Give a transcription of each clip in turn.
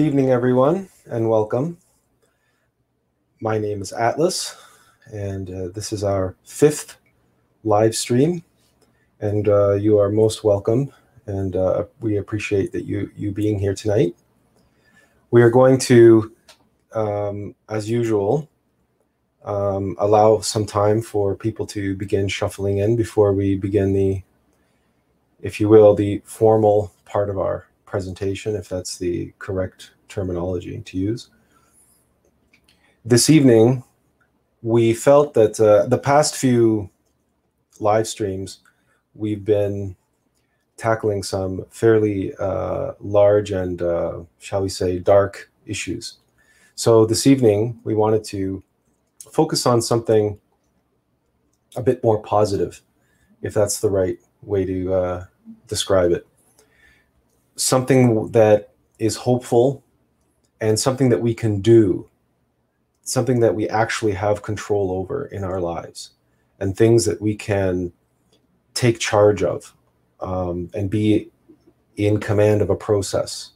Good evening, everyone, and welcome. My name is Attlas, and uh, this is our fifth live stream. And uh, you are most welcome, and uh, we appreciate that you you being here tonight. We are going to, um, as usual, um, allow some time for people to begin shuffling in before we begin the, if you will, the formal part of our presentation, if that's the correct terminology to use. This evening, we felt that uh, the past few live streams, we've been tackling some fairly uh, large and, uh, shall we say, dark issues. So this evening, we wanted to focus on something a bit more positive, if that's the right way to uh, describe it something that is hopeful and something that we can do, something that we actually have control over in our lives, and things that we can take charge of um, and be in command of a process.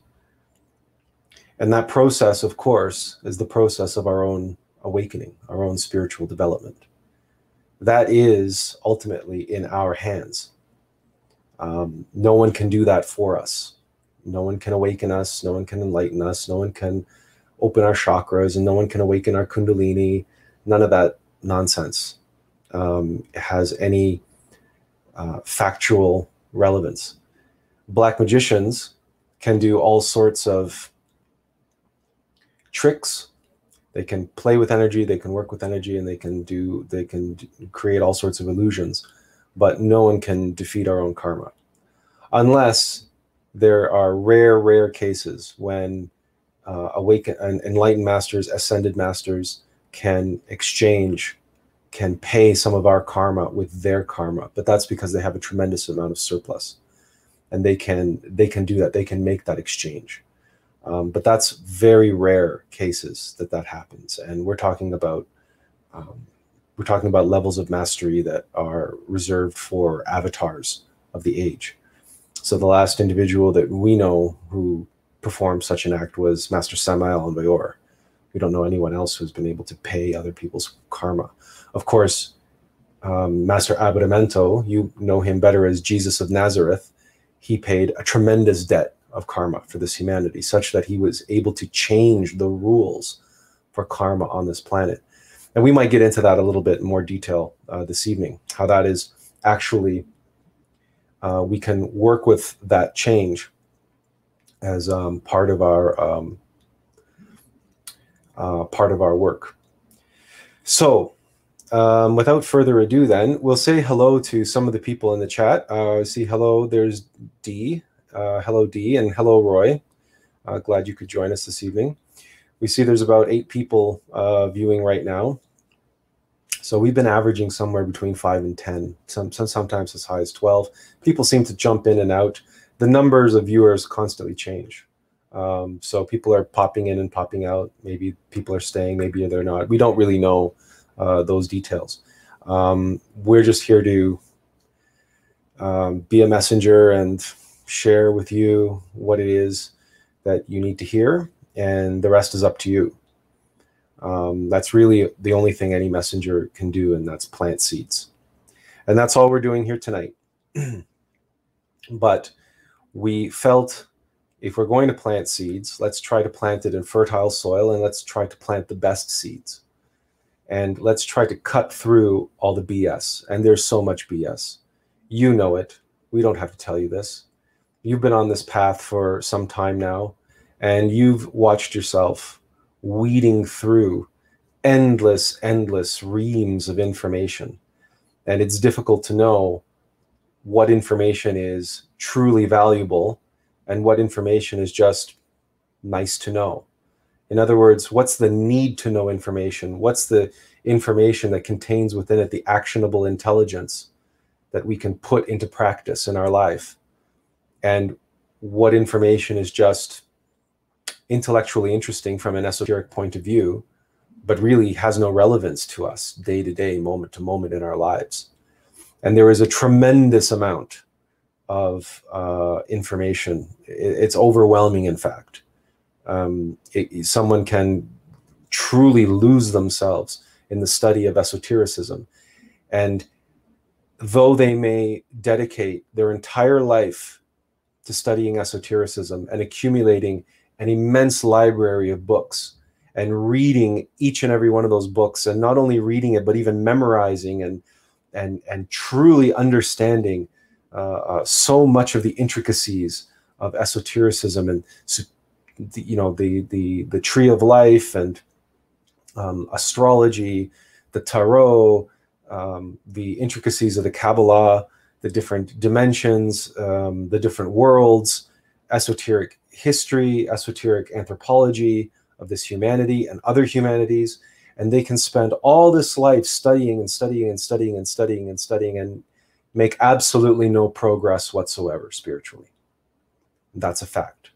And that process, of course, is the process of our own awakening, our own spiritual development. That is ultimately in our hands. Um, no one can do that for us no one can awaken us no one can enlighten us no one can open our chakras and no one can awaken our kundalini. None of that nonsense um, has any uh, factual relevance. Black magicians can do all sorts of tricks. They can play with energy they can work with energy and they can do they can create all sorts of illusions. But no one can defeat our own karma. Unless there are rare, rare cases when uh, awakened enlightened masters, ascended masters can exchange, can pay some of our karma with their karma, but that's because they have a tremendous amount of surplus, and they can they can do that. They can make that exchange, um, but that's very rare cases that that happens, and we're talking about. Um, we're talking about levels of mastery that are reserved for avatars of the age so the last individual that we know who performed such an act was Master Samael Aun We don't know anyone else who's been able to pay other people's karma. Of course, um, Master Aberamentho, you know him better as Jesus of Nazareth. He paid a tremendous debt of karma for this humanity, such that he was able to change the rules for karma on this planet. And we might get into that a little bit more detail uh, this evening, how that is actually uh, we can work with that change as um, part of our um, uh, part of our work. So, um, without further ado, then we'll say hello to some of the people in the chat. Uh, see, hello. There's D. Uh, hello, D, and hello, Roy. Uh, glad you could join us this evening. We see there's about eight people uh, viewing right now. So we've been averaging somewhere between five and 10, some, some, sometimes as high as 12. People seem to jump in and out. The numbers of viewers constantly change. Um, so people are popping in and popping out. Maybe people are staying, maybe they're not. We don't really know uh, those details. Um, we're just here to um, be a messenger and share with you what it is that you need to hear, and the rest is up to you. Um, that's really the only thing any messenger can do, and that's plant seeds. And that's all we're doing here tonight. but we felt if we're going to plant seeds, let's try to plant it in fertile soil and let's try to plant the best seeds. And let's try to cut through all the BS. And there's so much BS. You know it. We don't have to tell you this. You've been on this path for some time now, and you've watched yourself weeding through endless, endless reams of information. And it's difficult to know what information is truly valuable and what information is just nice to know. In other words, what's the need to know information? What's the information that contains within it the actionable intelligence that we can put into practice in our life? And what information is just intellectually interesting from an esoteric point of view, but really has no relevance to us day to day, moment to moment in our lives. And there is a tremendous amount of uh, information. It's overwhelming, in fact, um, it, someone can truly lose themselves in the study of esotericism. And though they may dedicate their entire life to studying esotericism and accumulating an immense library of books and reading each and every one of those books and not only reading it but even memorizing and and and truly understanding uh, uh, so much of the intricacies of esotericism and you know the the the tree of life and um, astrology, the tarot, um, the intricacies of the Kabbalah, the different dimensions, um, the different worlds, esoteric history, esoteric anthropology of this humanity and other humanities. And they can spend all this life studying and studying and studying and studying and studying and make absolutely no progress whatsoever spiritually. That's a fact.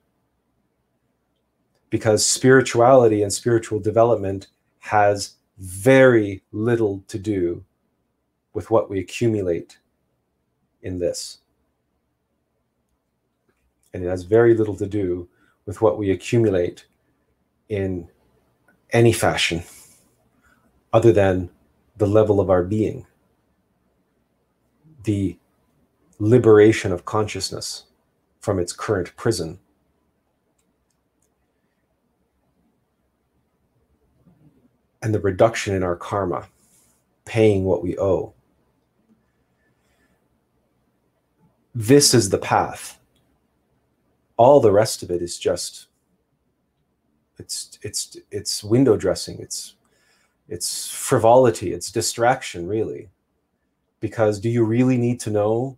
Because spirituality and spiritual development has very little to do with what we accumulate in this. And it has very little to do with what we accumulate in any fashion other than the level of our being, the liberation of consciousness from its current prison. And the reduction in our karma, paying what we owe. This is the path. All the rest of it is just it's it's it's window dressing. It's it's frivolity. It's distraction really. Because do you really need to know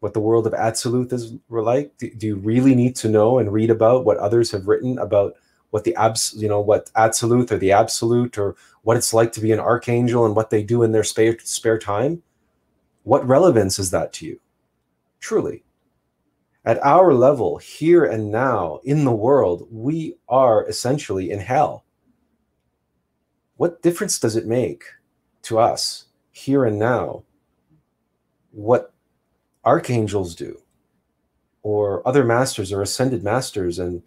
what the world of absolute is like? Do, do you really need to know and read about what others have written about what the abs you know what absolute or the absolute or what it's like to be an archangel and what they do in their spare spare time? What relevance is that to you? Truly at our level, here and now in the world, we are essentially in hell. What difference does it make to us here and now what archangels do or other masters or ascended masters and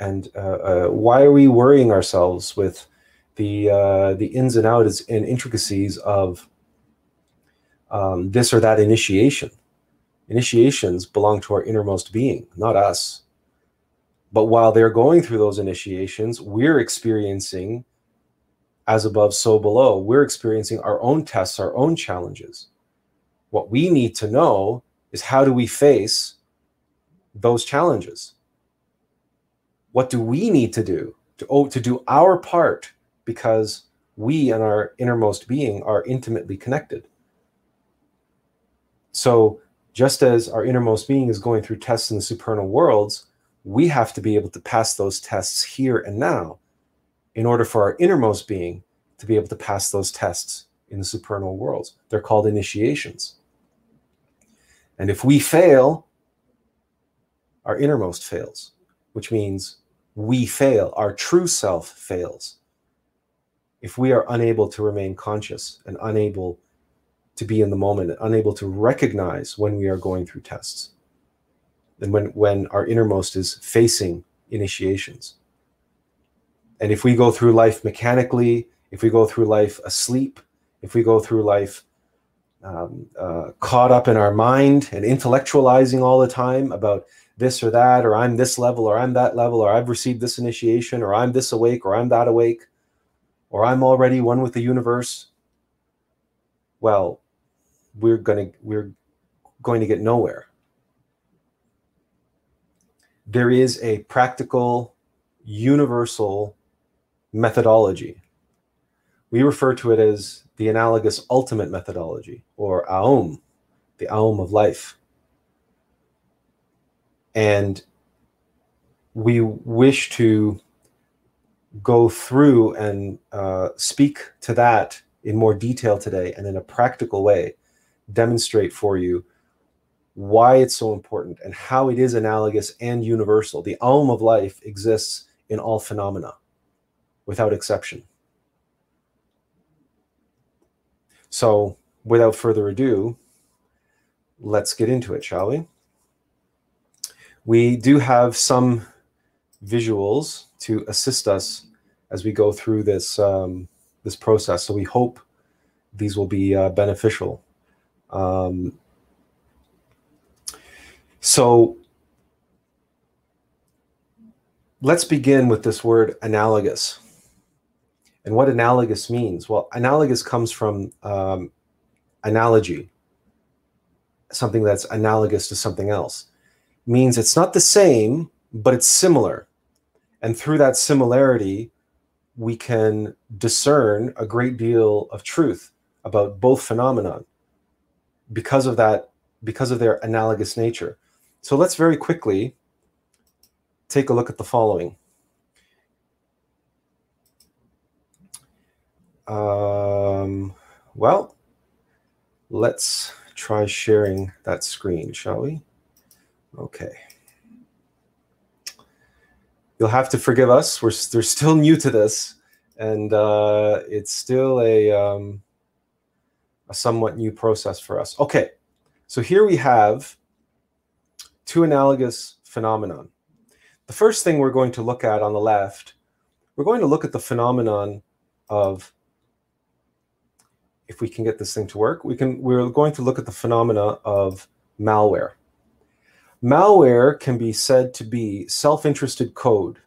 and uh, uh, why are we worrying ourselves with the uh, the ins and outs and intricacies of um, this or that initiation Initiations belong to our innermost being, not us. But while they're going through those initiations, we're experiencing as above, so below. We're experiencing our own tests, our own challenges. What we need to know is how do we face those challenges? What do we need to do to, oh, to do our part because we and our innermost being are intimately connected? So just as our innermost being is going through tests in the supernal worlds, we have to be able to pass those tests here and now in order for our innermost being to be able to pass those tests in the supernal worlds. They're called initiations. And if we fail, our innermost fails, which means we fail, our true self fails. If we are unable to remain conscious and unable to be in the moment, unable to recognize when we are going through tests and when, when our innermost is facing initiations. And if we go through life mechanically, if we go through life asleep, if we go through life um, uh, caught up in our mind and intellectualizing all the time about this or that, or I'm this level, or I'm that level, or I've received this initiation, or I'm this awake, or I'm that awake, or I'm already one with the universe. Well, we're going to we're going to get nowhere. There is a practical universal methodology. We refer to it as the analogous ultimate methodology or aum the aum of life. And we wish to go through and uh, speak to that in more detail today and in a practical way demonstrate for you why it's so important and how it is analogous and universal. The Aum of life exists in all phenomena without exception. So, without further ado, let's get into it, shall we? We do have some visuals to assist us as we go through this um, this process. So we hope these will be uh, beneficial. Um, so let's begin with this word analogous. And what analogous means? Well, analogous comes from um, analogy, something that's analogous to something else. Means it's not the same, but it's similar. And through that similarity, we can discern a great deal of truth about both phenomenon because of that, because of their analogous nature. So let's very quickly take a look at the following. Um, well, let's try sharing that screen, shall we? Okay. You'll have to forgive us. We're, they're still new to this, and uh, it's still a, um, a somewhat new process for us. Okay, so here we have two analogous phenomenon. The first thing we're going to look at on the left, we're going to look at the phenomenon of if we can get this thing to work, we can we're going to look at the phenomena of malware. Malware can be said to be self-interested code,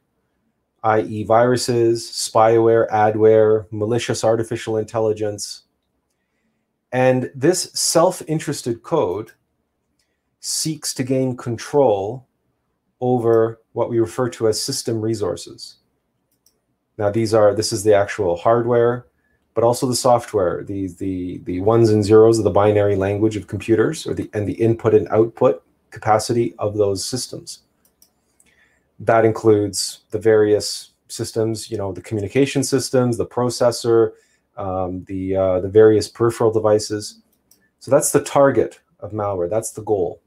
i.e. viruses, spyware, adware, malicious artificial intelligence. And this self-interested code seeks to gain control over what we refer to as system resources. Now, these are this is the actual hardware, but also the software, the the the ones and zeros of the binary language of computers, or the and the input and output capacity of those systems. That includes the various systems, you know, the communication systems, the processor, um, the uh, the various peripheral devices. So that's the target of malware. That's the goal.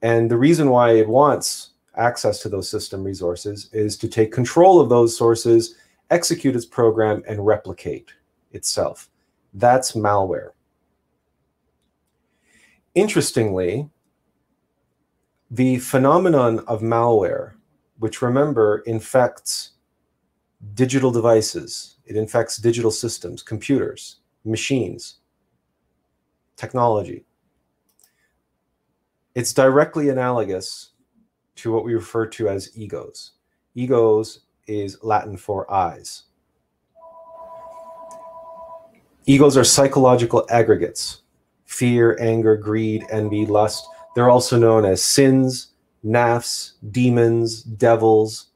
And the reason why it wants access to those system resources is to take control of those sources, execute its program, and replicate itself. That's malware. Interestingly, the phenomenon of malware, which remember infects digital devices, it infects digital systems, computers, machines, technology. It's directly analogous to what we refer to as egos. Egos is Latin for eyes. Egos are psychological aggregates fear, anger, greed, envy, lust. They're also known as sins, nafs, demons, devils,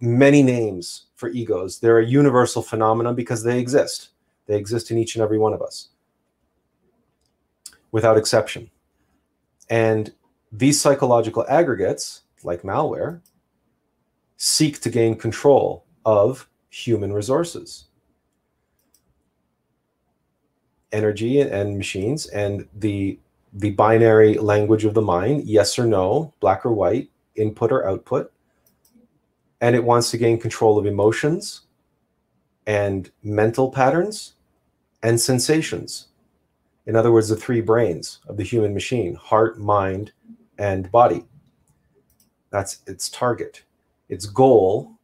many names for egos. They're a universal phenomenon because they exist. They exist in each and every one of us without exception. And these psychological aggregates, like malware, seek to gain control of human resources, energy and machines, and the the binary language of the mind, yes or no, black or white, input or output. And it wants to gain control of emotions and mental patterns and sensations. In other words, the three brains of the human machine heart, mind, and body. That's its target. Its goal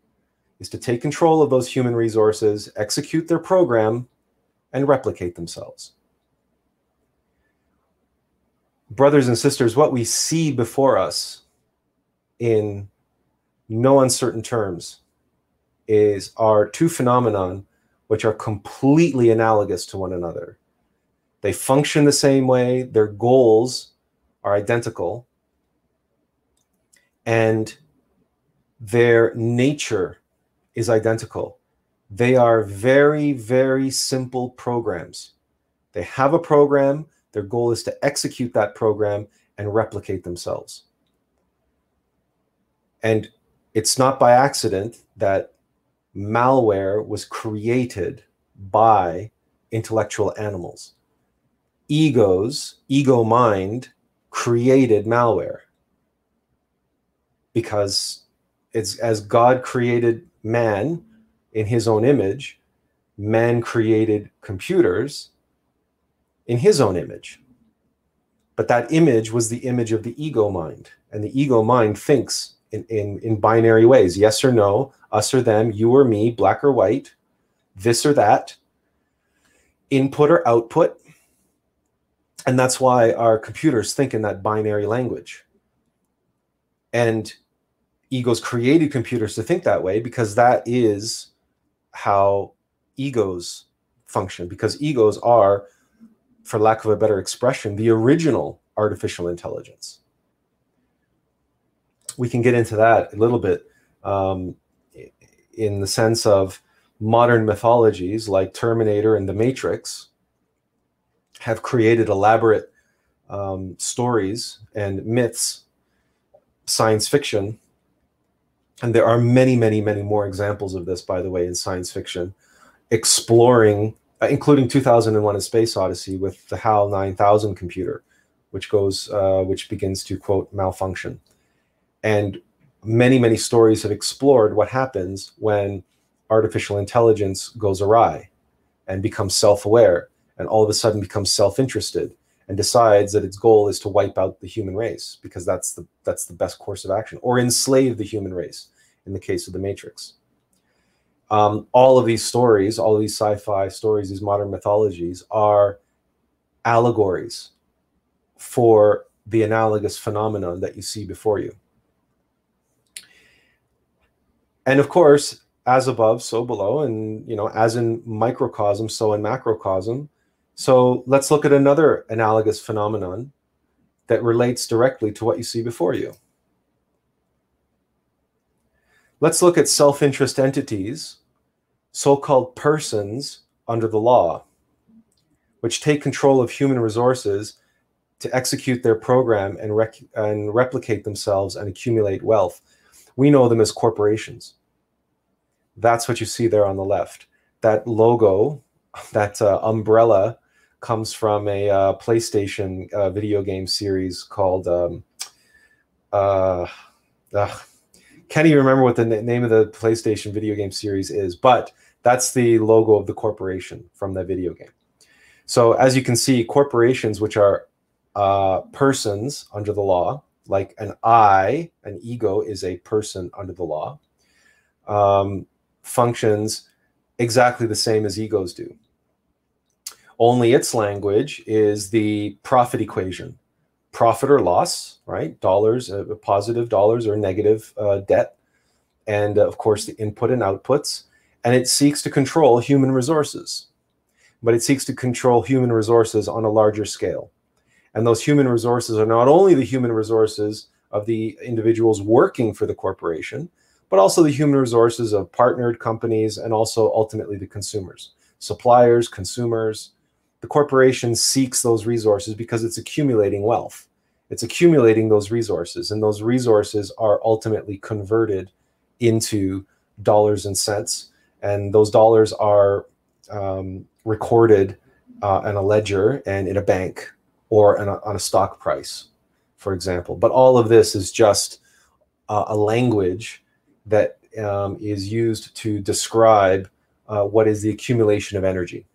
is to take control of those human resources, execute their program, and replicate themselves. Brothers and sisters, what we see before us in no uncertain terms is our two phenomenon which are completely analogous to one another. They function the same way, their goals are identical, and their nature is identical. They are very, very simple programs. They have a program, their goal is to execute that program and replicate themselves. And it's not by accident that malware was created by intellectual animals. Egos, ego mind, created malware because it's as God created man in his own image, man created computers in his own image. But that image was the image of the ego mind, and the ego mind thinks in, in, in binary ways yes or no, us or them, you or me, black or white, this or that, input or output. And that's why our computers think in that binary language. And egos created computers to think that way because that is how egos function, because egos are, for lack of a better expression, the original artificial intelligence. We can get into that a little bit um, in the sense of modern mythologies like Terminator and The Matrix have created elaborate um, stories and myths, science fiction. And there are many, many, many more examples of this, by the way, in science fiction, exploring, uh, including 2001: A Space Odyssey with the HAL 9000 computer, which goes, uh, which begins to quote malfunction, and many, many stories have explored what happens when artificial intelligence goes awry and becomes self-aware and all of a sudden becomes self-interested and decides that its goal is to wipe out the human race because that's the that's the best course of action or enslave the human race in the case of the matrix. Um, all of these stories all of these sci-fi stories these modern mythologies are allegories for the analogous phenomenon that you see before you and of course as above, so below, and you know, as in microcosm, so in macrocosm. So let's look at another analogous phenomenon that relates directly to what you see before you. Let's look at self-interest entities, so-called persons under the law, which take control of human resources to execute their program and, and replicate themselves and accumulate wealth. We know them as corporations. That's what you see there on the left. That logo, that uh, umbrella, comes from a uh, PlayStation uh, video game series called. Um, uh, can't even remember what the name of the PlayStation video game series is, but that's the logo of the corporation from that video game. So as you can see, corporations, which are uh, persons under the law, like an I, an ego is a person under the law. Um, functions exactly the same as egos do. Only its language is the profit equation profit or loss, right? Dollars, uh, positive dollars or negative uh, debt. And uh, of course, the input and outputs. And it seeks to control human resources, but it seeks to control human resources on a larger scale. And those human resources are not only the human resources of the individuals working for the corporation, but also the human resources of partnered companies and also ultimately the consumers, suppliers, consumers. The corporation seeks those resources because it's accumulating wealth. It's accumulating those resources, and those resources are ultimately converted into dollars and cents. And those dollars are um, recorded uh, in a ledger and in a bank or a, on a stock price, for example. But all of this is just uh, a language that um, is used to describe uh, what is the accumulation of energy.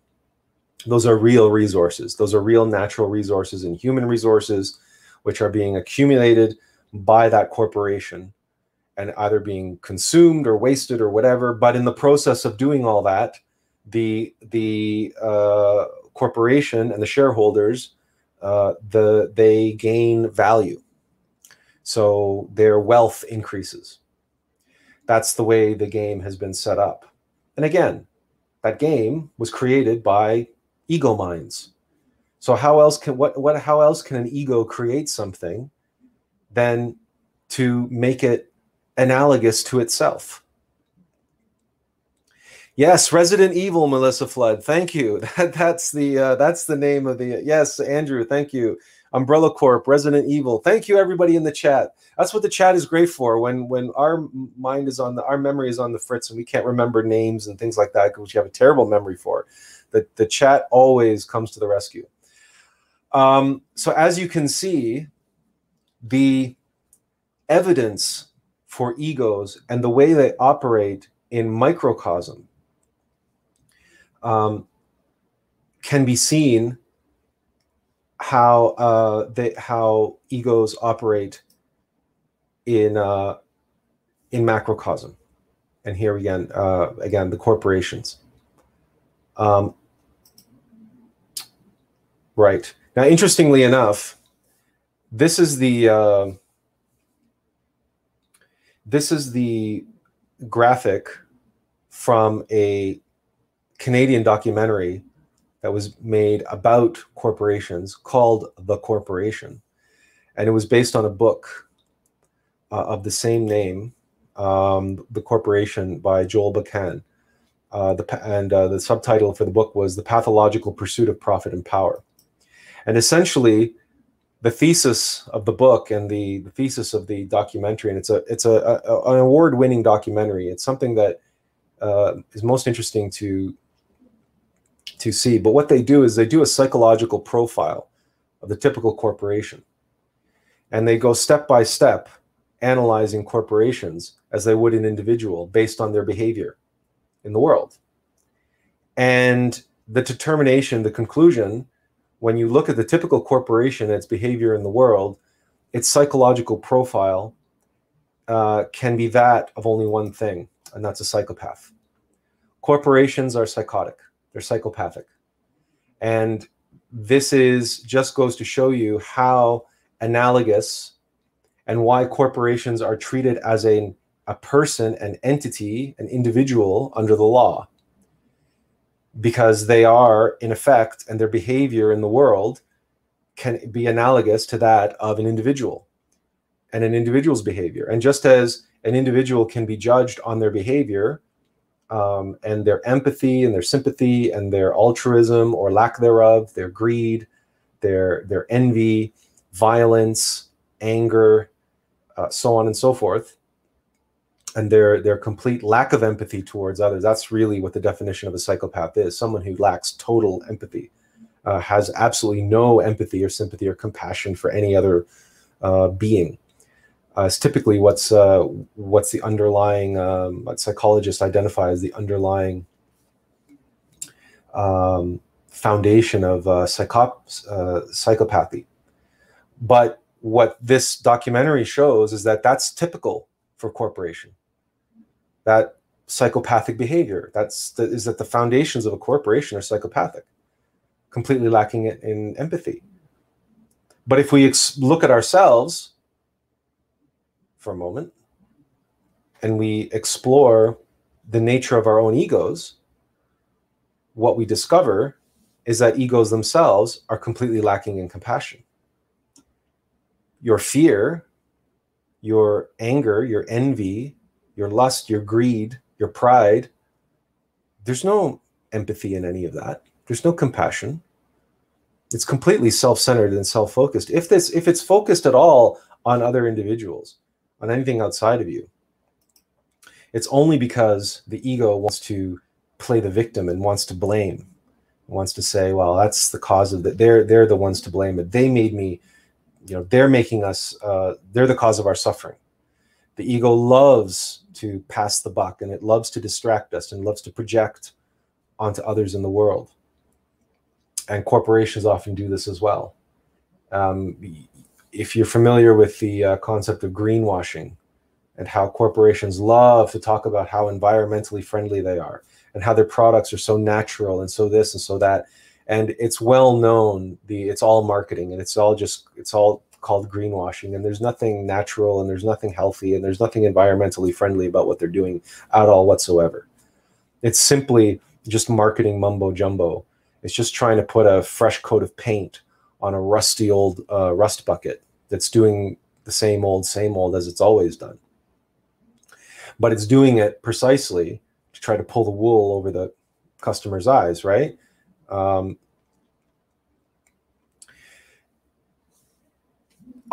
Those are real resources. Those are real natural resources and human resources, which are being accumulated by that corporation and either being consumed or wasted or whatever. But in the process of doing all that, the the uh, corporation and the shareholders, uh, the they gain value, so their wealth increases. That's the way the game has been set up. And again, that game was created by ego minds. So how else can what what how else can an ego create something than to make it analogous to itself? Yes, Resident Evil, Melissa Flood. Thank you. That, that's the uh, that's the name of the yes, Andrew. Thank you. Umbrella Corp, Resident Evil. Thank you, everybody in the chat. That's what the chat is great for. When when our mind is on the our memory is on the fritz and we can't remember names and things like that, which you have a terrible memory for. The the chat always comes to the rescue. Um, so as you can see, the evidence for egos and the way they operate in microcosm um, can be seen how uh, they how egos operate in uh, in macrocosm. And here again, uh, again, the corporations. Um, right. Now, interestingly enough, this is the uh, this is the graphic from a Canadian documentary that was made about corporations called The Corporation. And it was based on a book uh, of the same name, um, The Corporation by Joel Bakan. Uh, the, and uh, the subtitle for the book was The Pathological Pursuit of Profit and Power. And essentially, the thesis of the book and the, the thesis of the documentary, and it's a it's a, a an award-winning documentary. It's something that uh, is most interesting to to see. But what they do is they do a psychological profile of the typical corporation, and they go step by step analyzing corporations as they would an individual based on their behavior in the world. And the determination, the conclusion when you look at the typical corporation and its behavior in the world, its psychological profile uh, can be that of only one thing, and that's a psychopath. Corporations are psychotic, they're psychopathic. And this is just goes to show you how analogous and why corporations are treated as a, a person, an entity, an individual under the law because they are in effect and their behavior in the world can be analogous to that of an individual and an individual's behavior and just as an individual can be judged on their behavior um, and their empathy and their sympathy and their altruism or lack thereof their greed their their envy violence anger uh, so on and so forth. And their their complete lack of empathy towards others. That's really what the definition of a psychopath is. Someone who lacks total empathy uh, has absolutely no empathy or sympathy or compassion for any other uh, being uh, it's typically what's uh, what's the underlying um, what psychologists identify as the underlying um, foundation of uh, psychop- uh, psychopathy but what this documentary shows is that that's typical for corporation that psychopathic behavior. That's the, is that the foundations of a corporation are psychopathic, completely lacking in empathy. But if we look at ourselves for a moment and we explore the nature of our own egos, what we discover is that egos themselves are completely lacking in compassion. Your fear, your anger, your envy, your lust, your greed, your pride. There's no empathy in any of that. There's no compassion. It's completely self-centered and self-focused. If this if it's focused at all on other individuals, on anything outside of you, it's only because the ego wants to play the victim and wants to blame, wants to say, well, that's the cause of that. They're they're the ones to blame. it. they made me, you know, they're making us. Uh, they're the cause of our suffering. The ego loves to pass the buck and it loves to distract us and loves to project onto others in the world. And corporations often do this as well. Um, if you're familiar with the uh, concept of greenwashing and how corporations love to talk about how environmentally friendly they are and how their products are so natural and so this and so that and it's well known the it's all marketing and it's all just it's all called greenwashing and there's nothing natural and there's nothing healthy and there's nothing environmentally friendly about what they're doing at all whatsoever. It's simply just marketing mumbo jumbo. It's just trying to put a fresh coat of paint on a rusty old uh, rust bucket that's doing the same old same old as it's always done but it's doing it precisely to try to pull the wool over the customer's eyes right um,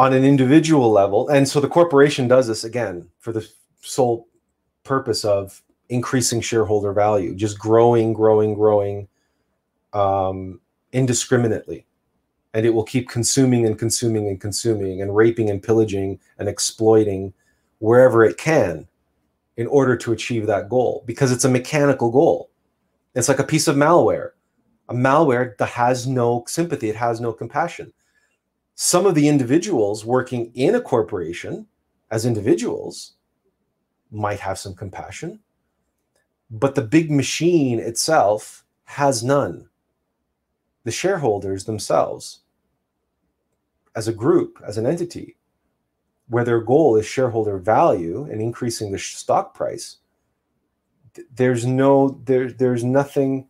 on an individual level. And so the corporation does this again for the sole purpose of increasing shareholder value, just growing, growing, growing um, indiscriminately. And it will keep consuming and consuming and consuming and raping and pillaging and exploiting wherever it can in order to achieve that goal because it's a mechanical goal. It's like a piece of malware. A malware that has no sympathy, it has no compassion some of the individuals working in a corporation as individuals might have some compassion, but the big machine itself has none. The shareholders themselves, as a group, as an entity, where their goal is shareholder value and increasing the stock price, there's no there there's nothing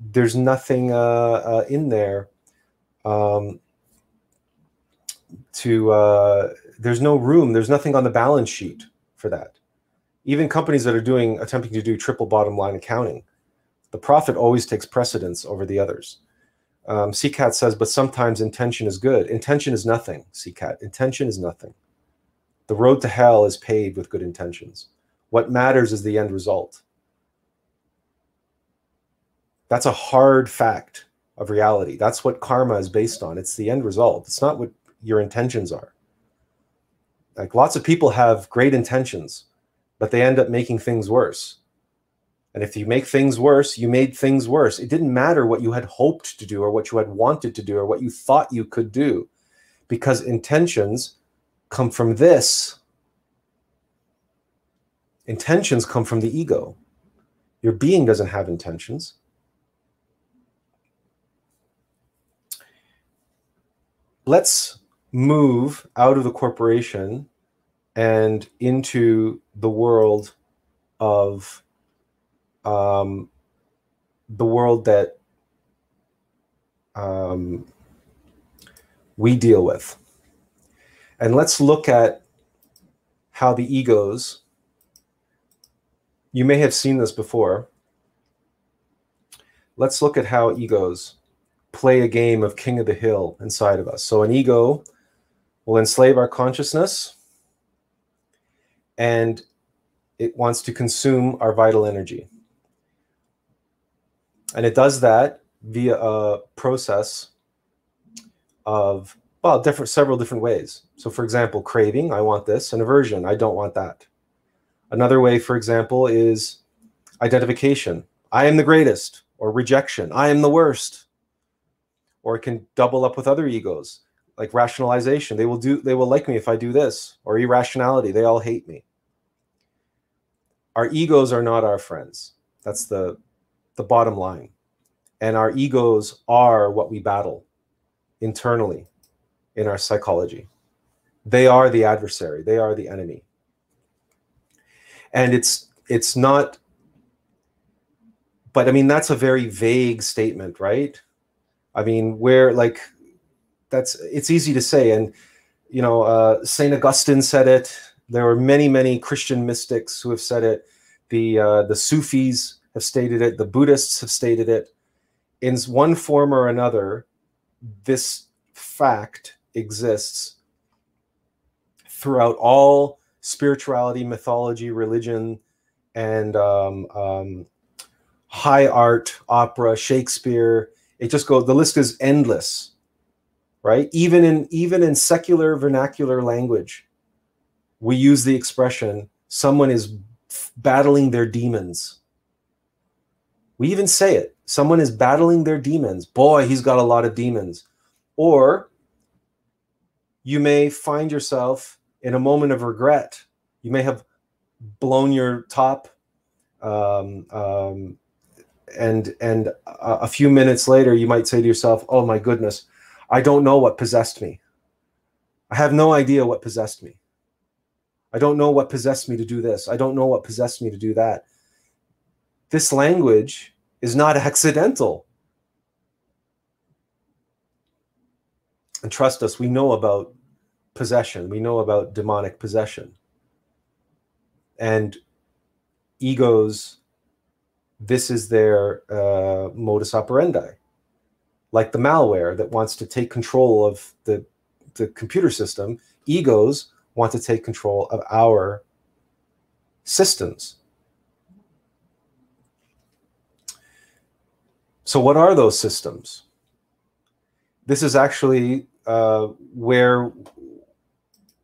there's nothing uh, uh, in there um, to uh, there's no room there's nothing on the balance sheet for that. Even companies that are doing attempting to do triple bottom line accounting the profit always takes precedence over the others um, ccat says but sometimes intention is good intention is nothing ccat intention is nothing the road to hell is paved with good intentions what matters is the end result that's a hard fact of reality. That's what karma is based on. It's the end result. It's not what your intentions are. Like lots of people have great intentions, but they end up making things worse. And if you make things worse, you made things worse. It didn't matter what you had hoped to do or what you had wanted to do or what you thought you could do, because intentions come from this. Intentions come from the ego. Your being doesn't have intentions. let's move out of the corporation and into the world of um, the world that um, we deal with. And let's look at how the egos, you may have seen this before. Let's look at how egos play a game of king of the hill inside of us. So an ego will enslave our consciousness and it wants to consume our vital energy. And it does that via a process of well, different several different ways. So for example, craving, I want this, and aversion, I don't want that. Another way, for example, is identification. I am the greatest, or rejection. I am the worst or it can double up with other egos like rationalization they will do they will like me if i do this or irrationality they all hate me our egos are not our friends that's the the bottom line. And our egos are what we battle internally in our psychology. They are the adversary. They are the enemy. And it's it's not but i mean that's a very vague statement right? I mean, where like that's it's easy to say, and you know, uh, Saint Augustine said it. There are many, many Christian mystics who have said it. The uh, the Sufis have stated it. The Buddhists have stated it. In one form or another, this fact exists throughout all spirituality, mythology, religion, and um, um, high art, opera, Shakespeare, it just goes the list is endless right even in even in secular vernacular language we use the expression someone is battling their demons we even say it. Someone is battling their demons. Boy he's got a lot of demons. Or you may find yourself in a moment of regret. You may have blown your top um, um, and and a few minutes later you might say to yourself oh my goodness i don't know what possessed me. I have no idea what possessed me. I don't know what possessed me to do this. I don't know what possessed me to do that this language is not accidental and trust us we know about possession we know about demonic possession and egos this is their uh, modus operandi, like the malware that wants to take control of the, the computer system. Egos want to take control of our systems. So, what are those systems? This is actually uh, where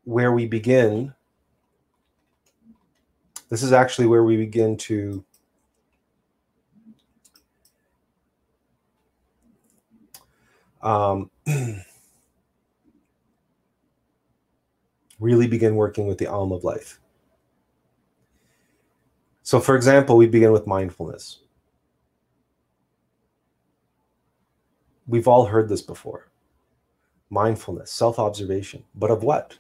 where we begin. This is actually where we begin to um, really begin working with the AUM of Life. So, for example, we begin with mindfulness. We've all heard this before mindfulness, self observation. But of what?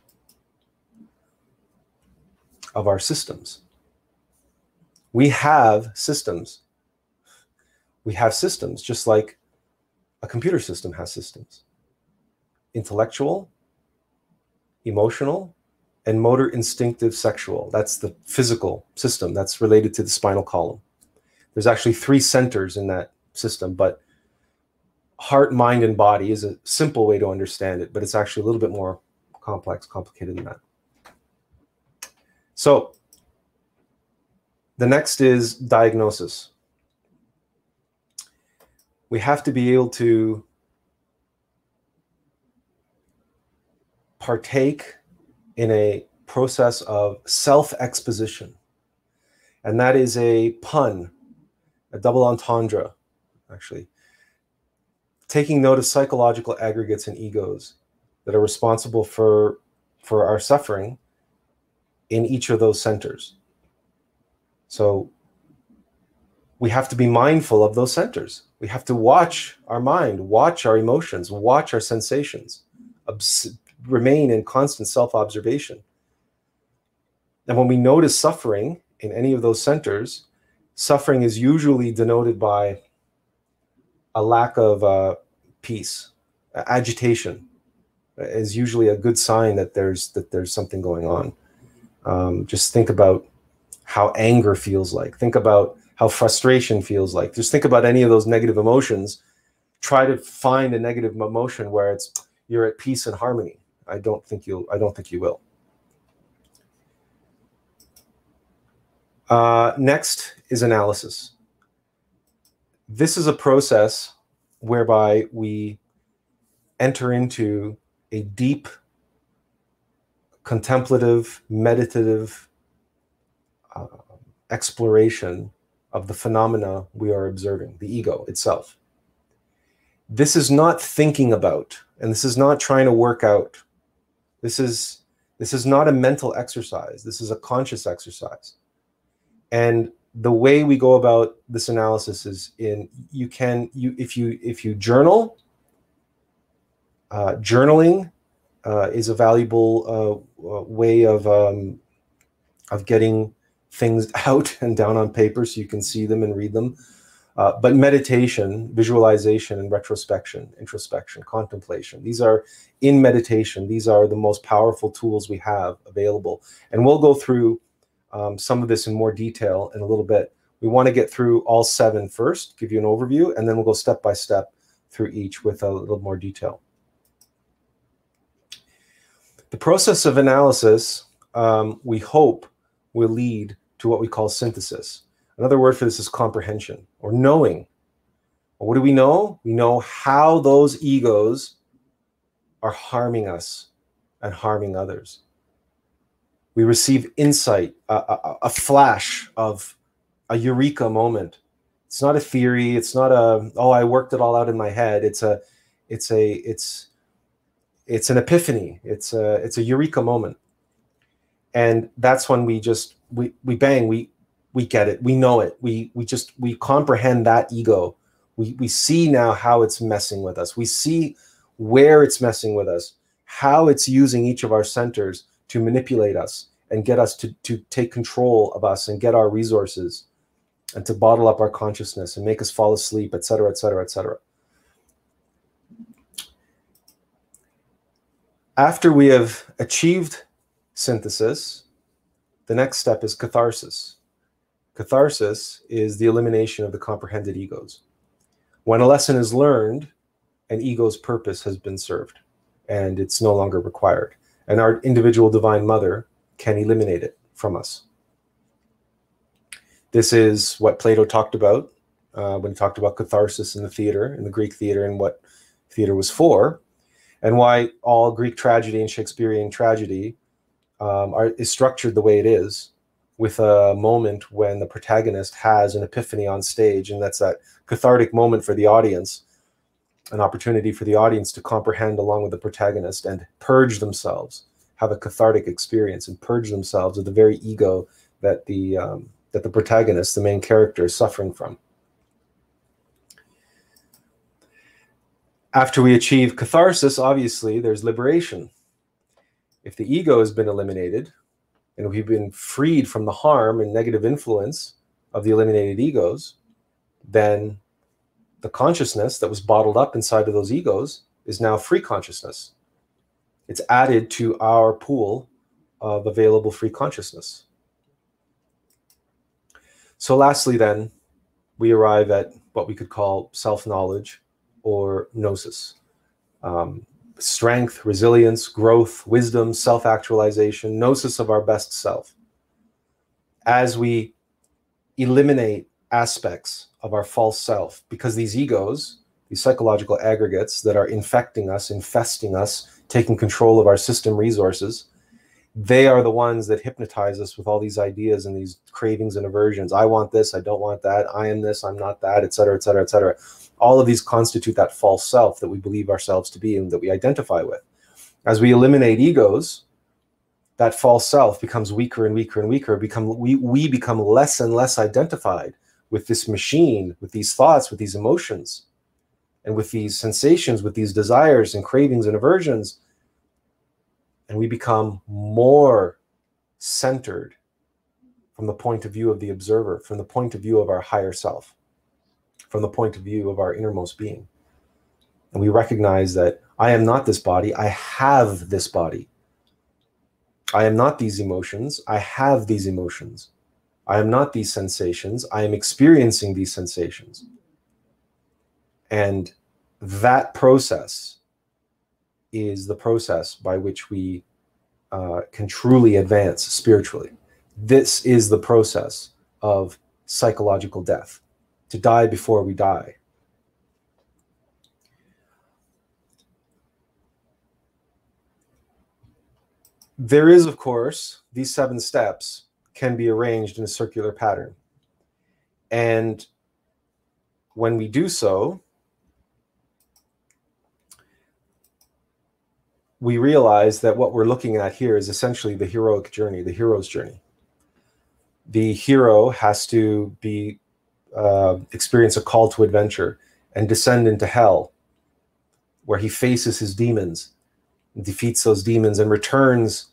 Of our systems. We have systems. We have systems, just like a computer system has systems intellectual, emotional, and motor instinctive sexual. That's the physical system that's related to the spinal column. There's actually three centers in that system, but heart, mind, and body is a simple way to understand it, but it's actually a little bit more complex, complicated than that. So the next is diagnosis. We have to be able to partake in a process of self exposition. And that is a pun, a double entendre, actually. Taking note of psychological aggregates and egos that are responsible for, for our suffering in each of those centers. So we have to be mindful of those centers. We have to watch our mind, watch our emotions, watch our sensations, remain in constant self observation. And when we notice suffering in any of those centers, suffering is usually denoted by a lack of uh, peace, agitation is usually a good sign that there's that there's something going on. Um, just think about how anger feels like. Think about how frustration feels like. Just think about any of those negative emotions. Try to find a negative emotion where it's you're at peace and harmony. I don't think you'll. I don't think you will. Uh, next is analysis. This is a process whereby we enter into a deep, contemplative, meditative uh, exploration of the phenomena we are observing, the ego itself. This is not thinking about, and this is not trying to work out this is this is not a mental exercise. This is a conscious exercise. And the way we go about this analysis is in you can you if you if you journal uh, journaling uh, is a valuable uh, uh way of um, of getting things out and down on paper so you can see them and read them uh, but meditation, visualization, and retrospection, introspection, contemplation, these are in meditation, these are the most powerful tools we have available. And we'll go through um, some of this in more detail in a little bit. We want to get through all seven first, give you an overview, and then we'll go step by step through each with a little more detail. The process of analysis, um, we hope, will lead to what we call synthesis. Another word for this is comprehension or knowing. Well, what do we know? We know how those egos are harming us and harming others. We receive insight, a, a, a flash of a eureka moment. It's not a theory. It's not a oh I worked it all out in my head. It's a it's a it's it's an epiphany. It's a it's a eureka moment, and that's when we just we we bang we we get it we know it we we just we comprehend that ego we we see now how it's messing with us we see where it's messing with us how it's using each of our centers to manipulate us and get us to to take control of us and get our resources and to bottle up our consciousness and make us fall asleep et cetera et cetera et cetera after we have achieved synthesis the next step is catharsis Catharsis is the elimination of the comprehended egos. When a lesson is learned, an ego's purpose has been served and it's no longer required. And our individual divine mother can eliminate it from us. This is what Plato talked about uh, when he talked about catharsis in the theater, in the Greek theater, and what theater was for, and why all Greek tragedy and Shakespearean tragedy um, are, is structured the way it is with a moment when the protagonist has an epiphany on stage and that's that cathartic moment for the audience an opportunity for the audience to comprehend along with the protagonist and purge themselves have a cathartic experience and purge themselves of the very ego that the um, that the protagonist, the main character, is suffering from. After we achieve catharsis, obviously, there's liberation. If the ego has been eliminated and we've been freed from the harm and negative influence of the eliminated egos, then the consciousness that was bottled up inside of those egos is now free consciousness. It's added to our pool of available free consciousness. So, lastly, then, we arrive at what we could call self knowledge or gnosis. Um, strength, resilience, growth, wisdom, self actualization, gnosis of our best self. As we eliminate aspects of our false self, because these egos, these psychological aggregates that are infecting us, infesting us, taking control of our system resources, they are the ones that hypnotize us with all these ideas and these cravings and aversions. I want this, I don't want that, I am this, I'm not that, et cetera, et cetera, et cetera. All of these constitute that false self that we believe ourselves to be and that we identify with. As we eliminate egos, that false self becomes weaker and weaker and weaker. Become we we become less and less identified with this machine, with these thoughts, with these emotions, and with these sensations, with these desires and cravings and aversions and we become more centered from the point of view of the observer, from the point of view of our higher self, from the point of view of our innermost being. And we recognize that I am not this body, I have this body. I am not these emotions, I have these emotions. I am not these sensations, I am experiencing these sensations. And that process is the process by which we uh, can truly advance spiritually. This is the process of psychological death to die before we die. There is, of course, these seven steps can be arranged in a circular pattern. And when we do so, we realize that what we're looking at here is essentially the heroic journey, the hero's journey. The hero has to be uh, experience a call to adventure and descend into hell, where he faces his demons, defeats those demons, and returns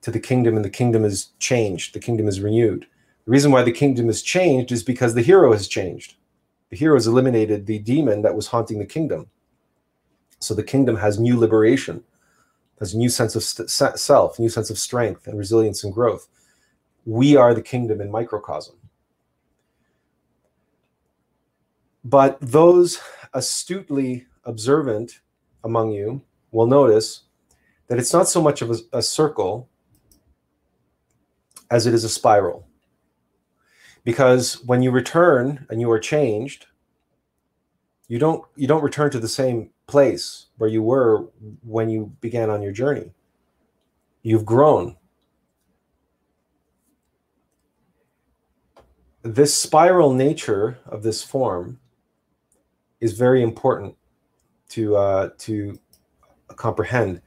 to the kingdom, and the kingdom is changed. The kingdom is renewed. The reason why the kingdom is changed is because the hero has changed. The hero has eliminated the demon that was haunting the kingdom. So the kingdom has new liberation has a new sense of self, new sense of strength and resilience and growth. We are the kingdom in microcosm. But those astutely observant among you will notice that it's not so much of a, a circle as it is a spiral. Because when you return and you are changed, you don't you don't return to the same place where you were when you began on your journey. You've grown. This spiral nature of this form is very important to uh, to comprehend.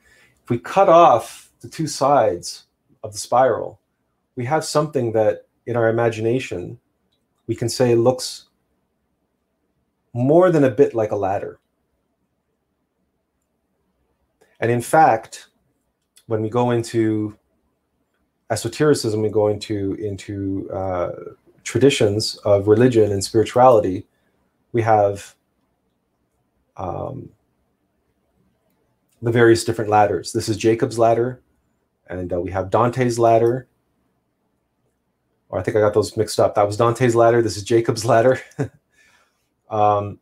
If we cut off the two sides of the spiral, we have something that in our imagination we can say looks more than a bit like a ladder. And in fact, when we go into esotericism, we go into into uh, traditions of religion and spirituality, we have um, the various different ladders. This is Jacob's ladder, and uh, we have Dante's ladder. Or I think I got those mixed up. That was Dante's ladder. This is Jacob's ladder. um,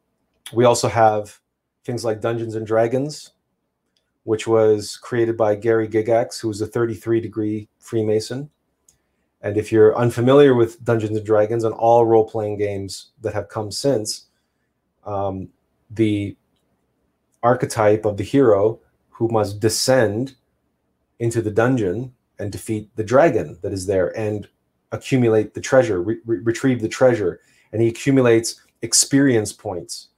we also have things like Dungeons and Dragons, which was created by Gary Gygax, who was a 33 degree Freemason. And if you're unfamiliar with Dungeons and Dragons and all role playing games that have come since, um, the archetype of the hero who must descend into the dungeon and defeat the dragon that is there and accumulate the treasure, re- retrieve the treasure. And he accumulates experience points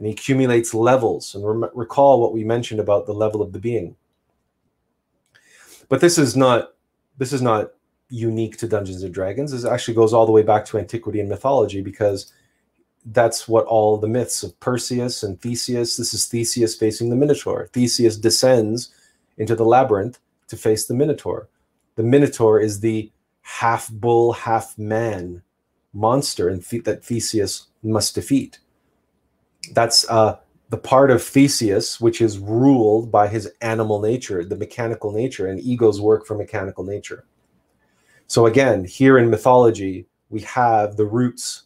and he accumulates levels. And re- recall what we mentioned about the level of the being. But this is not this is not unique to Dungeons and Dragons. It actually goes all the way back to antiquity and mythology because that's what all the myths of Perseus and Theseus. This is Theseus facing the Minotaur. Theseus descends into the labyrinth to face the Minotaur. The Minotaur is the half bull, half man monster and that Theseus must defeat. That's uh, the part of Theseus which is ruled by his animal nature, the mechanical nature, and egos work for mechanical nature. So again, here in mythology, we have the roots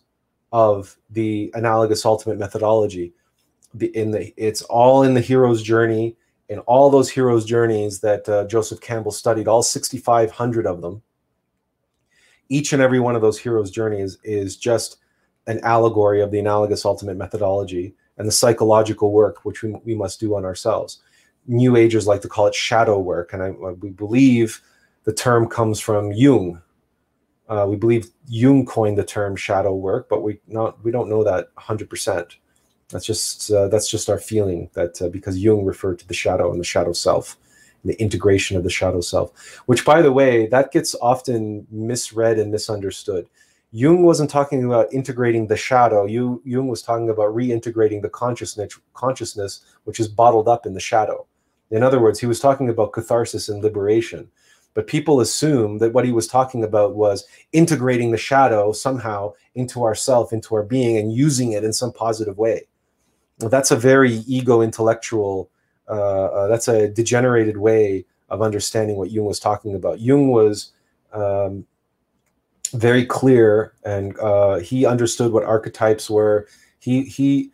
of the analogous ultimate methodology. The, in the it's all in the hero's journey, in all those hero's journeys that uh, Joseph Campbell studied, all 6,500 of them. Each and every one of those hero's journeys is just an allegory of the analogous ultimate methodology and the psychological work which we, we must do on ourselves. New Agers like to call it shadow work, and I, we believe the term comes from Jung. Uh, we believe Jung coined the term shadow work, but we not we don't know that 100 percent. That's just uh, that's just our feeling that uh, because Jung referred to the shadow and the shadow self, and the integration of the shadow self, which by the way that gets often misread and misunderstood. Jung wasn't talking about integrating the shadow. Jung was talking about reintegrating the consciousness, consciousness which is bottled up in the shadow. In other words, he was talking about catharsis and liberation. But people assume that what he was talking about was integrating the shadow somehow into ourself, into our being, and using it in some positive way. That's a very ego intellectual, uh, uh, that's a degenerated way of understanding what Jung was talking about. Jung was um, very clear, and uh, he understood what archetypes were. He he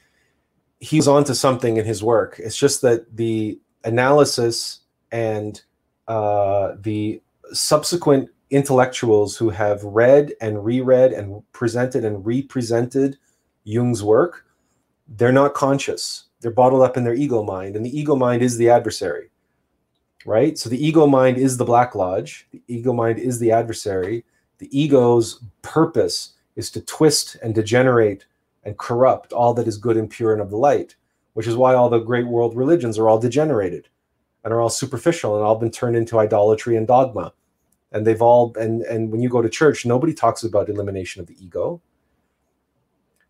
he was onto something in his work. It's just that the analysis and uh, the subsequent intellectuals who have read and reread and presented and represented Jung's work, they're not conscious. They're bottled up in their ego mind, and the ego mind is the adversary, right? So the ego mind is the Black Lodge. The ego mind is the adversary, the ego's purpose is to twist and degenerate and corrupt all that is good and pure and of the light, which is why all the great world religions are all degenerated and are all superficial and all been turned into idolatry and dogma. And they've all and and when you go to church, nobody talks about elimination of the ego.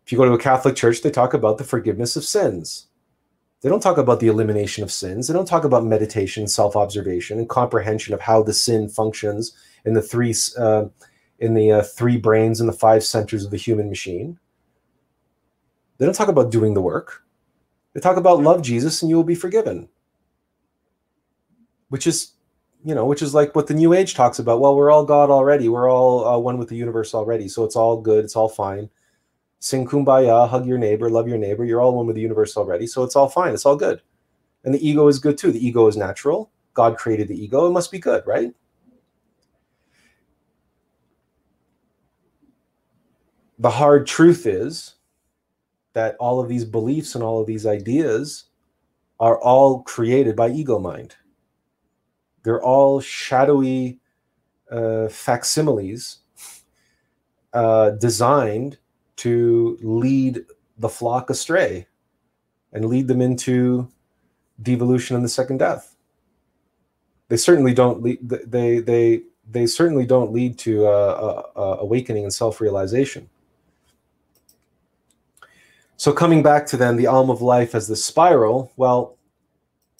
If you go to a Catholic church, they talk about the forgiveness of sins. They don't talk about the elimination of sins. They don't talk about meditation, self observation, and comprehension of how the sin functions in the three uh, in the uh, three brains and the five centers of the human machine. They don't talk about doing the work. They talk about love Jesus and you will be forgiven. Which is, you know, which is like what the New Age talks about. Well, we're all God already. We're all uh, one with the universe already. So it's all good. It's all fine. Sing kumbaya, hug your neighbor, love your neighbor. You're all one with the universe already. So it's all fine. It's all good. And the ego is good too. The ego is natural. God created the ego. It must be good, right? The hard truth is that all of these beliefs and all of these ideas are all created by ego mind. They're all shadowy uh, facsimiles uh, designed to lead the flock astray and lead them into devolution and the second death. They certainly don't lead. They they they certainly don't lead to uh, uh, uh awakening and self-realization. So coming back to then the AUM of Life as the spiral, well,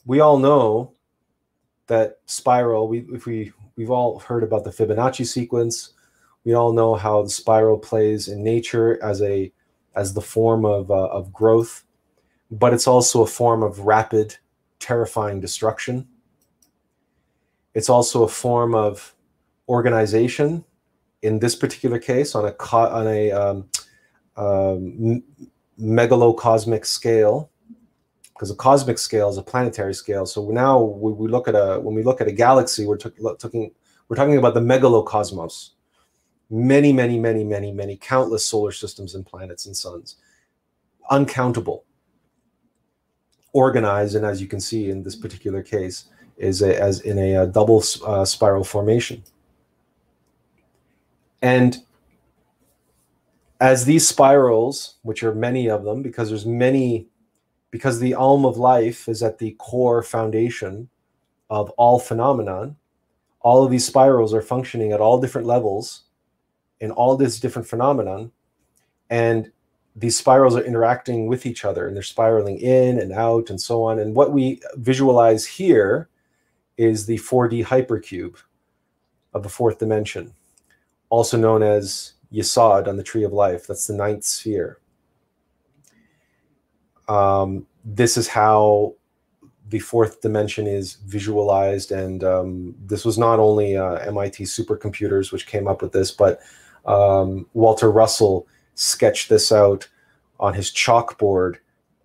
we all know that spiral. We if we we've all heard about the Fibonacci sequence. We all know how the spiral plays in nature as a as the form of uh, of growth, but it's also a form of rapid, terrifying destruction. It's also a form of organization. In this particular case, on a on a um, um, megalocosmic scale because a cosmic scale is a planetary scale. So now we, we look at a when we look at a galaxy, we're talking we're talking about the megalocosmos, many, many, many, many, many countless solar systems and planets and suns, uncountable, organized, and as you can see in this particular case, is a, as in a, a double uh, spiral formation. And as these spirals, which are many of them, because there's many, because the AUM of life is at the core foundation of all phenomenon, all of these spirals are functioning at all different levels in all this different phenomenon and these spirals are interacting with each other and they're spiraling in and out and so on and what we visualize here is the 4d hypercube of the fourth dimension also known as yesod on the tree of life that's the ninth sphere um, this is how the fourth dimension is visualized. And um, this was not only uh, MIT supercomputers which came up with this, but um, Walter Russell sketched this out on his chalkboard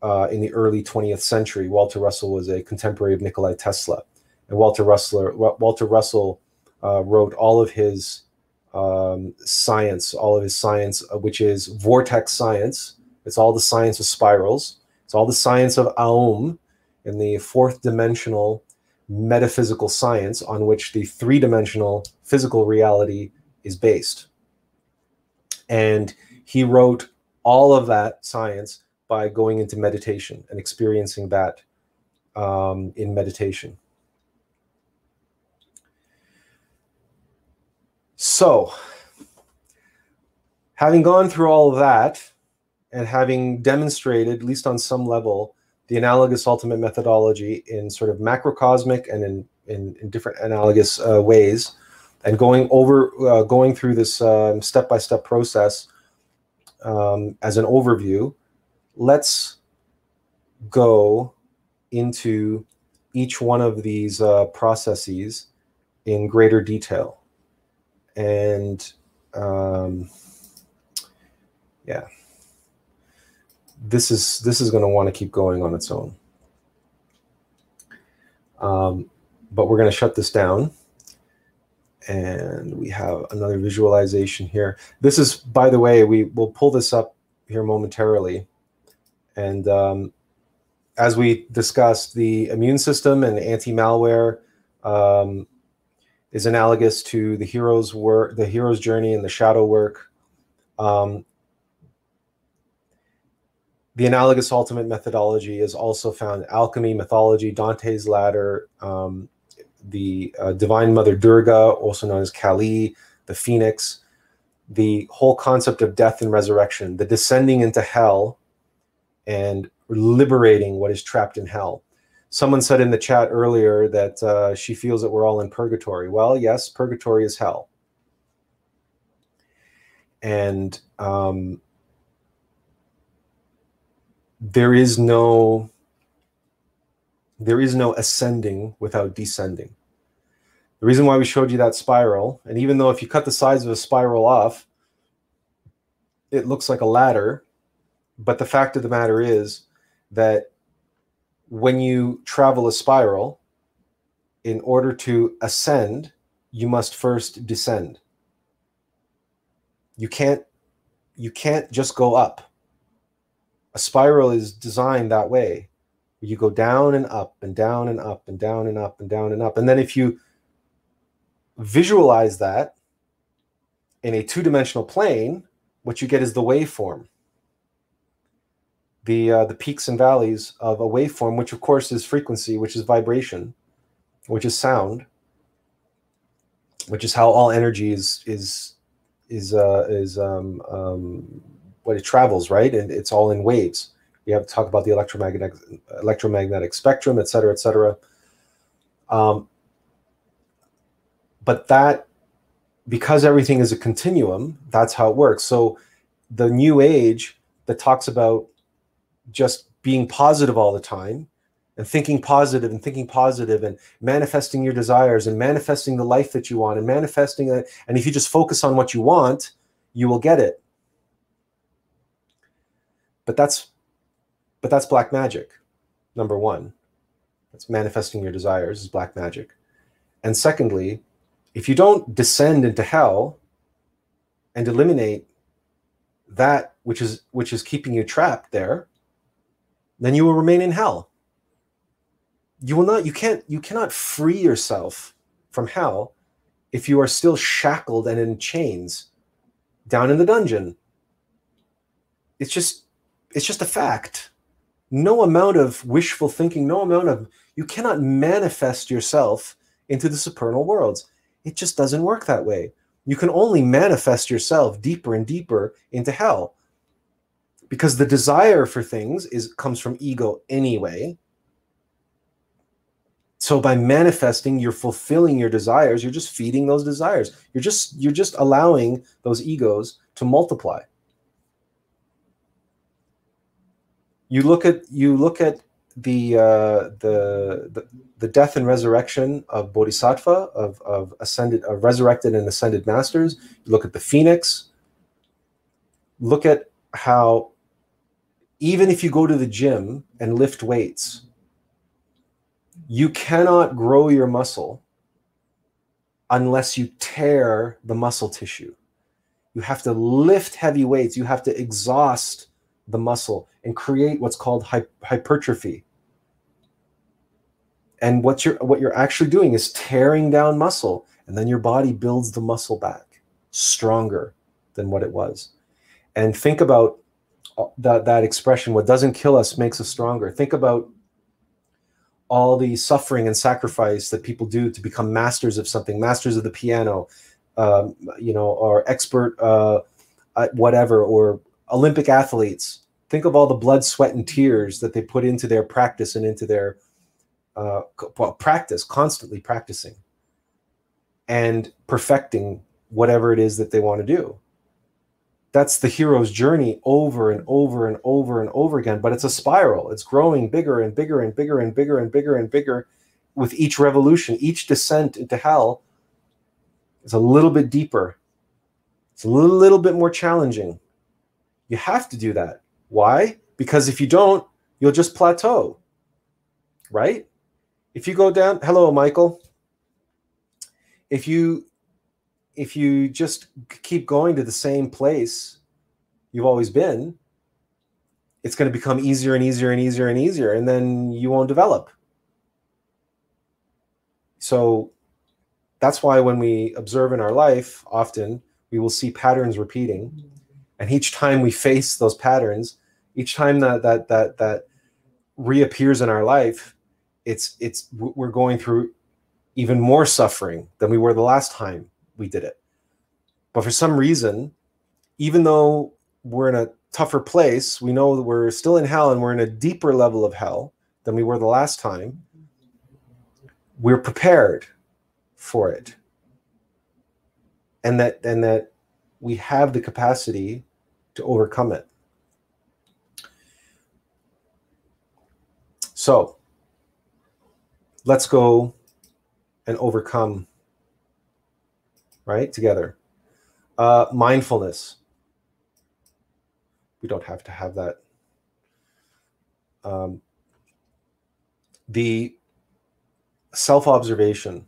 uh, in the early 20th century. Walter Russell was a contemporary of Nikola Tesla. And Walter Russell, Walter Russell uh, wrote all of his um, science, all of his science, uh, which is vortex science. It's all the science of spirals. It's all the science of Aum, in the fourth dimensional metaphysical science on which the three dimensional physical reality is based. And he wrote all of that science by going into meditation and experiencing that um, in meditation. So, having gone through all of that and having demonstrated, at least on some level, the analogous ultimate methodology in sort of macrocosmic and in, in, in different analogous uh, ways and going over uh, going through this um, step-by-step process um, as an overview let's go into each one of these uh, processes in greater detail and um, yeah this is this is going to want to keep going on its own. Um, but we're going to shut this down. And we have another visualization here. This is, by the way, we will pull this up here momentarily. And um, as we discussed, the immune system and anti-malware um, is analogous to the hero's work, the hero's journey, and the shadow work. Um, the analogous ultimate methodology is also found in alchemy, mythology, Dante's ladder, um, the uh, divine mother Durga, also known as Kali, the phoenix, the whole concept of death and resurrection, the descending into hell and liberating what is trapped in hell. Someone said in the chat earlier that uh, she feels that we're all in purgatory. Well, yes, purgatory is hell. And um, there is no there is no ascending without descending. The reason why we showed you that spiral, and even though if you cut the sides of a spiral off, it looks like a ladder, but the fact of the matter is that when you travel a spiral, in order to ascend, you must first descend. You can't you can't just go up a spiral is designed that way. You go down and up and down and up and down and up and down and up. And then if you visualize that in a two-dimensional plane, what you get is the waveform. The, uh, the peaks and valleys of a waveform, which of course is frequency, which is vibration, which is sound, which is how all energy is is is uh, is um, um, when it travels, right? And it's all in waves. We have to talk about the electromagnetic electromagnetic spectrum, et cetera, et cetera. Um, but that, because everything is a continuum, that's how it works. So the new age that talks about just being positive all the time and thinking positive and thinking positive and manifesting your desires and manifesting the life that you want and manifesting it. And if you just focus on what you want, you will get it. But that's but that's black magic number one. That's manifesting your desires is black magic. And secondly if you don't descend into hell and eliminate that which is which is keeping you trapped there then you will remain in hell you will not you can't you cannot free yourself from hell if you are still shackled and in chains down in the dungeon it's just it's just a fact. No amount of wishful thinking, no amount of, you cannot manifest yourself into the supernal worlds. It just doesn't work that way. You can only manifest yourself deeper and deeper into hell because the desire for things is comes from ego anyway. So by manifesting you're fulfilling your desires you're just feeding those desires. You're just you're just allowing those egos to multiply. You look at you look at the uh, the, the the death and resurrection of bodhisattva of of ascended of resurrected and ascended masters. You look at the phoenix. Look at how even if you go to the gym and lift weights you cannot grow your muscle unless you tear the muscle tissue. You have to lift heavy weights. You have to exhaust the muscle and create what's called hypertrophy. And what you're what you're actually doing is tearing down muscle and then your body builds the muscle back stronger than what it was. And think about that that expression what doesn't kill us makes us stronger think about all the suffering and sacrifice that people do to become masters of something masters of the piano um, you know or expert uh, whatever or olympic athletes think of all the blood sweat and tears that they put into their practice and into their uh, practice, constantly practicing and perfecting whatever it is that they want to do. That's the hero's journey over and over and over and over again. But it's a spiral. It's growing bigger and bigger and bigger and bigger and bigger and bigger with each revolution, each descent into hell is a little bit deeper. It's a little, little bit more challenging. You have to do that. Why? Because if you don't, you'll just plateau, right? if you go down hello michael if you if you just keep going to the same place you've always been it's going to become easier and easier and easier and easier and then you won't develop. So that's why when we observe in our life often we will see patterns repeating and each time we face those patterns each time that that that that reappears in our life it's it's we're going through even more suffering than we were the last time we did it. But for some reason, even though we're in a tougher place, we know that we're still in hell and we're in a deeper level of hell than we were the last time. We're prepared for it. And that and that we have the capacity to overcome it. So, let's go and overcome right? Together. Uh, mindfulness. We don't have to have that. Um, the self-observation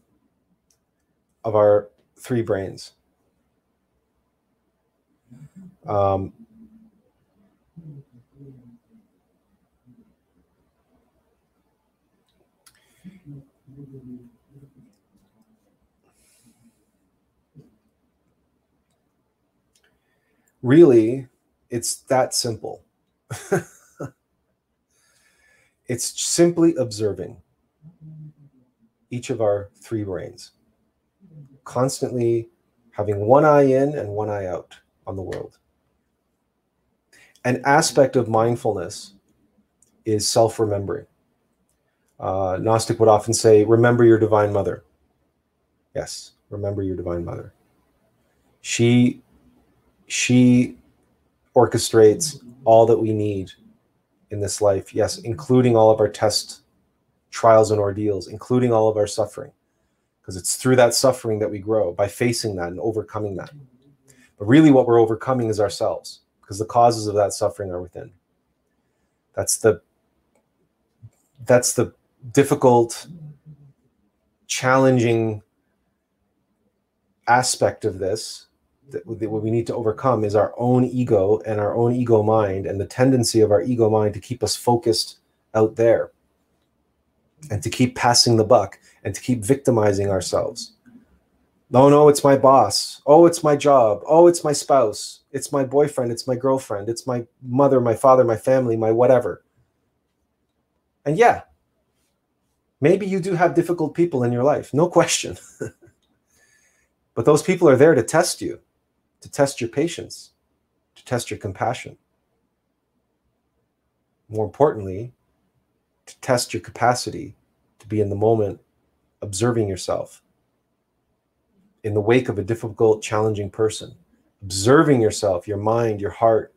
of our three brains. Um, really it's that simple. It's simply observing each of our three brains constantly having one eye in and one eye out on the world. An aspect of mindfulness is self-remembering. Uh, gnostic would often say remember your divine mother. Yes remember your divine mother. She she orchestrates all that we need in this life. Yes, including all of our test trials and ordeals, including all of our suffering. Because it's through that suffering that we grow by facing that and overcoming that. But really, what we're overcoming is ourselves because the causes of that suffering are within. That's the that's the difficult, challenging aspect of this that what we need to overcome is our own ego and our own ego mind and the tendency of our ego mind to keep us focused out there and to keep passing the buck and to keep victimizing ourselves. No, no, it's my boss. Oh, it's my job. Oh, it's my spouse. It's my boyfriend. It's my girlfriend. It's my mother, my father, my family, my whatever. And yeah, maybe you do have difficult people in your life, no question. But those people are there to test you, to test your patience, to test your compassion. More importantly, to test your capacity to be in the moment, observing yourself in the wake of a difficult, challenging person, observing yourself, your mind, your heart,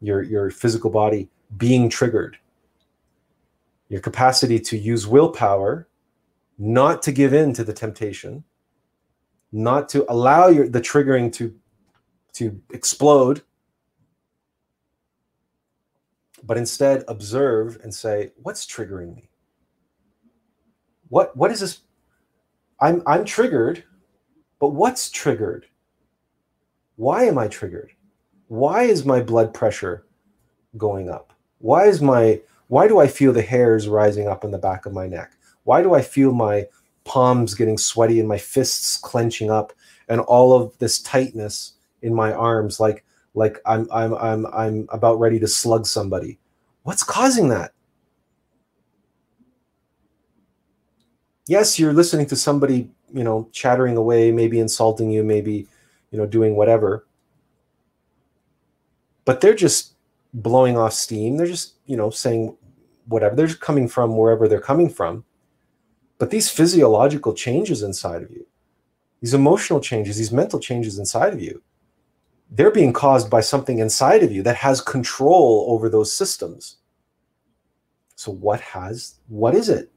your, your physical body being triggered. Your capacity to use willpower, not to give in to the temptation, not to allow your the triggering to to explode but instead observe and say what's triggering me? What what is this? I'm i'm triggered but what's triggered? Why am i triggered? Why is my blood pressure going up? Why is my why do i feel the hairs rising up in the back of my neck? Why do i feel my palms getting sweaty and my fists clenching up and all of this tightness in my arms like like I'm I'm I'm I'm about ready to slug somebody. What's causing that? Yes, you're listening to somebody, you know, chattering away, maybe insulting you, maybe, you know, doing whatever. But they're just blowing off steam. They're just, you know, saying whatever. They're coming from wherever they're coming from. But these physiological changes inside of you, these emotional changes, these mental changes inside of you, they're being caused by something inside of you that has control over those systems. So what has what is it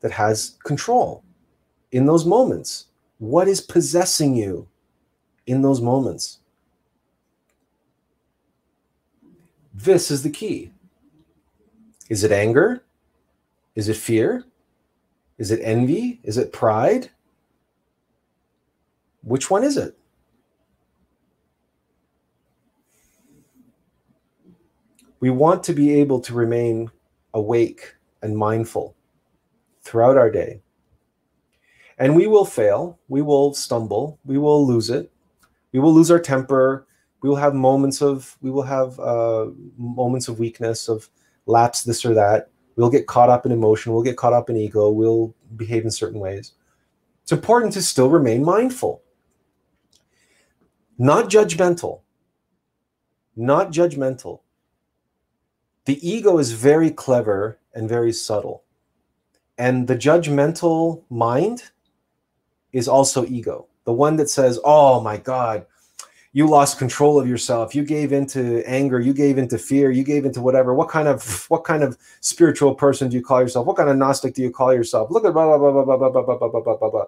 that has control in those moments? What is possessing you in those moments? This is the key. Is it anger? Is it fear? Is it envy? Is it pride? Which one is it? We want to be able to remain awake and mindful throughout our day. And we will fail, we will stumble, we will lose it, we will lose our temper, we will have moments of we will have uh, moments of weakness of lapse this or that We'll get caught up in emotion. We'll get caught up in ego. We'll behave in certain ways. It's important to still remain mindful, not judgmental. Not judgmental. The ego is very clever and very subtle. And the judgmental mind is also ego. The one that says, oh my God, you lost control of yourself you gave into anger you gave into fear you gave into whatever what kind of what kind of spiritual person do you call yourself what kind of gnostic do you call yourself look at blah blah blah blah blah blah blah blah blah blah blah blah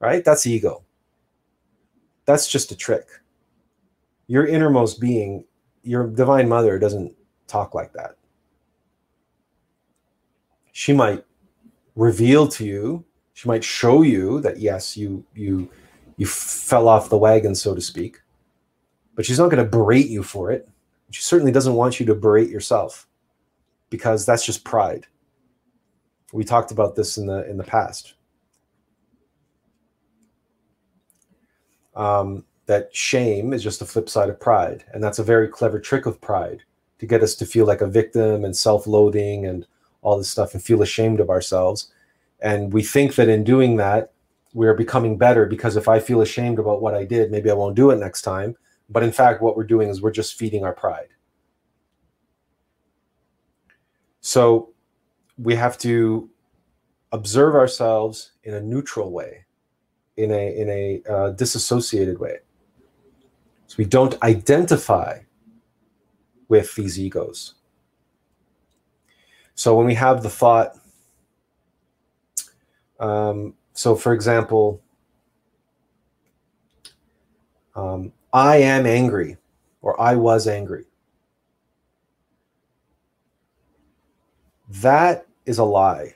right that's ego that's just a trick your innermost being your divine mother doesn't talk like that she might reveal to you she might show you that yes you you you fell off the wagon so to speak but she's not going to berate you for it. She certainly doesn't want you to berate yourself because that's just pride. We talked about this in the in the past. Um, that shame is just the flip side of pride, and that's a very clever trick of pride to get us to feel like a victim and self-loathing and all this stuff and feel ashamed of ourselves. And we think that in doing that, we're becoming better because if I feel ashamed about what I did, maybe I won't do it next time. But in fact, what we're doing is we're just feeding our pride. So we have to observe ourselves in a neutral way, in a in a uh, disassociated way. So we don't identify with these egos. So when we have the thought, um, so for example, um, I am angry or I was angry. That is a lie.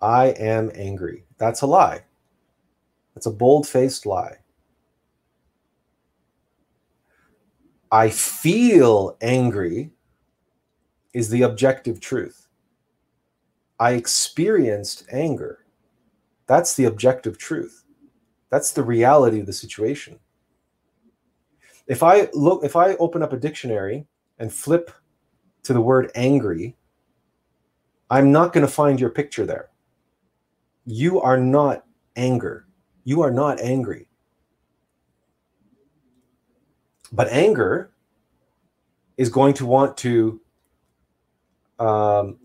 I am angry. That's a lie. That's a bold faced lie. I feel angry is the objective truth. I experienced anger. That's the objective truth. That's the reality of the situation if I look, if I open up a dictionary and flip to the word angry, I'm not going to find your picture there. You are not anger. You are not angry. But anger is going to want to um,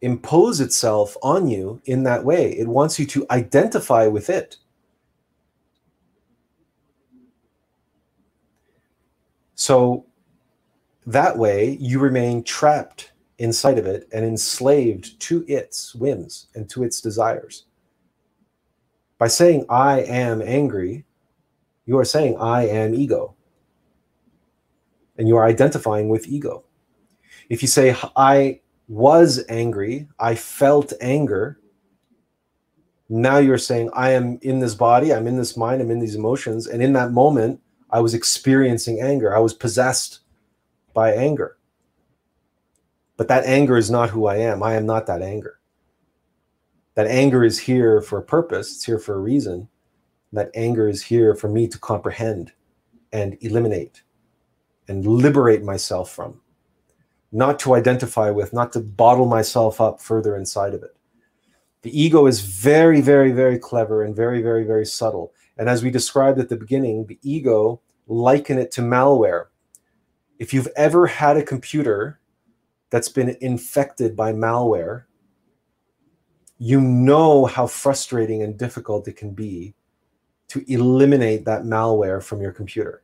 impose itself on you in that way. It wants you to identify with it. So that way, you remain trapped inside of it and enslaved to its whims and to its desires. By saying, I am angry, you are saying, I am ego. And you are identifying with ego. If you say, I was angry, I felt anger, now you're saying, I am in this body, I'm in this mind, I'm in these emotions. And in that moment, I was experiencing anger. I was possessed by anger. But that anger is not who I am. I am not that anger. That anger is here for a purpose, it's here for a reason. That anger is here for me to comprehend and eliminate and liberate myself from, not to identify with, not to bottle myself up further inside of it. The ego is very, very, very clever and very, very, very subtle. And as we described at the beginning, the ego, liken it to malware. If you've ever had a computer that's been infected by malware, you know how frustrating and difficult it can be to eliminate that malware from your computer.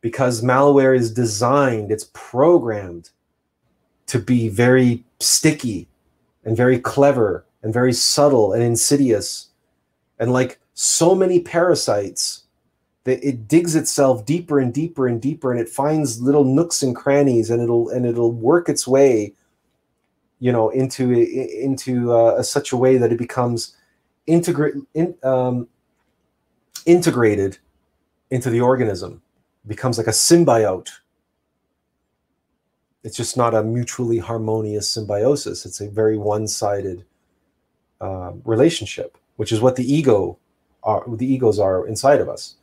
Because malware is designed, it's programmed to be very sticky and very clever and very subtle and insidious. And like so many parasites, that it digs itself deeper and deeper and deeper and it finds little nooks and crannies and it'll and it'll work its way you know into into uh, such a way that it becomes integrate in, um, integrated into the organism becomes like a symbiote. It's just not a mutually harmonious symbiosis. It's a very one-sided uh, relationship which is what the ego are the egos are inside of us.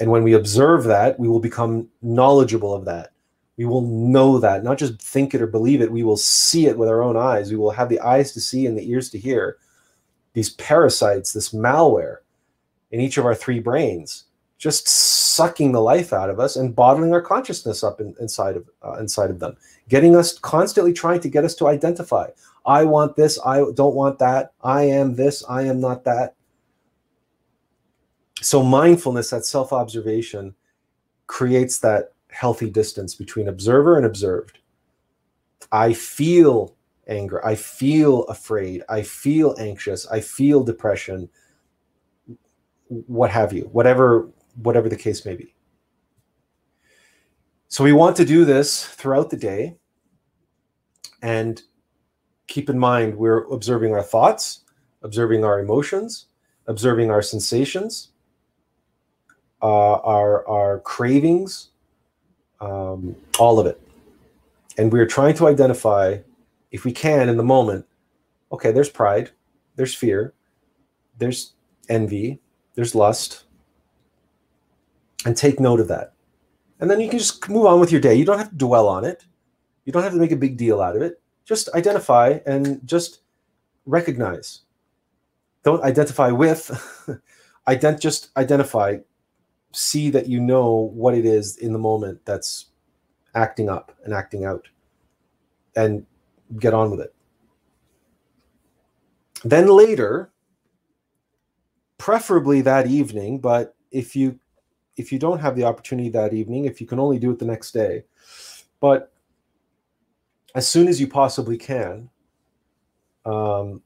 And when we observe that, we will become knowledgeable of that. We will know that, not just think it or believe it, we will see it with our own eyes. We will have the eyes to see and the ears to hear these parasites, this malware in each of our three brains, just sucking the life out of us and bottling our consciousness up in, inside of uh, inside of them, getting us constantly trying to get us to identify. I want this. I don't want that. I am this. I am not that so mindfulness that self-observation creates that healthy distance between observer and observed i feel anger i feel afraid i feel anxious i feel depression what have you whatever whatever the case may be so we want to do this throughout the day and keep in mind we're observing our thoughts observing our emotions observing our sensations uh, our our cravings, um, all of it, and we're trying to identify, if we can, in the moment. Okay, there's pride, there's fear, there's envy, there's lust, and take note of that. And then you can just move on with your day. You don't have to dwell on it. You don't have to make a big deal out of it. Just identify and just recognize. Don't identify with. ident- just identify see that you know what it is in the moment that's acting up and acting out and get on with it. Then later, preferably that evening, but if you if you don't have the opportunity that evening, if you can only do it the next day, but as soon as you possibly can, um,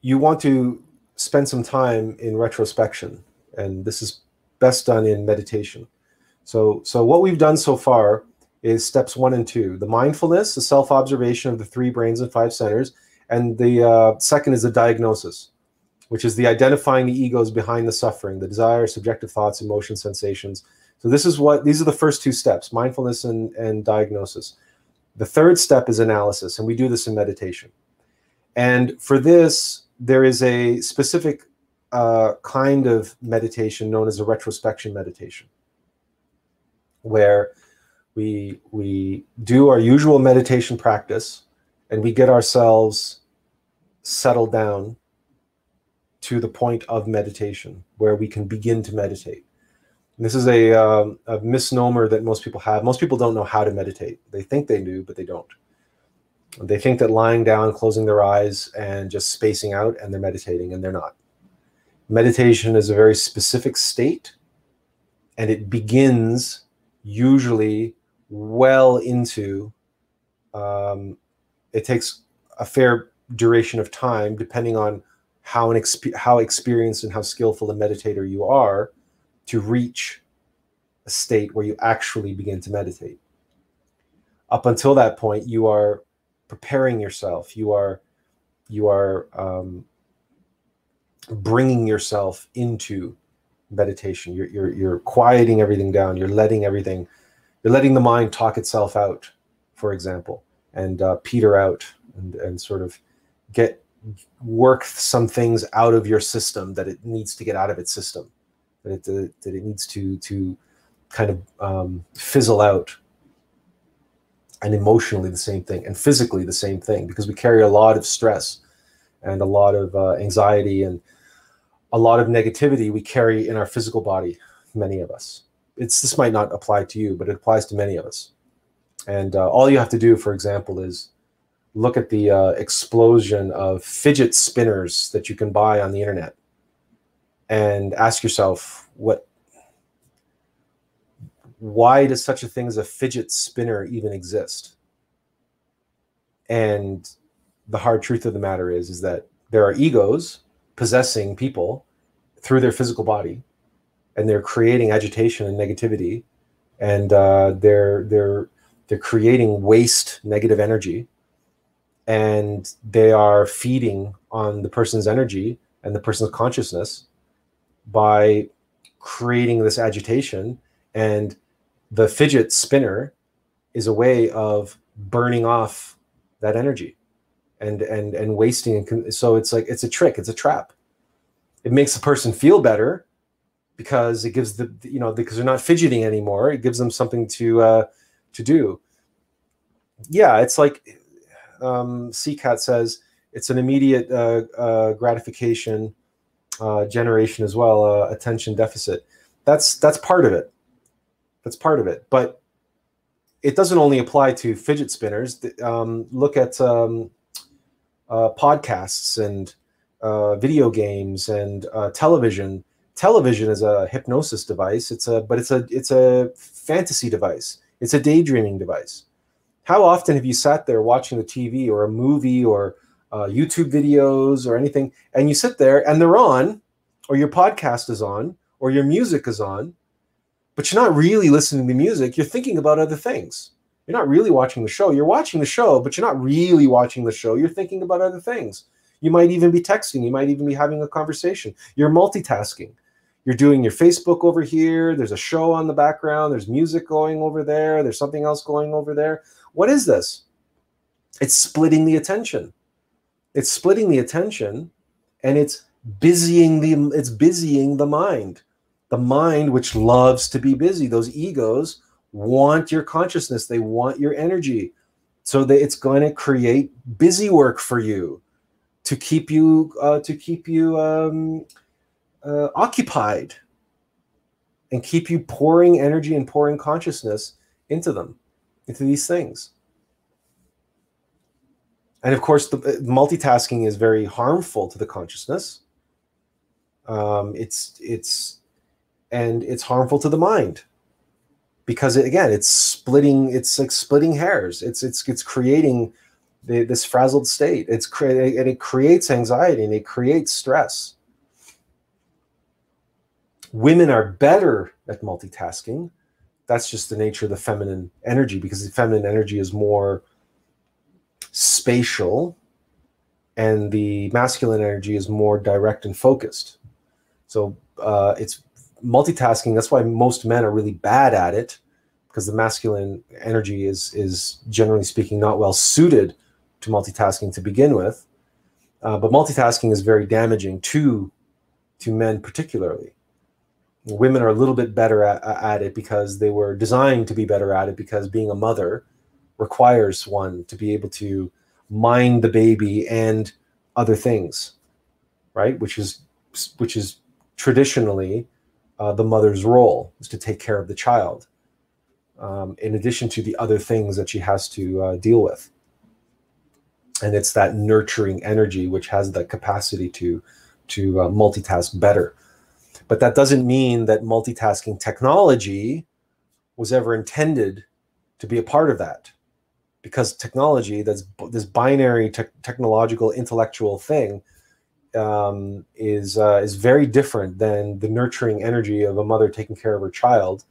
you want to spend some time in retrospection, and this is best done in meditation. So, so what we've done so far is steps one and two: the mindfulness, the self-observation of the three brains and five centers, and the uh, second is the diagnosis, which is the identifying the egos behind the suffering, the desire, subjective thoughts, emotions, sensations. So this is what these are the first two steps: mindfulness and, and diagnosis. The third step is analysis, and we do this in meditation. And for this, there is a specific uh, kind of meditation known as a retrospection meditation, where we we do our usual meditation practice, and we get ourselves settled down to the point of meditation where we can begin to meditate. And this is a, um, a misnomer that most people have. Most people don't know how to meditate. They think they do, but they don't. They think that lying down, closing their eyes, and just spacing out, and they're meditating, and they're not. Meditation is a very specific state, and it begins usually well into. Um, it takes a fair duration of time, depending on how an exp- how experienced and how skillful a meditator you are, to reach a state where you actually begin to meditate. Up until that point, you are preparing yourself. You are you are um, bringing yourself into meditation. You're, you're you're quieting everything down. You're letting everything. You're letting the mind talk itself out, for example, and uh, peter out and and sort of get work some things out of your system that it needs to get out of its system that it that it needs to to kind of um, fizzle out. And emotionally the same thing and physically the same thing because we carry a lot of stress and a lot of uh, anxiety and a lot of negativity we carry in our physical body many of us. It's this might not apply to you but it applies to many of us. And uh, all you have to do for example is look at the uh, explosion of fidget spinners that you can buy on the internet and ask yourself what why does such a thing as a fidget spinner even exist? And the hard truth of the matter is is that there are egos possessing people through their physical body and they're creating agitation and negativity and uh, they're they're they're creating waste negative energy and they are feeding on the person's energy and the person's consciousness by creating this agitation. And the fidget spinner is a way of burning off that energy and and and wasting and so it's like it's a trick it's a trap. It makes the person feel better because it gives the you know because they're not fidgeting anymore it gives them something to uh to do. Yeah it's like um, CCAT says it's an immediate uh, uh, gratification uh, generation as well, uh, attention deficit. That's that's part of it. That's part of it, but it doesn't only apply to fidget spinners. Um, look at um, uh, podcasts and uh, video games and television. Television is a hypnosis device. It's a but it's a it's a fantasy device. It's a daydreaming device how often have you sat there watching the TV or a movie or uh, YouTube videos or anything, and you sit there and they're on, or your podcast is on, or your music is on, but you're not really listening to music. You're thinking about other things. You're not really watching the show. You're watching the show, but you're not really watching the show. You're thinking about other things. You might even be texting. You might even be having a conversation. You're multitasking. You're doing your Facebook over here. There's a show on the background. There's music going over there. There's something else going over there. What is this? It's splitting the attention. It's splitting the attention and it's busying the it's busying the mind. The mind which loves to be busy. Those egos want your consciousness, they want your energy. So that it's going to create busy work for you to keep you uh, to keep you um, uh, occupied and keep you pouring energy and pouring consciousness into them into these things. And of course, the uh, multitasking is very harmful to the consciousness. Um, it's it's and it's harmful to the mind because it, again, it's splitting. It's like splitting hairs. It's it's it's creating the, this frazzled state. It's creating and it creates anxiety and it creates stress. Women are better at multitasking that's just the nature of the feminine energy because the feminine energy is more spatial and the masculine energy is more direct and focused. So uh, it's multitasking. That's why most men are really bad at it because the masculine energy is is generally speaking not well suited to multitasking to begin with. Uh, but multitasking is very damaging to to men particularly women are a little bit better at, at it because they were designed to be better at it because being a mother requires one to be able to mind the baby and other things right? Which is which is traditionally uh, the mother's role is to take care of the child um, in addition to the other things that she has to uh, deal with. And it's that nurturing energy which has the capacity to to uh, multitask better but that doesn't mean that multitasking technology was ever intended to be a part of that. Because technology that's this binary te- technological intellectual thing um, is uh, is very different than the nurturing energy of a mother taking care of her child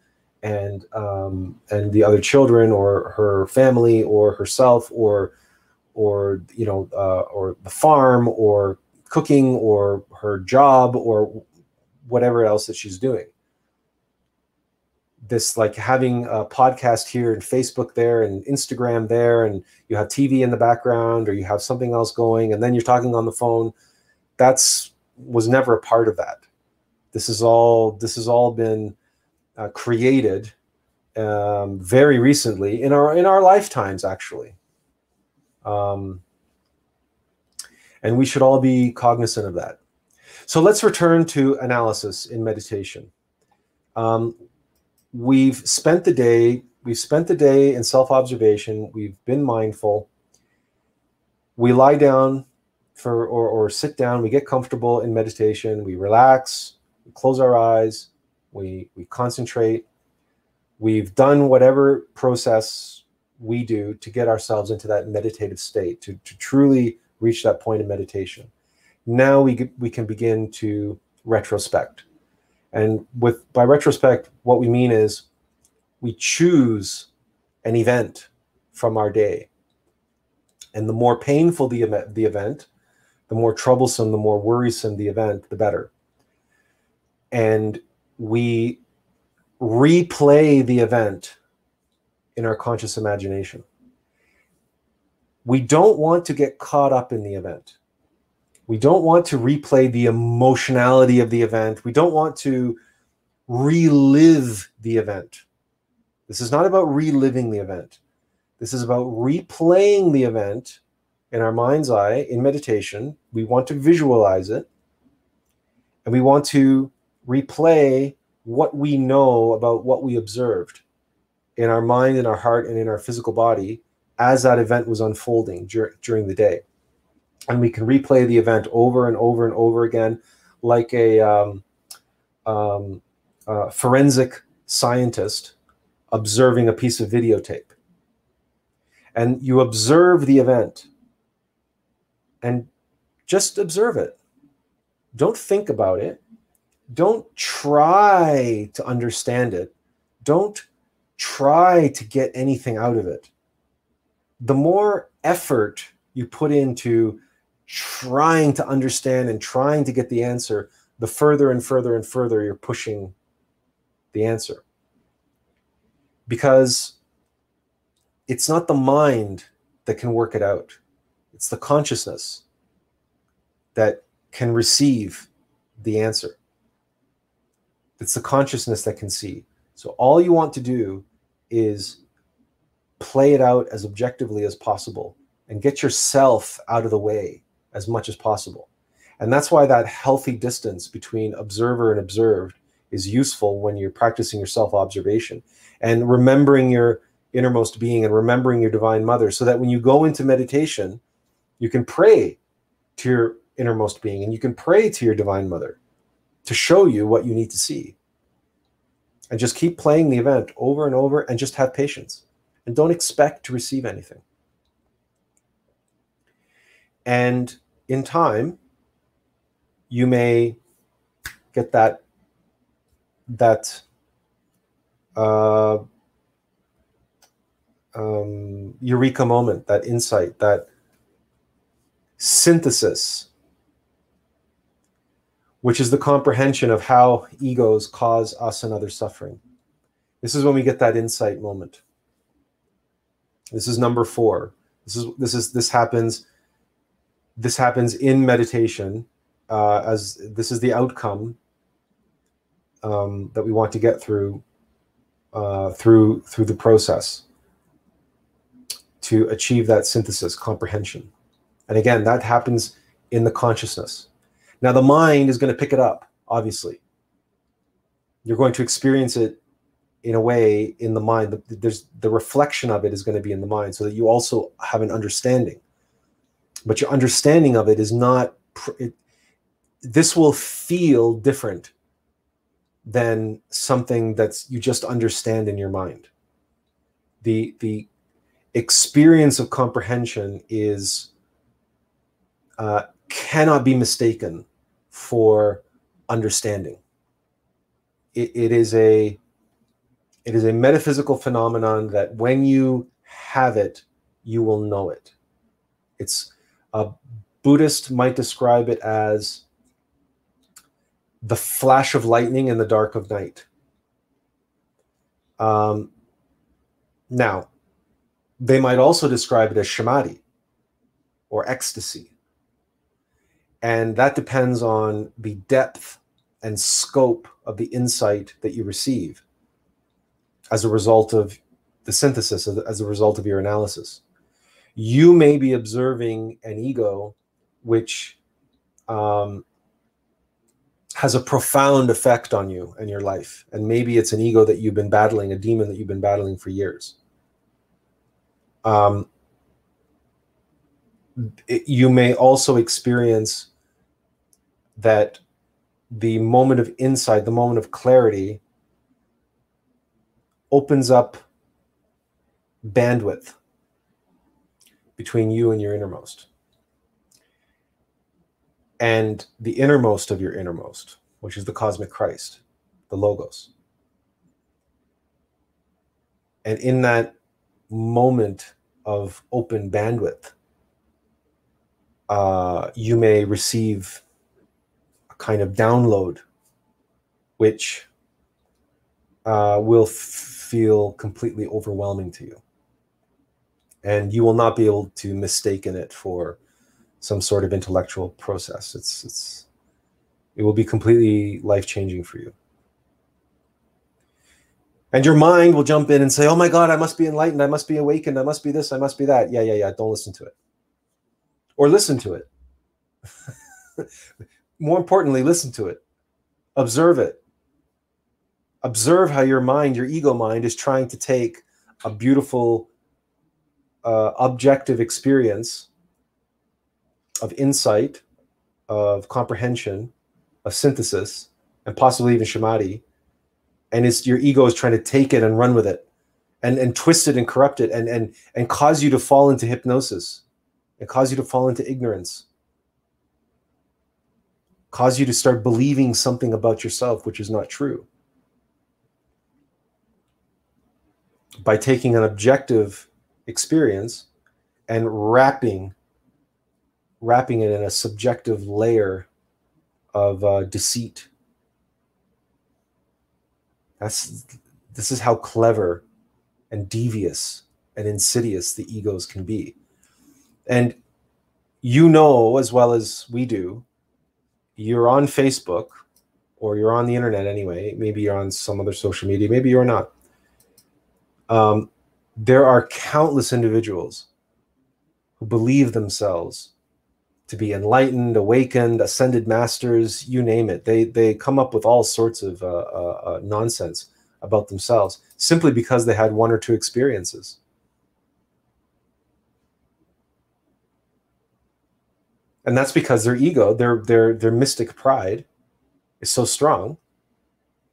and um, and the other children or her family or herself or or you know uh, or the farm or cooking or her job or whatever else that she's doing. This like having a podcast here and facebook there and instagram there and you have tv in the background or you have something else going and then you're talking on the phone that's was never a part of that. This is all this has all been uh, created um, very recently in our in our lifetimes actually. Um, and we should all be cognizant of that so let's return to analysis in meditation. Um, we've spent the day we've spent the day in self-observation. We've been mindful. We lie down for or, or sit down. We get comfortable in meditation. We relax. We close our eyes. We we concentrate. We've done whatever process we do to get ourselves into that meditative state to, to truly reach that point of meditation now we, we can begin to retrospect and with by retrospect what we mean is we choose an event from our day and the more painful the the event the more troublesome, the more worrisome the event, the better. And we replay the event in our conscious imagination. We don't want to get caught up in the event. We don't want to replay the emotionality of the event. We don't want to relive the event. This is not about reliving the event. This is about replaying the event in our mind's eye in meditation. We want to visualize it and we want to replay what we know about what we observed in our mind, in our heart, and in our physical body as that event was unfolding dur- during the day. And we can replay the event over and over and over again, like a um, um, uh, forensic scientist observing a piece of videotape. And you observe the event and just observe it. Don't think about it. Don't try to understand it. Don't try to get anything out of it. The more effort you put into trying to understand and trying to get the answer, the further and further and further you're pushing the answer. Because it's not the mind that can work it out. It's the consciousness that can receive the answer. It's the consciousness that can see. So all you want to do is play it out as objectively as possible and get yourself out of the way as much as possible. And that's why that healthy distance between observer and observed is useful when you're practicing your self observation and remembering your innermost being and remembering your divine mother so that when you go into meditation, you can pray to your innermost being and you can pray to your divine mother to show you what you need to see. And just keep playing the event over and over and just have patience and don't expect to receive anything. And in time, you may get that that uh, um, eureka moment, that insight, that synthesis, which is the comprehension of how egos cause us and others suffering. This is when we get that insight moment. This is number four. This is this is this happens. This happens in meditation, uh, as this is the outcome um, that we want to get through uh, through through the process to achieve that synthesis comprehension. And again, that happens in the consciousness. Now, the mind is going to pick it up, obviously. You're going to experience it in a way in the mind. There's the reflection of it is going to be in the mind, so that you also have an understanding. But your understanding of it is not. It, this will feel different than something that's you just understand in your mind. The the experience of comprehension is uh, cannot be mistaken for understanding. It, it is a it is a metaphysical phenomenon that when you have it, you will know it. It's a Buddhist might describe it as the flash of lightning in the dark of night. Um, now, they might also describe it as samadhi or ecstasy. And that depends on the depth and scope of the insight that you receive as a result of the synthesis, as a result of your analysis. You may be observing an ego which um, has a profound effect on you and your life. And maybe it's an ego that you've been battling, a demon that you've been battling for years. Um, it, you may also experience that the moment of insight, the moment of clarity, opens up bandwidth between you and your innermost and the innermost of your innermost, which is the cosmic Christ, the Logos. And in that moment of open bandwidth, uh, you may receive a kind of download, which uh, will feel completely overwhelming to you. And you will not be able to mistake it for some sort of intellectual process. It's it's it will be completely life changing for you. And your mind will jump in and say, "Oh my God, I must be enlightened. I must be awakened. I must be this. I must be that." Yeah, yeah, yeah. Don't listen to it, or listen to it. More importantly, listen to it. Observe it. Observe how your mind, your ego mind, is trying to take a beautiful, uh, objective experience of insight, of comprehension, of synthesis, and possibly even samadhi. And it's your ego is trying to take it and run with it and, and twist it and corrupt it and, and, and cause you to fall into hypnosis and cause you to fall into ignorance. Cause you to start believing something about yourself which is not true. By taking an objective experience and wrapping wrapping it in a subjective layer of uh, deceit. That's this is how clever and devious and insidious the egos can be. And you know as well as we do, you're on Facebook or you're on the internet anyway. Maybe you're on some other social media, maybe you're not. Um, there are countless individuals who believe themselves to be enlightened, awakened, ascended masters, you name it. They they come up with all sorts of uh, uh, uh, nonsense about themselves simply because they had one or two experiences. And that's because their ego, their their their mystic pride, is so strong,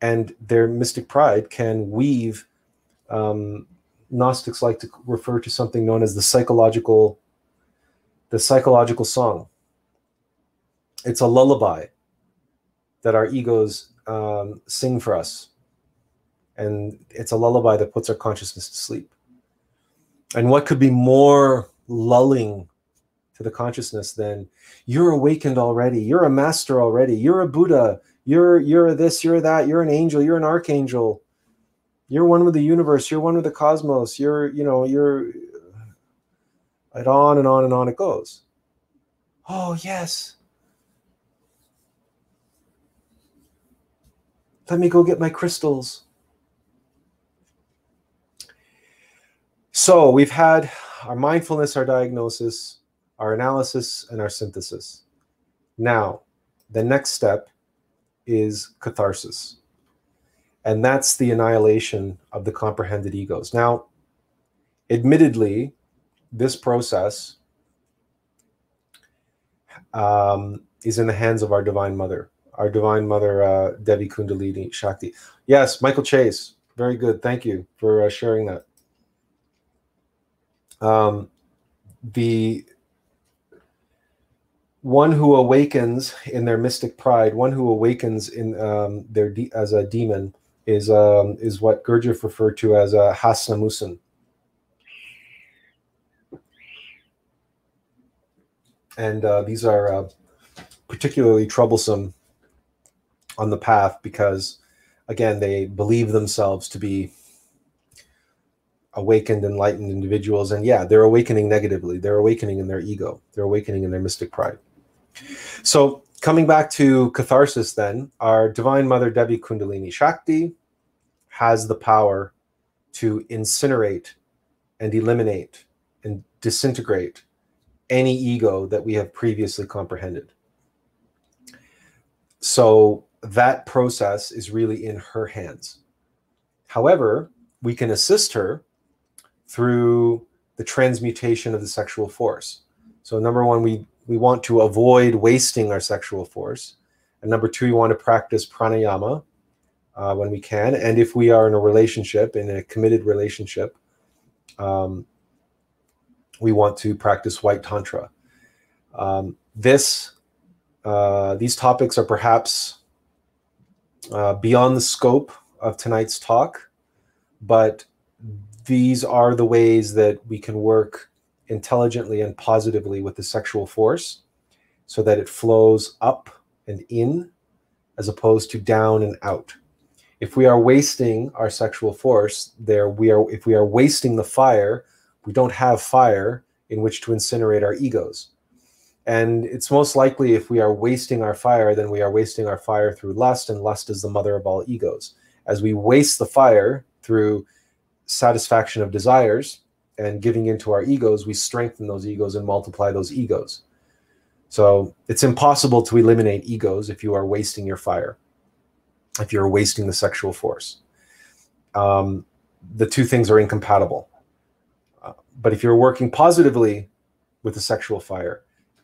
and their mystic pride can weave. Um, Gnostics like to refer to something known as the psychological the psychological song. It's a lullaby that our egos um, sing for us. And it's a lullaby that puts our consciousness to sleep. And what could be more lulling to the consciousness than you're awakened already, you're a master already, you're a Buddha, you're you're this, you're that, you're an angel, you're an archangel, you're one with the universe, you're one with the cosmos, you're, you know, you're and on and on and on it goes. Oh, yes. Let me go get my crystals. So we've had our mindfulness, our diagnosis, our analysis, and our synthesis. Now, the next step is catharsis. And that's the annihilation of the comprehended egos. Now, admittedly, this process um, is in the hands of our Divine Mother, our Divine Mother, uh, Devi Kundalini Shakti. Yes, Michael Chase. Very good. Thank you for uh, sharing that. Um, the one who awakens in their mystic pride, one who awakens in um, their as a demon, is um, is what Gurdjieff referred to as a hasnamusan. And uh, these are uh, particularly troublesome on the path because, again, they believe themselves to be awakened, enlightened individuals. And yeah, they're awakening negatively. They're awakening in their ego. They're awakening in their mystic pride. So, coming back to catharsis, then, our Divine Mother Devi Kundalini Shakti has the power to incinerate and eliminate and disintegrate any ego that we have previously comprehended. So, that process is really in her hands. However, we can assist her through the transmutation of the sexual force. So, number one, we we want to avoid wasting our sexual force. And number two, we want to practice pranayama uh, when we can. And if we are in a relationship, in a committed relationship, um, we want to practice white tantra. Um, this, uh, these topics are perhaps uh, beyond the scope of tonight's talk, but these are the ways that we can work intelligently and positively with the sexual force so that it flows up and in as opposed to down and out if we are wasting our sexual force there we are if we are wasting the fire we don't have fire in which to incinerate our egos. And it's most likely if we are wasting our fire then we are wasting our fire through lust and lust is the mother of all egos. As we waste the fire through satisfaction of desires and giving into our egos, we strengthen those egos and multiply those egos. So it's impossible to eliminate egos if you are wasting your fire, if you're wasting the sexual force. Um, the two things are incompatible. Uh, but if you're working positively with the sexual fire,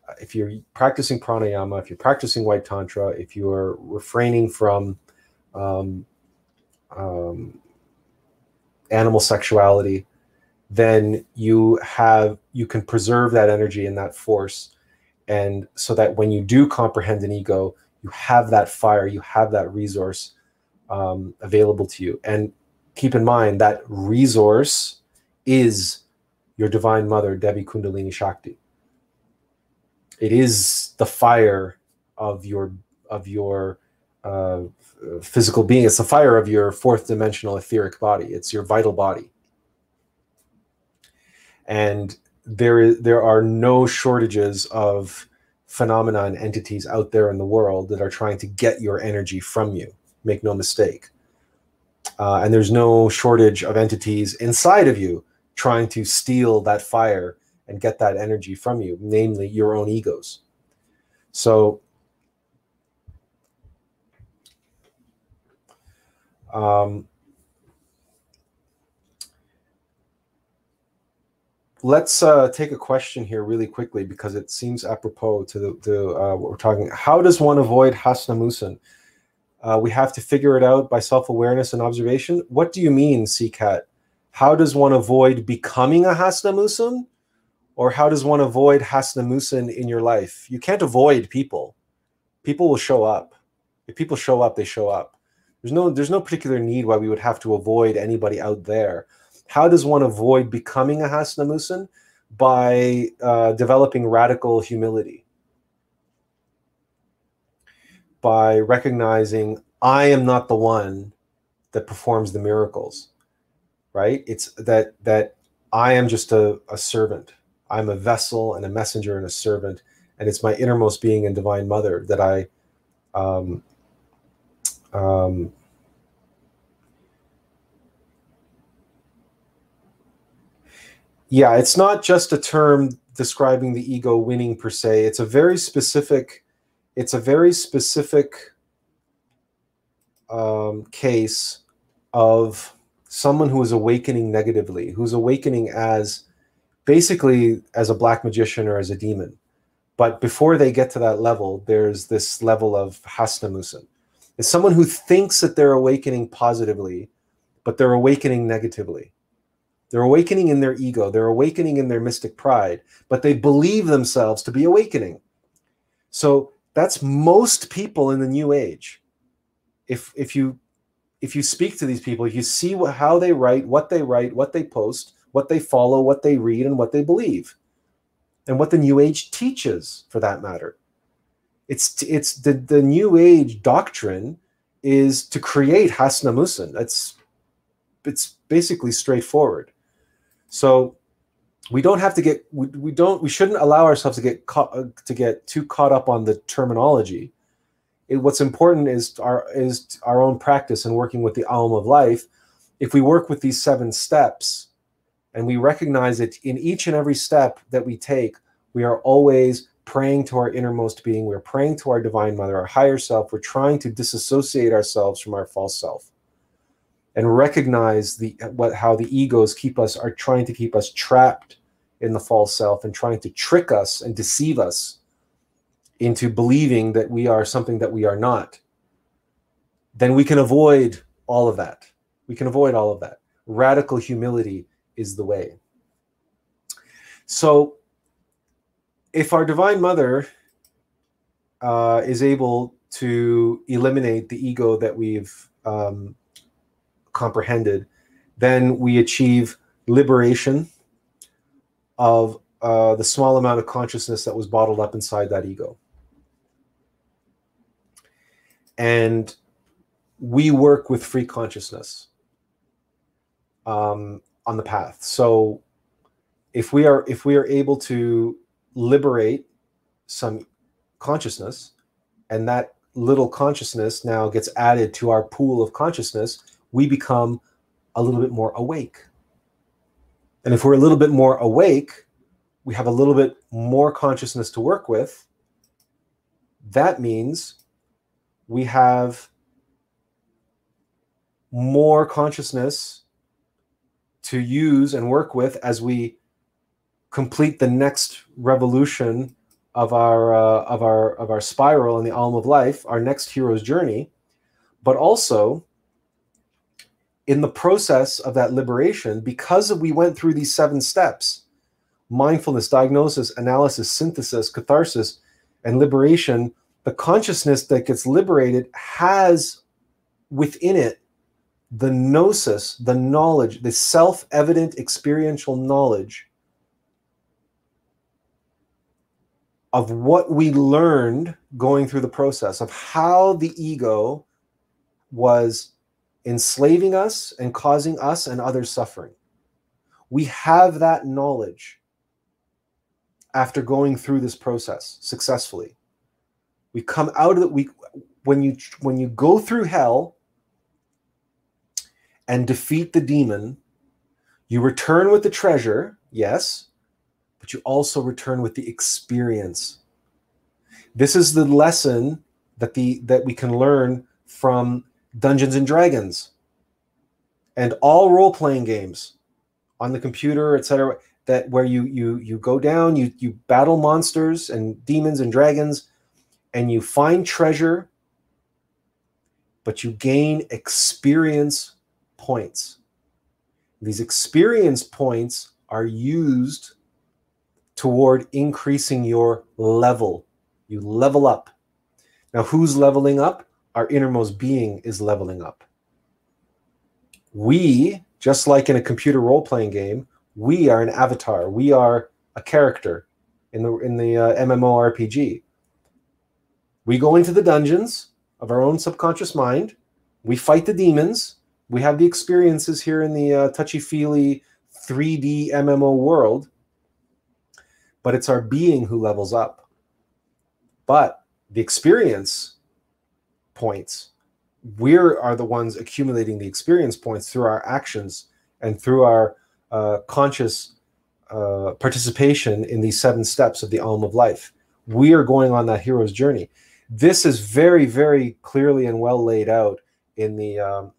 uh, if you're practicing pranayama, if you're practicing white tantra, if you are refraining from um, um, animal sexuality, then you have you can preserve that energy and that force and so that when you do comprehend an ego you have that fire you have that resource um, available to you. And keep in mind that resource is your divine mother devi kundalini shakti. It is the fire of your of your uh, physical being. It's the fire of your fourth dimensional etheric body. It's your vital body. And there is there are no shortages of phenomena and entities out there in the world that are trying to get your energy from you. Make no mistake. Uh, and there's no shortage of entities inside of you trying to steal that fire and get that energy from you, namely your own egos. So, um, let's uh, take a question here really quickly because it seems apropos to, the, uh, what we're talking. How does one avoid hasnamusan? Uh, we have to figure it out by self-awareness and observation. What do you mean, CCAT? How does one avoid becoming a hasnamusan? Or how does one avoid hasnamusan in your life? You can't avoid people. People will show up. If people show up, they show up. There's no, there's no particular need why we would have to avoid anybody out there how does one avoid becoming a Hasnamusan? By uh, developing radical humility, by recognizing I am not the one that performs the miracles, right? It's that that I am just a, a servant. I'm a vessel and a messenger and a servant, and it's my innermost being and divine mother that I um, um, yeah, it's not just a term describing the ego winning per se. It's a very specific it's a very specific um, case of someone who is awakening negatively, who's awakening as basically as a black magician or as a demon. But before they get to that level, there's this level of hasnamusin. It's someone who thinks that they're awakening positively, but they're awakening negatively. They're awakening in their ego, they're awakening in their mystic pride, but they believe themselves to be awakening. So that's most people in the new age. If if you if you speak to these people, you see what, how they write, what they write, what they post, what they follow, what they read, and what they believe, and what the New Age teaches, for that matter. It's it's the the New Age doctrine is to create hasnamusin. That's it's basically straightforward. So we don't have to get we, we don't we shouldn't allow ourselves to get caught uh, to get too caught up on the terminology. It, what's important is our is our own practice and working with the AUM of life. If we work with these seven steps and we recognize that in each and every step that we take we are always praying to our innermost being. We're praying to our divine mother our higher self. We're trying to disassociate ourselves from our false self and recognize the what how the egos keep us are trying to keep us trapped in the false self and trying to trick us and deceive us into believing that we are something that we are not then we can avoid all of that. We can avoid all of that. Radical humility is the way. So if our divine mother uh, is able to eliminate the ego that we've um, comprehended, then we achieve liberation of uh, the small amount of consciousness that was bottled up inside that ego. And we work with free consciousness um, on the path. So if we are if we are able to liberate some consciousness, and that little consciousness now gets added to our pool of consciousness, we become a little bit more awake. And if we're a little bit more awake, we have a little bit more consciousness to work with. That means we have more consciousness to use and work with as we complete the next revolution of our uh, of our of our spiral in the AUM of life, our next hero's journey, but also in the process of that liberation, because we went through these seven steps mindfulness, diagnosis, analysis, synthesis, catharsis, and liberation the consciousness that gets liberated has within it the gnosis, the knowledge, the self evident experiential knowledge of what we learned going through the process, of how the ego was enslaving us and causing us and others suffering. We have that knowledge after going through this process successfully. We come out of it. We when you when you go through hell and defeat the demon, you return with the treasure, yes, but you also return with the experience. This is the lesson that the that we can learn from Dungeons and Dragons, and all role playing games on the computer, etc. That where you you you go down, you you battle monsters and demons and dragons, and you find treasure, but you gain experience points. These experience points are used toward increasing your level. You level up. Now, who's leveling up? Our innermost being is leveling up. We, just like in a computer role playing game, we are an avatar. We are a character in the in the uh, MMORPG. We go into the dungeons of our own subconscious mind. We fight the demons. We have the experiences here in the uh, touchy feely 3D MMO world. But it's our being who levels up. But the experience points. We are the ones accumulating the experience points through our actions and through our uh, conscious uh, participation in these seven steps of the AUM of Life. We are going on that hero's journey. This is very, very clearly and well laid out in the um,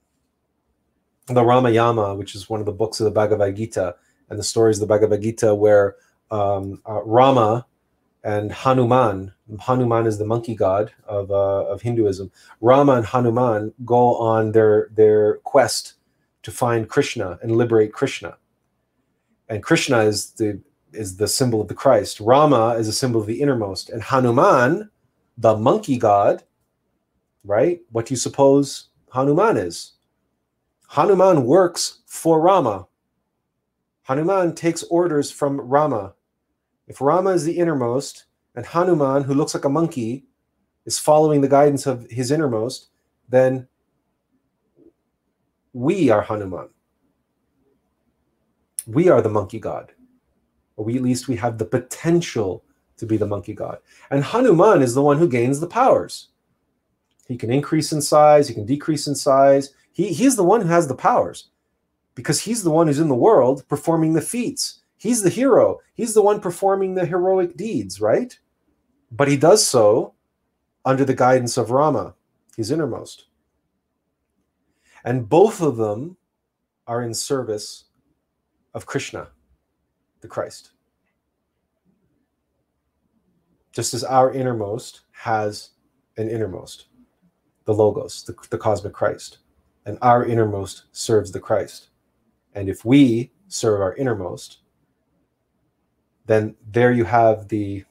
the Ramayana, which is one of the books of the Bhagavad Gita, and the stories of the Bhagavad Gita, where um, uh, Rama and Hanuman, Hanuman is the monkey god of, uh, of Hinduism. Rama and Hanuman go on their, their quest to find Krishna and liberate Krishna. And Krishna is the, is the symbol of the Christ. Rama is a symbol of the innermost. And Hanuman, the monkey god, right? What do you suppose Hanuman is? Hanuman works for Rama. Hanuman takes orders from Rama. If Rama is the innermost and Hanuman, who looks like a monkey, is following the guidance of his innermost, then we are Hanuman. We are the monkey god. Or we at least we have the potential to be the monkey god. And Hanuman is the one who gains the powers. He can increase in size, he can decrease in size. He, he's the one who has the powers because he's the one who's in the world performing the feats. He's the hero. He's the one performing the heroic deeds, right? But he does so under the guidance of Rama, his innermost. And both of them are in service of Krishna, the Christ. Just as our innermost has an innermost, the Logos, the, the cosmic Christ, and our innermost serves the Christ. And if we serve our innermost, then there you have the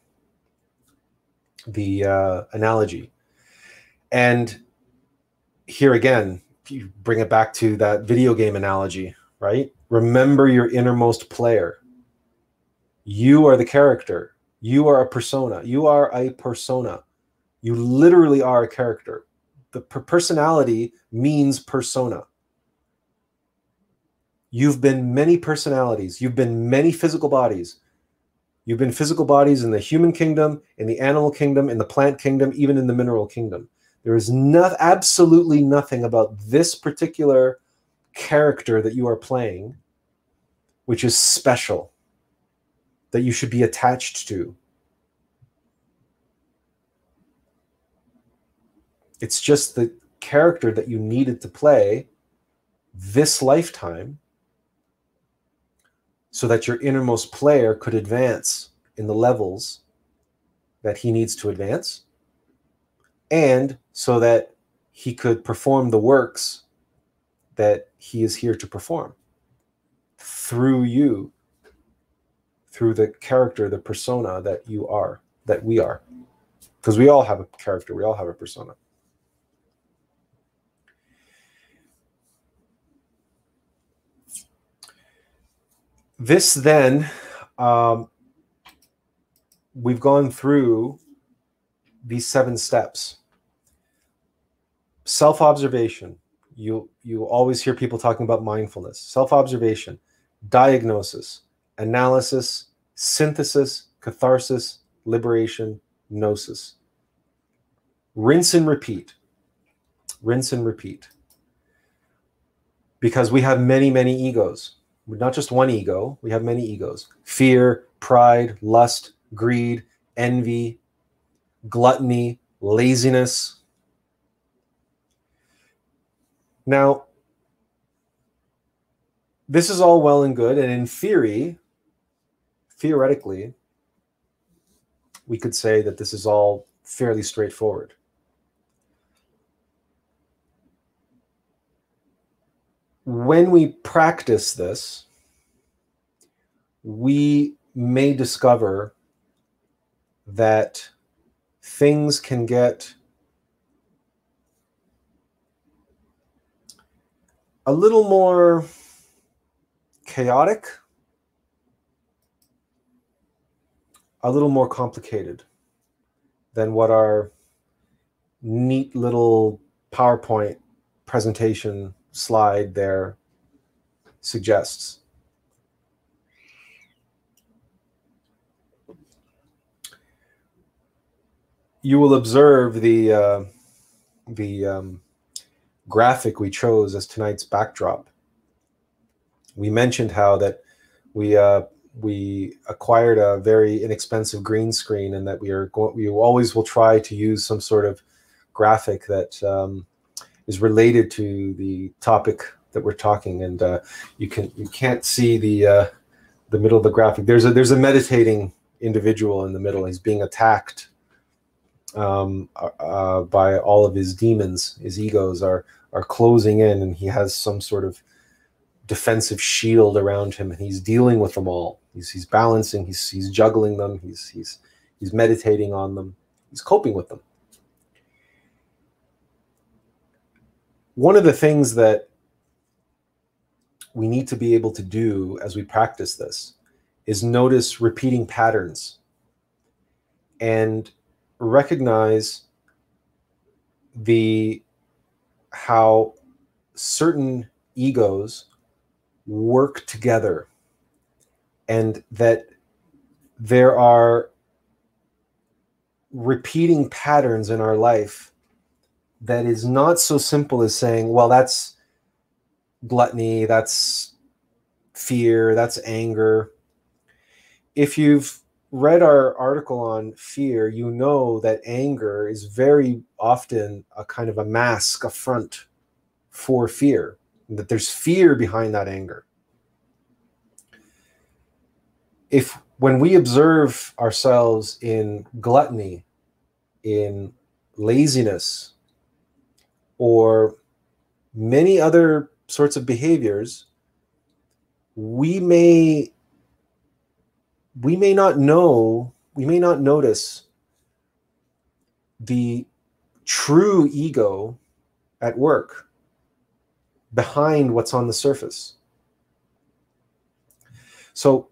the uh, analogy. And here again, you bring it back to that video game analogy, right? Remember your innermost player. You are the character. You are a persona. You are a persona. You literally are a character. The personality means persona. You've been many personalities. You've been many physical bodies. You've been physical bodies in the human kingdom, in the animal kingdom, in the plant kingdom, even in the mineral kingdom. There is not absolutely nothing about this particular character that you are playing which is special that you should be attached to. It's just the character that you needed to play this lifetime so that your innermost player could advance in the levels that he needs to advance, and so that he could perform the works that he is here to perform through you, through the character, the persona that you are, that we are. Because we all have a character, we all have a persona. This then um, we've gone through these seven steps. Self-observation. You you always hear people talking about mindfulness. Self-observation diagnosis analysis synthesis catharsis liberation gnosis. Rinse and repeat. Rinse and repeat. Because we have many many egos not just one ego, we have many egos fear, pride, lust, greed, envy, gluttony, laziness. Now, this is all well and good. And in theory, theoretically, we could say that this is all fairly straightforward. When we practice this, we may discover that things can get a little more chaotic, a little more complicated than what our neat little PowerPoint presentation slide there suggests. You will observe the uh, the um, graphic we chose as tonight's backdrop. We mentioned how that we uh, we acquired a very inexpensive green screen, and that we are. We always will try to use some sort of graphic that um, is related to the topic that we're talking. And uh, you can you can't see the uh, the middle of the graphic. There's a there's a meditating individual in the middle. He's being attacked um, uh, by all of his demons. His egos are are closing in, and he has some sort of defensive shield around him, and he's dealing with them all. He's he's balancing. He's he's juggling them. He's he's he's meditating on them. He's coping with them. One of the things that we need to be able to do as we practice this is notice repeating patterns and recognize the how certain egos work together and that there are repeating patterns in our life that is not so simple as saying well that's gluttony that's fear that's anger if you've read our article on fear, you know that anger is very often a kind of a mask, a front for fear, that there's fear behind that anger. If when we observe ourselves in gluttony, in laziness, or many other sorts of behaviors, we may we may not know, we may not notice the true ego at work behind what's on the surface. So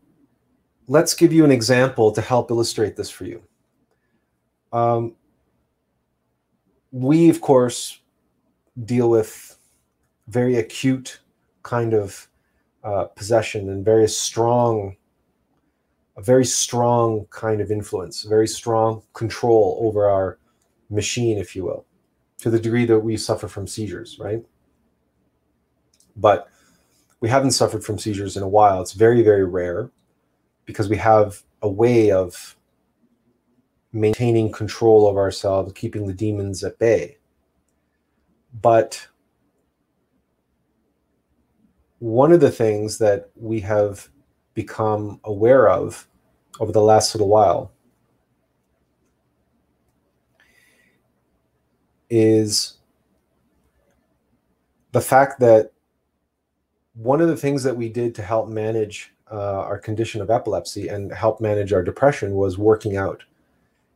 let's give you an example to help illustrate this for you. Um, we, of course, deal with very acute kind of uh, possession and very strong a very strong kind of influence, very strong control over our machine, if you will, to the degree that we suffer from seizures, right? But we haven't suffered from seizures in a while. It's very, very rare because we have a way of maintaining control of ourselves, keeping the demons at bay. But one of the things that we have become aware of over the last little while is the fact that one of the things that we did to help manage uh, our condition of epilepsy and help manage our depression was working out.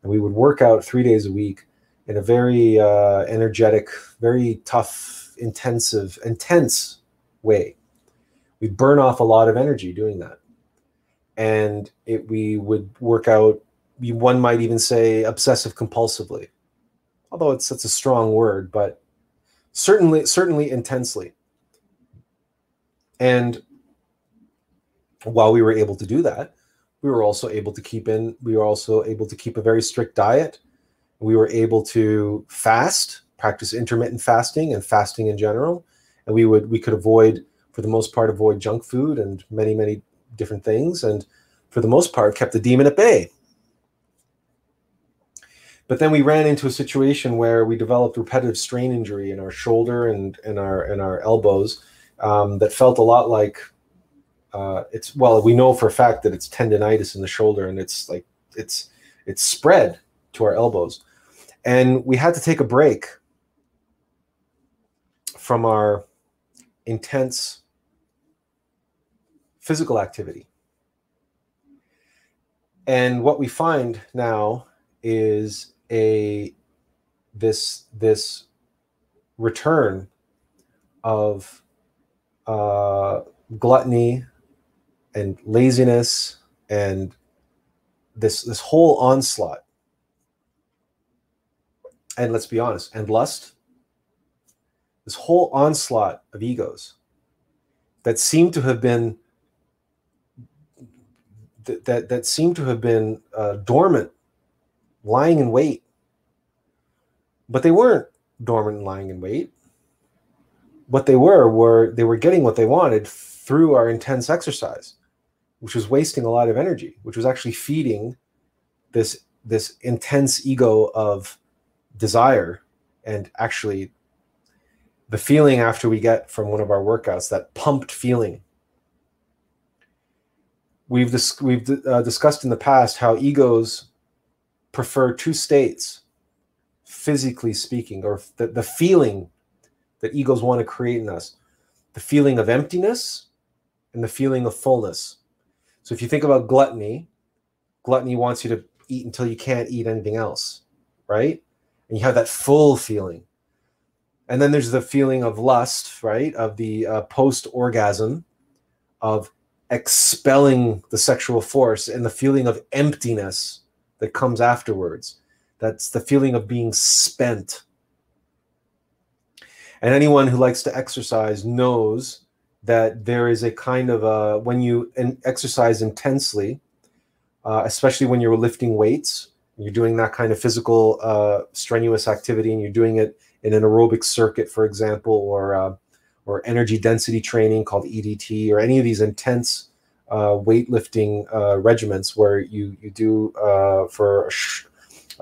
And we would work out three days a week in a very uh, energetic, very tough, intensive, intense way. We'd burn off a lot of energy doing that. And it, we would work out one might even say obsessive compulsively. Although it's it's a strong word but certainly certainly intensely. And while we were able to do that we were also able to keep in we were also able to keep a very strict diet we were able to fast practice intermittent fasting and fasting in general. And we would we could avoid for the most part avoid junk food and many many different things, and for the most part, kept the demon at bay. But then we ran into a situation where we developed repetitive strain injury in our shoulder and, and our and our elbows um, that felt a lot like uh, it's well, we know for a fact that it's tendonitis in the shoulder, and it's like it's it's spread to our elbows, and we had to take a break from our intense physical activity. And what we find now is a this this return of uh, gluttony and laziness and this this whole onslaught and let's be honest and lust this whole onslaught of egos that seem to have been that that, that seem to have been uh, dormant, lying in wait. But they weren't dormant and lying in wait. What they were were they were getting what they wanted through our intense exercise. which was wasting a lot of energy, which was actually feeding this this intense ego of desire and actually the feeling after we get from one of our workouts that pumped feeling. We've dis- we've uh, discussed in the past how egos prefer two states physically speaking or the, the feeling that egos want to create in us the feeling of emptiness and the feeling of fullness. So if you think about gluttony gluttony wants you to eat until you can't eat anything else right and you have that full feeling. And then there's the feeling of lust right? Of the uh, post orgasm of expelling the sexual force and the feeling of emptiness that comes afterwards. That's the feeling of being spent. And anyone who likes to exercise knows that there is a kind of a when you exercise intensely uh, especially when you're lifting weights you're doing that kind of physical uh, strenuous activity and you're doing it in an aerobic circuit for example or uh, or energy density training called edt or any of these intense uh, weightlifting uh, regiments where you you do uh, for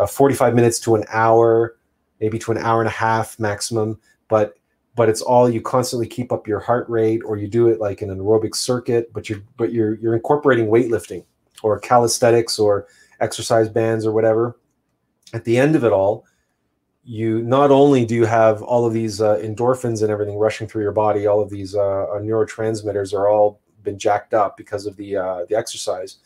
45 minutes to an hour maybe to an hour and a half maximum but but it's all you constantly keep up your heart rate or you do it like in an aerobic circuit but you're but you're you're incorporating weightlifting or calisthenics or exercise bands or whatever. At the end of it all you not only do you have all of these uh, endorphins and everything rushing through your body all of these uh, uh, neurotransmitters are all been jacked up because of the uh, the exercise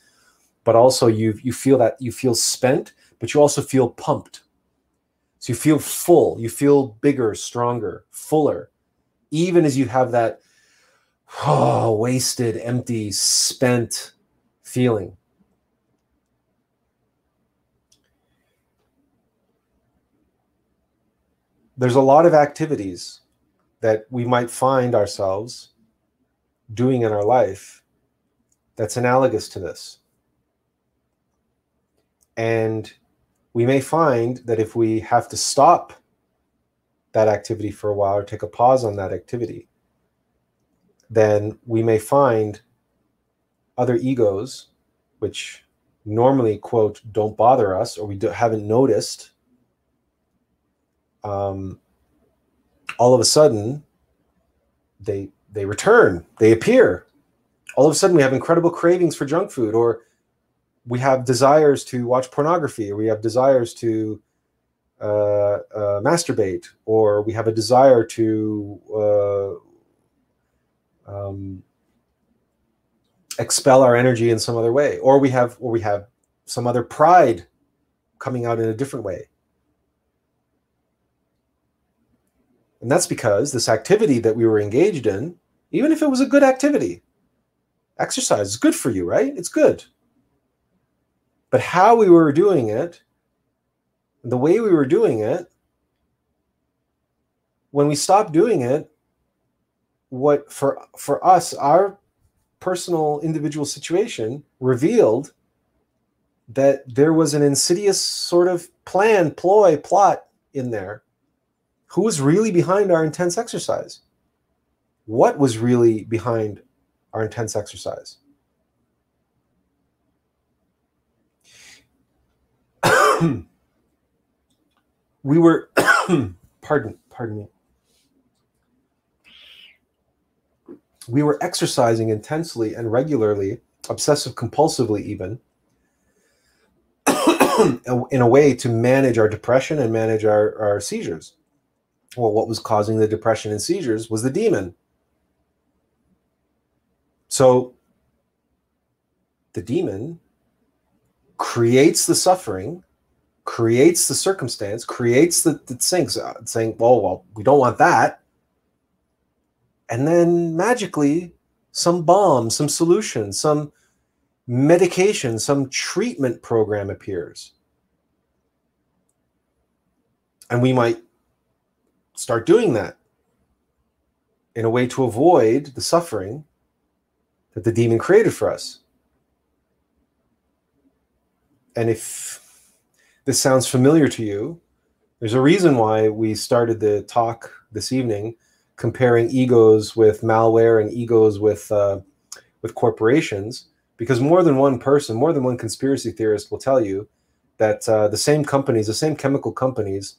but also you you feel that you feel spent but you also feel pumped. So you feel full you feel bigger stronger fuller even as you have that oh, wasted empty spent feeling there's a lot of activities that we might find ourselves doing in our life that's analogous to this. And we may find that if we have to stop that activity for a while or take a pause on that activity, then we may find other egos, which normally, quote, don't bother us or we haven't noticed um, all of a sudden they they return they appear. All of a sudden we have incredible cravings for junk food or we have desires to watch pornography or we have desires to uh, uh, masturbate or we have a desire to uh, um, expel our energy in some other way or we have or we have some other pride coming out in a different way And that's because this activity that we were engaged in, even if it was a good activity, exercise is good for you, right? It's good. But how we were doing it, the way we were doing it, when we stopped doing it, what for for us, our personal individual situation revealed that there was an insidious sort of plan, ploy, plot in there who was really behind our intense exercise? What was really behind our intense exercise? we were pardon pardon me we were exercising intensely and regularly obsessive compulsively even in a way to manage our depression and manage our, our seizures well, what was causing the depression and seizures was the demon. So the demon creates the suffering, creates the circumstance, creates the, the things, uh, saying, well, well, we don't want that. And then magically, some balm, some solution, some medication, some treatment program appears. And we might start doing that in a way to avoid the suffering that the demon created for us. And if this sounds familiar to you, there's a reason why we started the talk this evening comparing egos with malware and egos with uh, with corporations because more than one person, more than one conspiracy theorist will tell you that uh, the same companies, the same chemical companies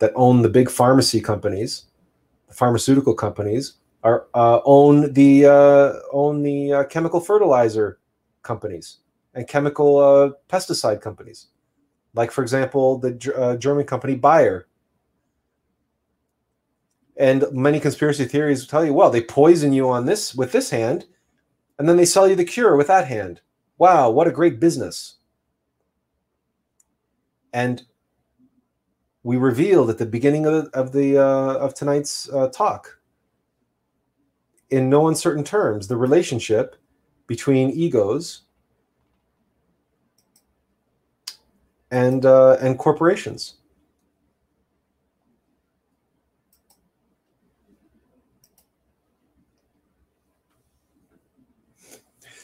that own the big pharmacy companies, the pharmaceutical companies, are uh, own the uh, own the uh, chemical fertilizer companies and chemical uh, pesticide companies, like for example the uh, German company Bayer. And many conspiracy theories tell you, well, they poison you on this with this hand, and then they sell you the cure with that hand. Wow, what a great business! And we revealed at the beginning of of, the uh, of tonight's uh, talk in no uncertain terms the relationship between egos and uh, and corporations.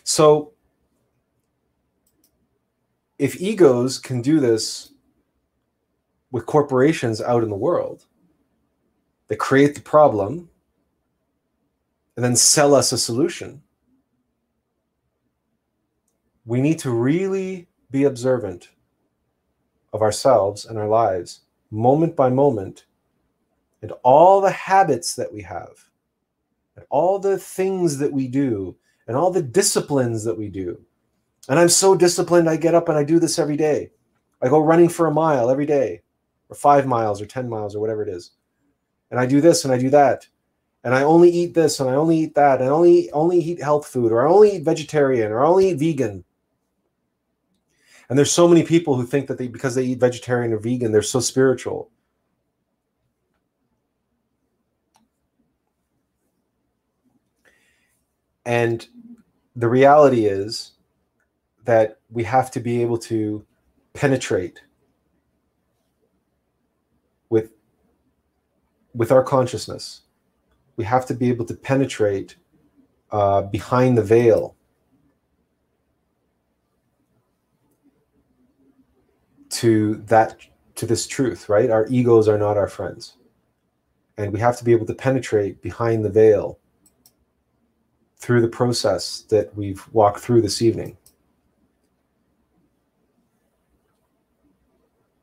So if egos can do this with corporations out in the world, they create the problem and then sell us a solution. We need to really be observant of ourselves and our lives, moment by moment, and all the habits that we have, and all the things that we do, and all the disciplines that we do. And I'm so disciplined, I get up and I do this every day. I go running for a mile every day, or five miles, or 10 miles, or whatever it is. And I do this and I do that and I only eat this and I only eat that and I only only eat health food or I only eat vegetarian or I only eat vegan. And there's so many people who think that they because they eat vegetarian or vegan, they're so spiritual. And the reality is that we have to be able to penetrate with with our consciousness we have to be able to penetrate uh, behind the veil. To that to this truth right? Our egos are not our friends. And we have to be able to penetrate behind the veil through the process that we've walked through this evening.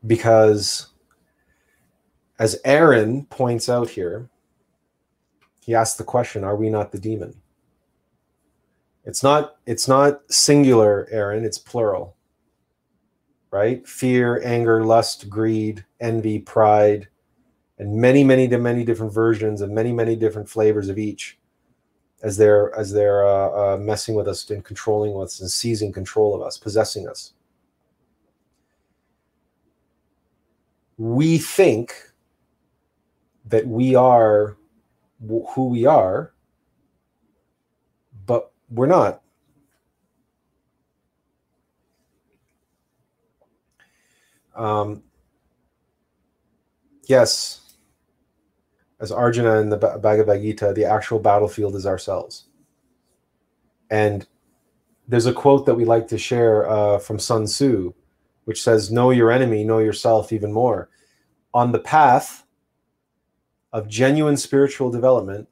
Because as aaron points out here he asks the question are we not the demon? It's not it's not singular aaron it's plural right? Fear anger lust greed envy pride and many many many different versions and many many different flavors of each as they're as they're uh, uh, messing with us and controlling us and seizing control of us possessing us. We think that we are who we are, but we're not. Um, yes, as Arjuna in the Bhagavad Gita, the actual battlefield is ourselves. And there's a quote that we like to share uh, from Sun Tzu, which says, Know your enemy, know yourself even more. On the path of genuine spiritual development,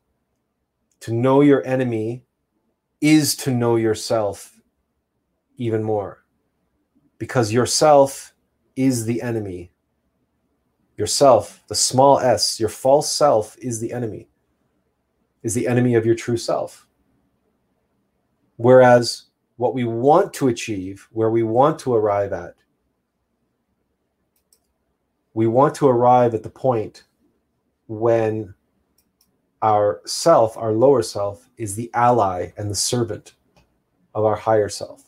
to know your enemy is to know yourself even more. Because yourself is the enemy. Yourself, the small s, your false self is the enemy, is the enemy of your true self. Whereas what we want to achieve, where we want to arrive at, we want to arrive at the point when our self, our lower self, is the ally and the servant of our higher self.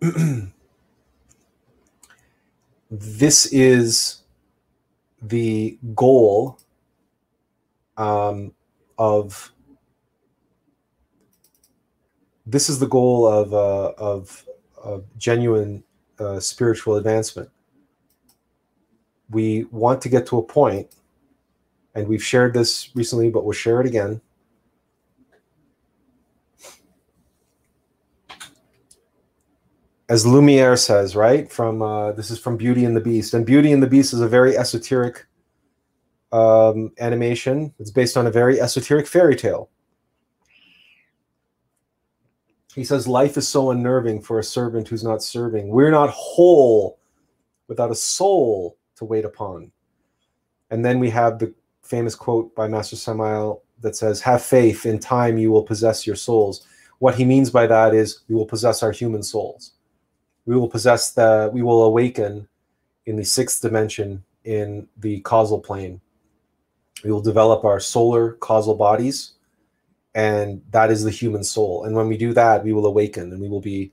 this is the goal um, of this is the goal of, uh, of, of genuine uh, spiritual advancement. We want to get to a point and we've shared this recently, but we'll share it again. As Lumiere says, right? From uh, this is from Beauty and the Beast, and Beauty and the Beast is a very esoteric um, animation. It's based on a very esoteric fairy tale. He says, Life is so unnerving for a servant who's not serving. We're not whole without a soul to wait upon. And then we have the famous quote by Master Samael that says, Have faith, in time you will possess your souls. What he means by that is we will possess our human souls. We will possess the, we will awaken in the sixth dimension in the causal plane. We will develop our solar causal bodies, and that is the human soul. And when we do that, we will awaken and we will be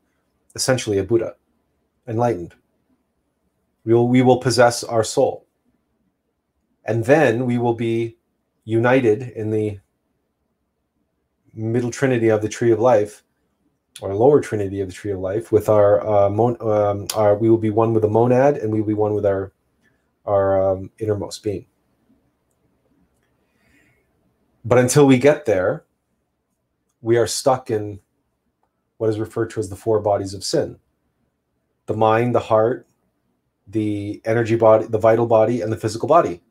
essentially a Buddha, enlightened. We will, we will possess our soul. And then we will be united in the middle trinity of the tree of life or lower trinity of the tree of life with our uh, mon- um, our we will be one with the monad and we will be one with our our um, innermost being. But until we get there we are stuck in what is referred to as the four bodies of sin. The mind the heart the energy body the vital body and the physical body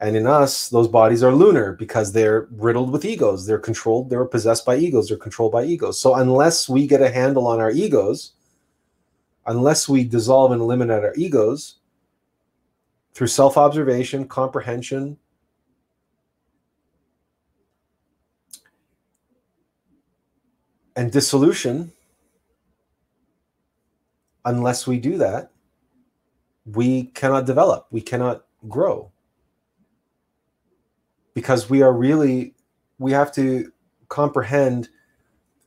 and in us, those bodies are lunar because they're riddled with egos. They're controlled, they're possessed by egos, they're controlled by egos. So unless we get a handle on our egos, unless we dissolve and eliminate our egos through self observation, comprehension, and dissolution, unless we do that, we cannot develop, we cannot grow because we are really we have to comprehend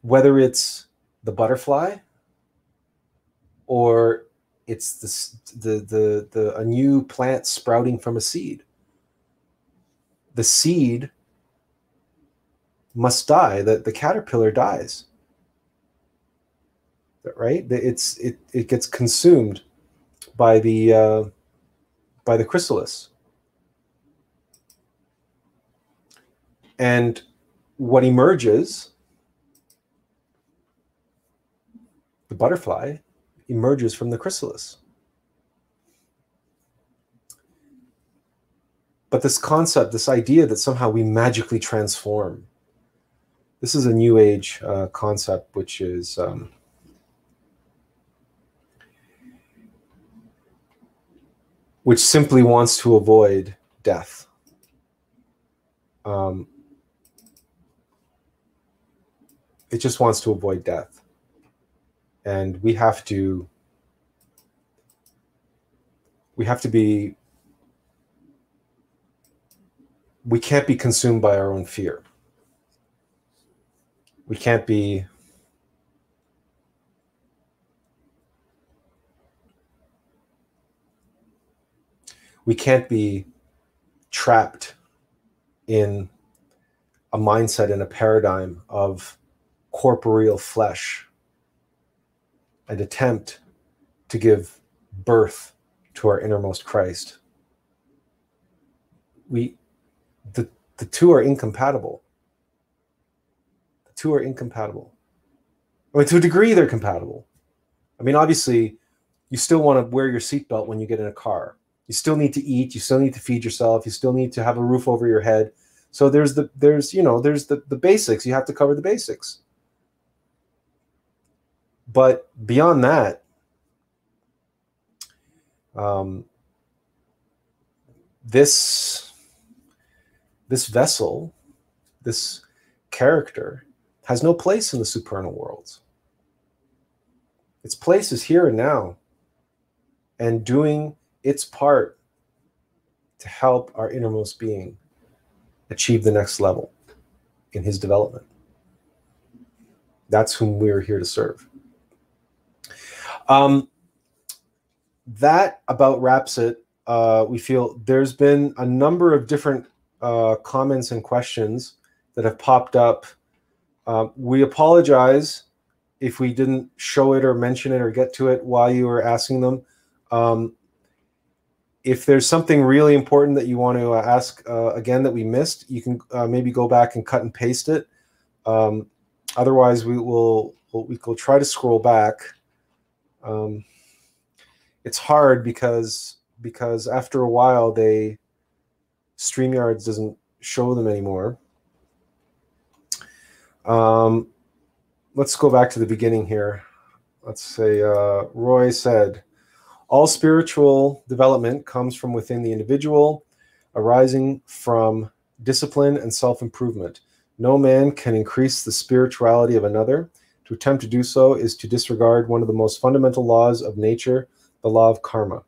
whether it's the butterfly or it's the, the the the a new plant sprouting from a seed. The seed must die. That the caterpillar dies. Right? It's it, it gets consumed by the uh, by the chrysalis And what emerges, the butterfly emerges from the chrysalis. But this concept, this idea that somehow we magically transform, this is a new age uh, concept, which is um, which simply wants to avoid death. Um, it just wants to avoid death. And we have to we have to be we can't be consumed by our own fear. We can't be we can't be trapped in a mindset and a paradigm of corporeal flesh and attempt to give birth to our innermost Christ. We the the two are incompatible. The two are incompatible. I mean, to a degree, they're compatible. I mean, obviously, you still want to wear your seatbelt when you get in a car. You still need to eat. You still need to feed yourself. You still need to have a roof over your head. So there's the there's you know there's the the basics. You have to cover the basics. But beyond that, um, this this vessel, this character, has no place in the supernal worlds. Its place is here and now, and doing its part to help our innermost being achieve the next level in his development. That's whom we're here to serve. Um, that about wraps it. Uh, we feel there's been a number of different uh, comments and questions that have popped up. Um, we apologize if we didn't show it or mention it or get to it while you were asking them. Um, if there's something really important that you want to uh, ask uh, again that we missed, you can uh, maybe go back and cut and paste it. Um, otherwise, we will we'll, we will try to scroll back. Um, it's hard because because after a while they StreamYards doesn't show them anymore. Um, let's go back to the beginning here. Let's say uh, Roy said, all spiritual development comes from within the individual, arising from discipline and self improvement. No man can increase the spirituality of another. To attempt to do so is to disregard one of the most fundamental laws of nature, the law of karma.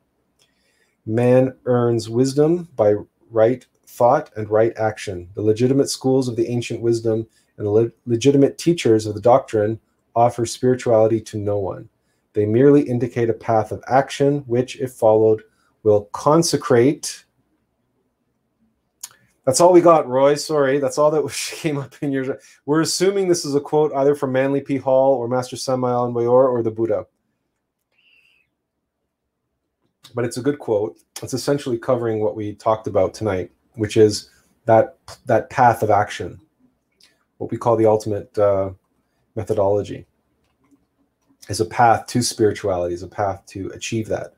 Man earns wisdom by right thought and right action. The legitimate schools of the ancient wisdom and the le- legitimate teachers of the doctrine offer spirituality to no one. They merely indicate a path of action which, if followed, will consecrate. That's all we got, Roy. Sorry, that's all that came up in your. We're assuming this is a quote either from Manly P. Hall or Master Samael Aun Weor or the Buddha. But it's a good quote. It's essentially covering what we talked about tonight, which is that that path of action, what we call the ultimate uh, methodology is a path to spirituality, is a path to achieve that.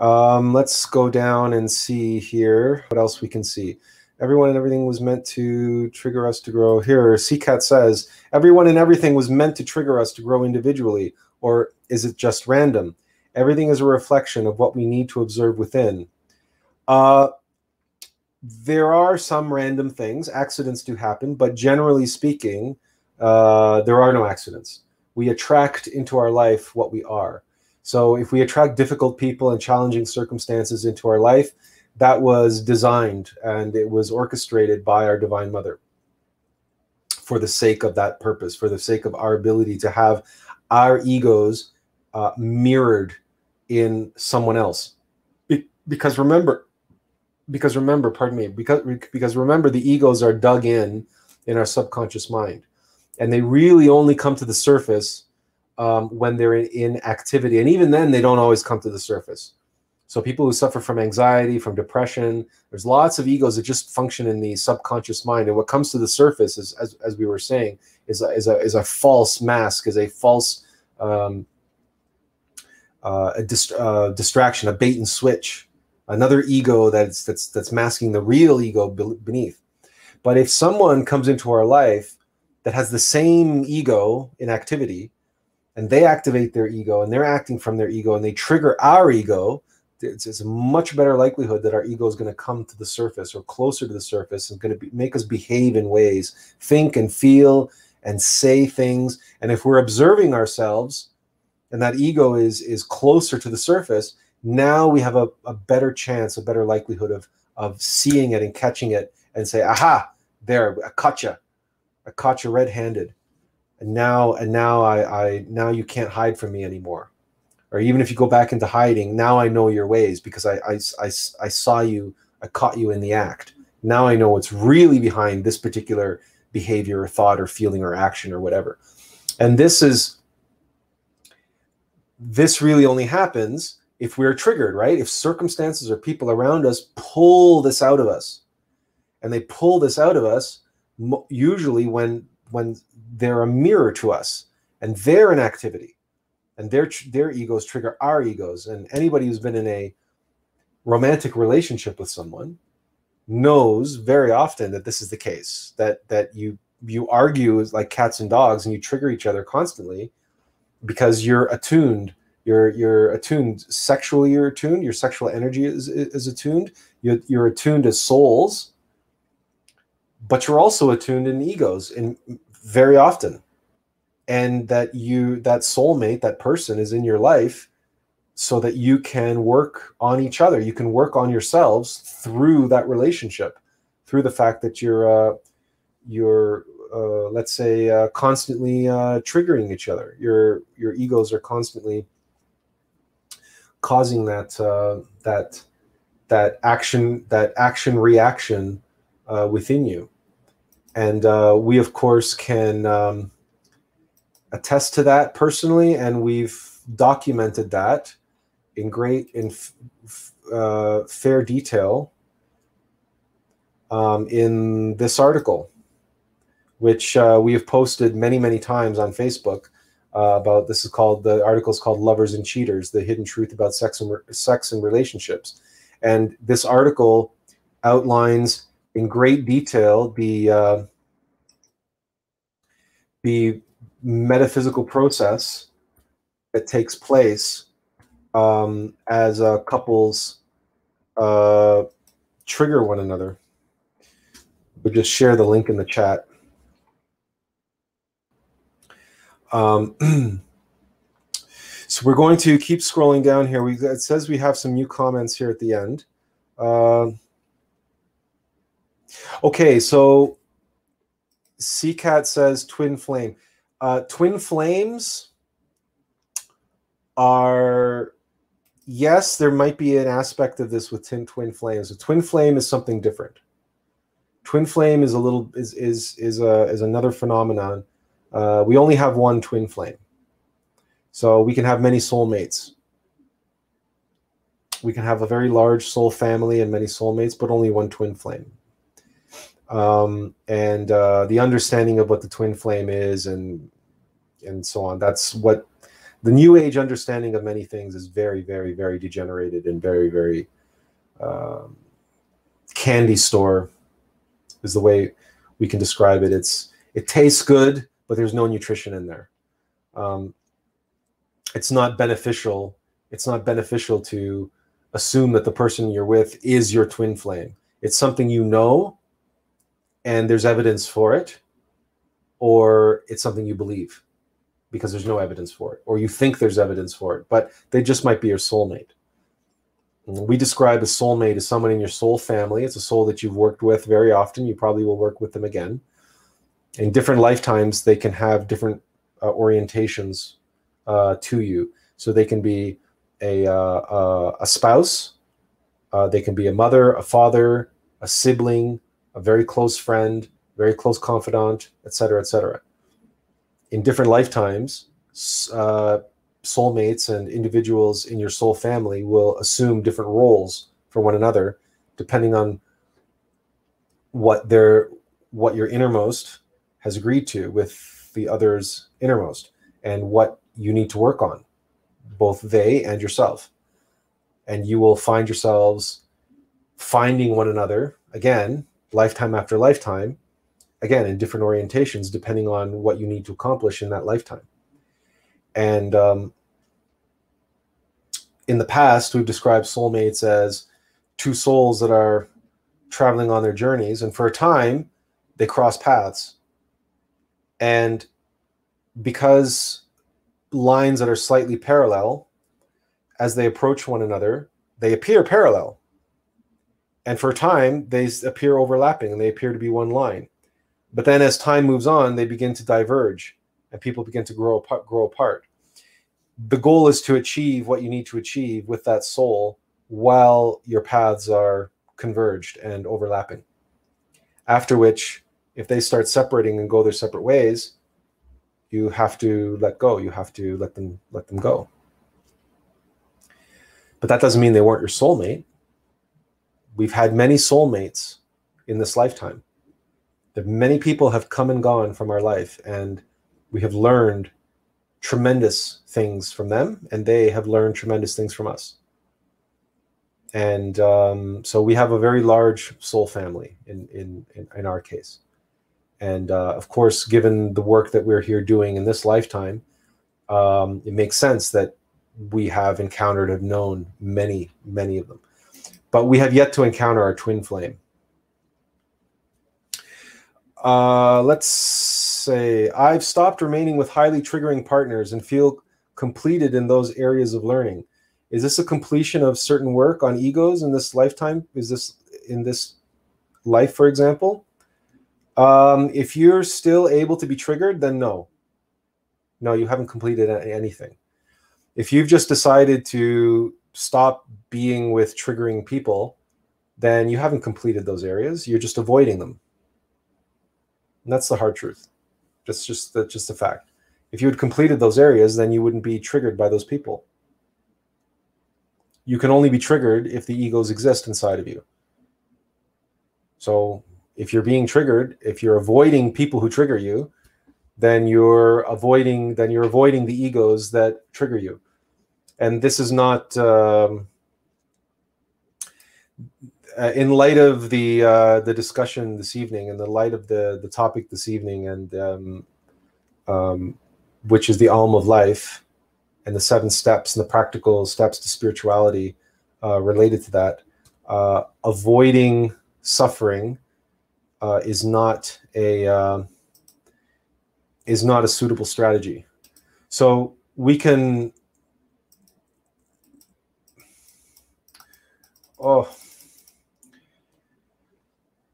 Um, let's go down and see here what else we can see. Everyone and everything was meant to trigger us to grow. Here, CCAT says, everyone and everything was meant to trigger us to grow individually, or is it just random? Everything is a reflection of what we need to observe within. Uh, there are some random things, accidents do happen, but generally speaking, uh, there are no accidents we attract into our life what we are. So if we attract difficult people and challenging circumstances into our life, that was designed and it was orchestrated by our Divine Mother for the sake of that purpose, for the sake of our ability to have our egos uh, mirrored in someone else. Be- because remember, because remember, pardon me, because because remember, the egos are dug in in our subconscious mind and they really only come to the surface um, when they're in, activity. And even then they don't always come to the surface. So people who suffer from anxiety from depression there's lots of egos that just function in the subconscious mind. And what comes to the surface is as, as we were saying is a, is, a, is a false mask is a false um, uh, a dist- uh, distraction a bait and switch another ego that's that's that's masking the real ego beneath. But if someone comes into our life that has the same ego in activity and they activate their ego and they're acting from their ego and they trigger our ego. It's, it's a much better likelihood that our ego is going to come to the surface or closer to the surface and going to be, make us behave in ways think and feel and say things. And if we're observing ourselves and that ego is is closer to the surface now we have a, a better chance a better likelihood of of seeing it and catching it and say aha! There i caught you I caught you red-handed, and now and now I, I now you can't hide from me anymore. Or even if you go back into hiding, now I know your ways because I, I, I, I saw you, I caught you in the act. Now I know what's really behind this particular behavior or thought or feeling or action or whatever. And this is this really only happens if we're triggered, right? If circumstances or people around us pull this out of us and they pull this out of us, usually when when they're a mirror to us and they're an activity and their their egos trigger our egos and anybody who's been in a romantic relationship with someone knows very often that this is the case that that you you argue like cats and dogs and you trigger each other constantly because you're attuned you're you're attuned sexually you're attuned your sexual energy is is attuned you're, you're attuned as souls but you're also attuned in egos and very often. And that you that soulmate that person is in your life so that you can work on each other. You can work on yourselves through that relationship through the fact that you're uh, you're uh, let's say uh, constantly uh, triggering each other. Your your egos are constantly causing that uh, that that action that action reaction uh, within you and uh, we of course can um, attest to that personally and we've documented that in great in uh, fair detail um, in this article which uh, we have posted many many times on facebook uh, about this is called the article is called lovers and cheaters the hidden truth about sex and sex and relationships. And this article outlines in great detail the uh, the metaphysical process that takes place um, as uh, couples uh, trigger one another. We'll just share the link in the chat. Um, so we're going to keep scrolling down here. We, it says we have some new comments here at the end. Uh, okay, so CCAT says twin flame. Uh, twin flames are yes, there might be an aspect of this with twin twin flames. A twin flame is something different. Twin flame is a little is is is a is another phenomenon. Uh, we only have one twin flame, so we can have many soulmates. We can have a very large soul family and many soulmates, but only one twin flame. Um, and uh, the understanding of what the twin flame is and and so on. That's what the new age understanding of many things is very, very, very degenerated and very, very um, candy store is the way we can describe it. It's it tastes good, but there's no nutrition in there. Um, it's not beneficial. It's not beneficial to assume that the person you're with is your twin flame. It's something you know, and there's evidence for it, or it's something you believe because there's no evidence for it, or you think there's evidence for it, but they just might be your soulmate. We describe a soulmate as someone in your soul family. It's a soul that you've worked with very often. You probably will work with them again. In different lifetimes, they can have different uh, orientations uh, to you. So they can be a, uh a spouse, uh, they can be a mother, a father, a sibling, very close friend, very close confidant, etc., etc in different lifetimes, uh, soulmates and individuals in your soul family will assume different roles for one another, depending on what their what your innermost has agreed to with the other's innermost, and what you need to work on, both they and yourself. And you will find yourselves finding one another again, lifetime after lifetime, again in different orientations depending on what you need to accomplish in that lifetime. And um, in the past we've described soulmates as two souls that are traveling on their journeys and for a time they cross paths. And because lines that are slightly parallel as they approach one another they appear parallel and for a time they appear overlapping and they appear to be one line but then as time moves on, they begin to diverge and people begin to grow apart, grow apart. The goal is to achieve what you need to achieve with that soul while your paths are converged and overlapping. After which, if they start separating and go their separate ways, you have to let go. You have to let them let them go. But that doesn't mean they weren't your soulmate. We've had many soulmates in this lifetime. That many people have come and gone from our life and we have learned tremendous things from them and they have learned tremendous things from us. And um, so we have a very large soul family in in in, in our case. And uh, of course given the work that we're here doing in this lifetime um, it makes sense that we have encountered have known many many of them but we have yet to encounter our twin flame uh, let's say I've stopped remaining with highly triggering partners and feel completed in those areas of learning. Is this a completion of certain work on egos in this lifetime? Is this in this life, for example? Um, if you're still able to be triggered, then no. No, you haven't completed anything. If you've just decided to stop being with triggering people, then you haven't completed those areas. You're just avoiding them. And that's the hard truth. That's just that's just a fact. If you had completed those areas, then you wouldn't be triggered by those people. You can only be triggered if the egos exist inside of you. So if you're being triggered, if you're avoiding people who trigger you, then you're avoiding then you're avoiding the egos that trigger you. And this is not um, uh, in light of the uh, the discussion this evening, in the light of the the topic this evening, and um, um, which is the AUM of life, and the seven steps and the practical steps to spirituality uh, related to that, uh, avoiding suffering uh, is not a uh, is not a suitable strategy. So we can. Oh,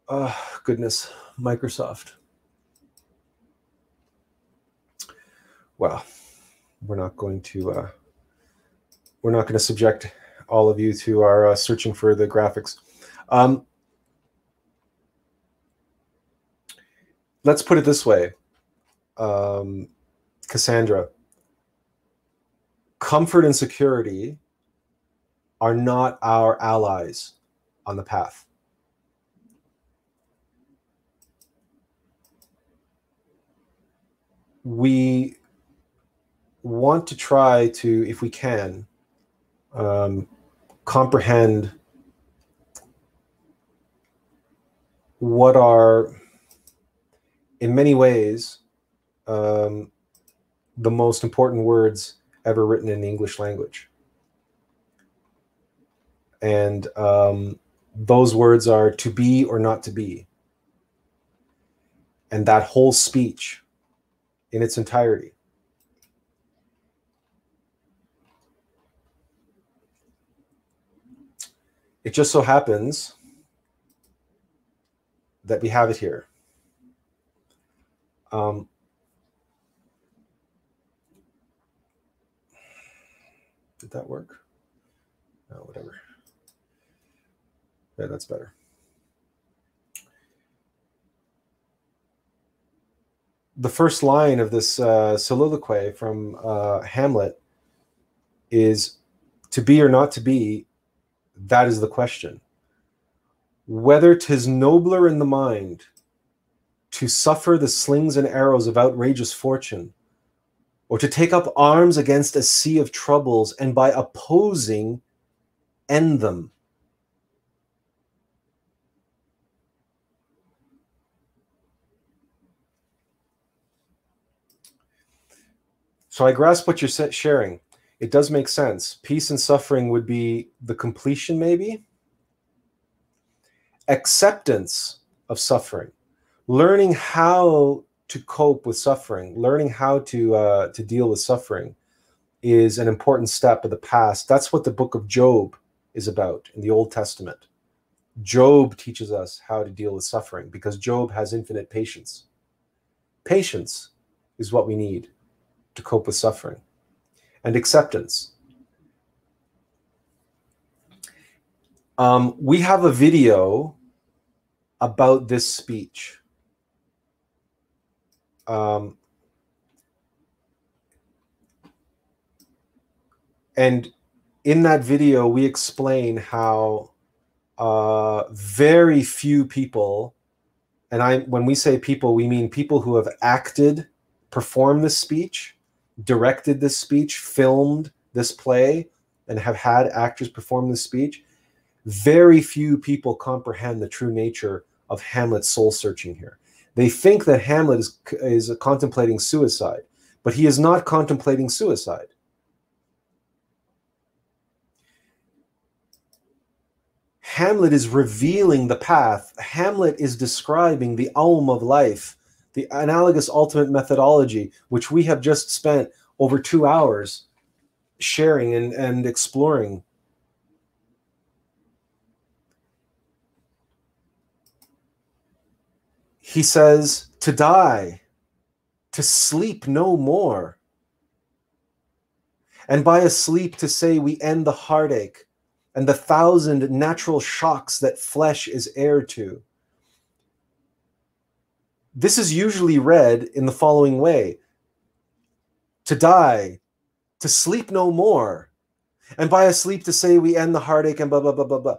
oh goodness, Microsoft. Well, we're not going to uh, we're not going to subject all of you to our uh, searching for the graphics. Um, let's put it this way, um, Cassandra. Comfort and security are not our allies on the path. We want to try to, if we can, um, comprehend what are, in many ways, um, the most important words ever written in the English language. And um, those words are to be or not to be. And that whole speech in its entirety It just so happens that we have it here. Um, did that work? No, whatever. Yeah, that's better. The first line of this uh, soliloquy from uh, Hamlet is to be or not to be that is the question. Whether 'tis nobler in the mind to suffer the slings and arrows of outrageous fortune, or to take up arms against a sea of troubles and by opposing end them. So I grasp what you're sharing it does make sense. Peace and suffering would be the completion, maybe. Acceptance of suffering, learning how to cope with suffering, learning how to uh, to deal with suffering, is an important step of the past. That's what the book of Job is about in the Old Testament. Job teaches us how to deal with suffering because Job has infinite patience. Patience is what we need to cope with suffering and acceptance. Um, we have a video about this speech. Um, and in that video, we explain how uh, very few people, and I when we say people, we mean people who have acted, performed this speech, directed this speech, filmed this play, and have had actors perform this speech, very few people comprehend the true nature of Hamlet's soul searching here. They think that Hamlet is, is contemplating suicide, but he is not contemplating suicide. Hamlet is revealing the path. Hamlet is describing the AUM of life the analogous ultimate methodology, which we have just spent over two hours sharing and, and exploring. He says, to die, to sleep no more. And by a sleep to say we end the heartache and the thousand natural shocks that flesh is heir to this is usually read in the following way to die, to sleep no more, and by a sleep to say we end the heartache and blah, blah, blah, blah, blah.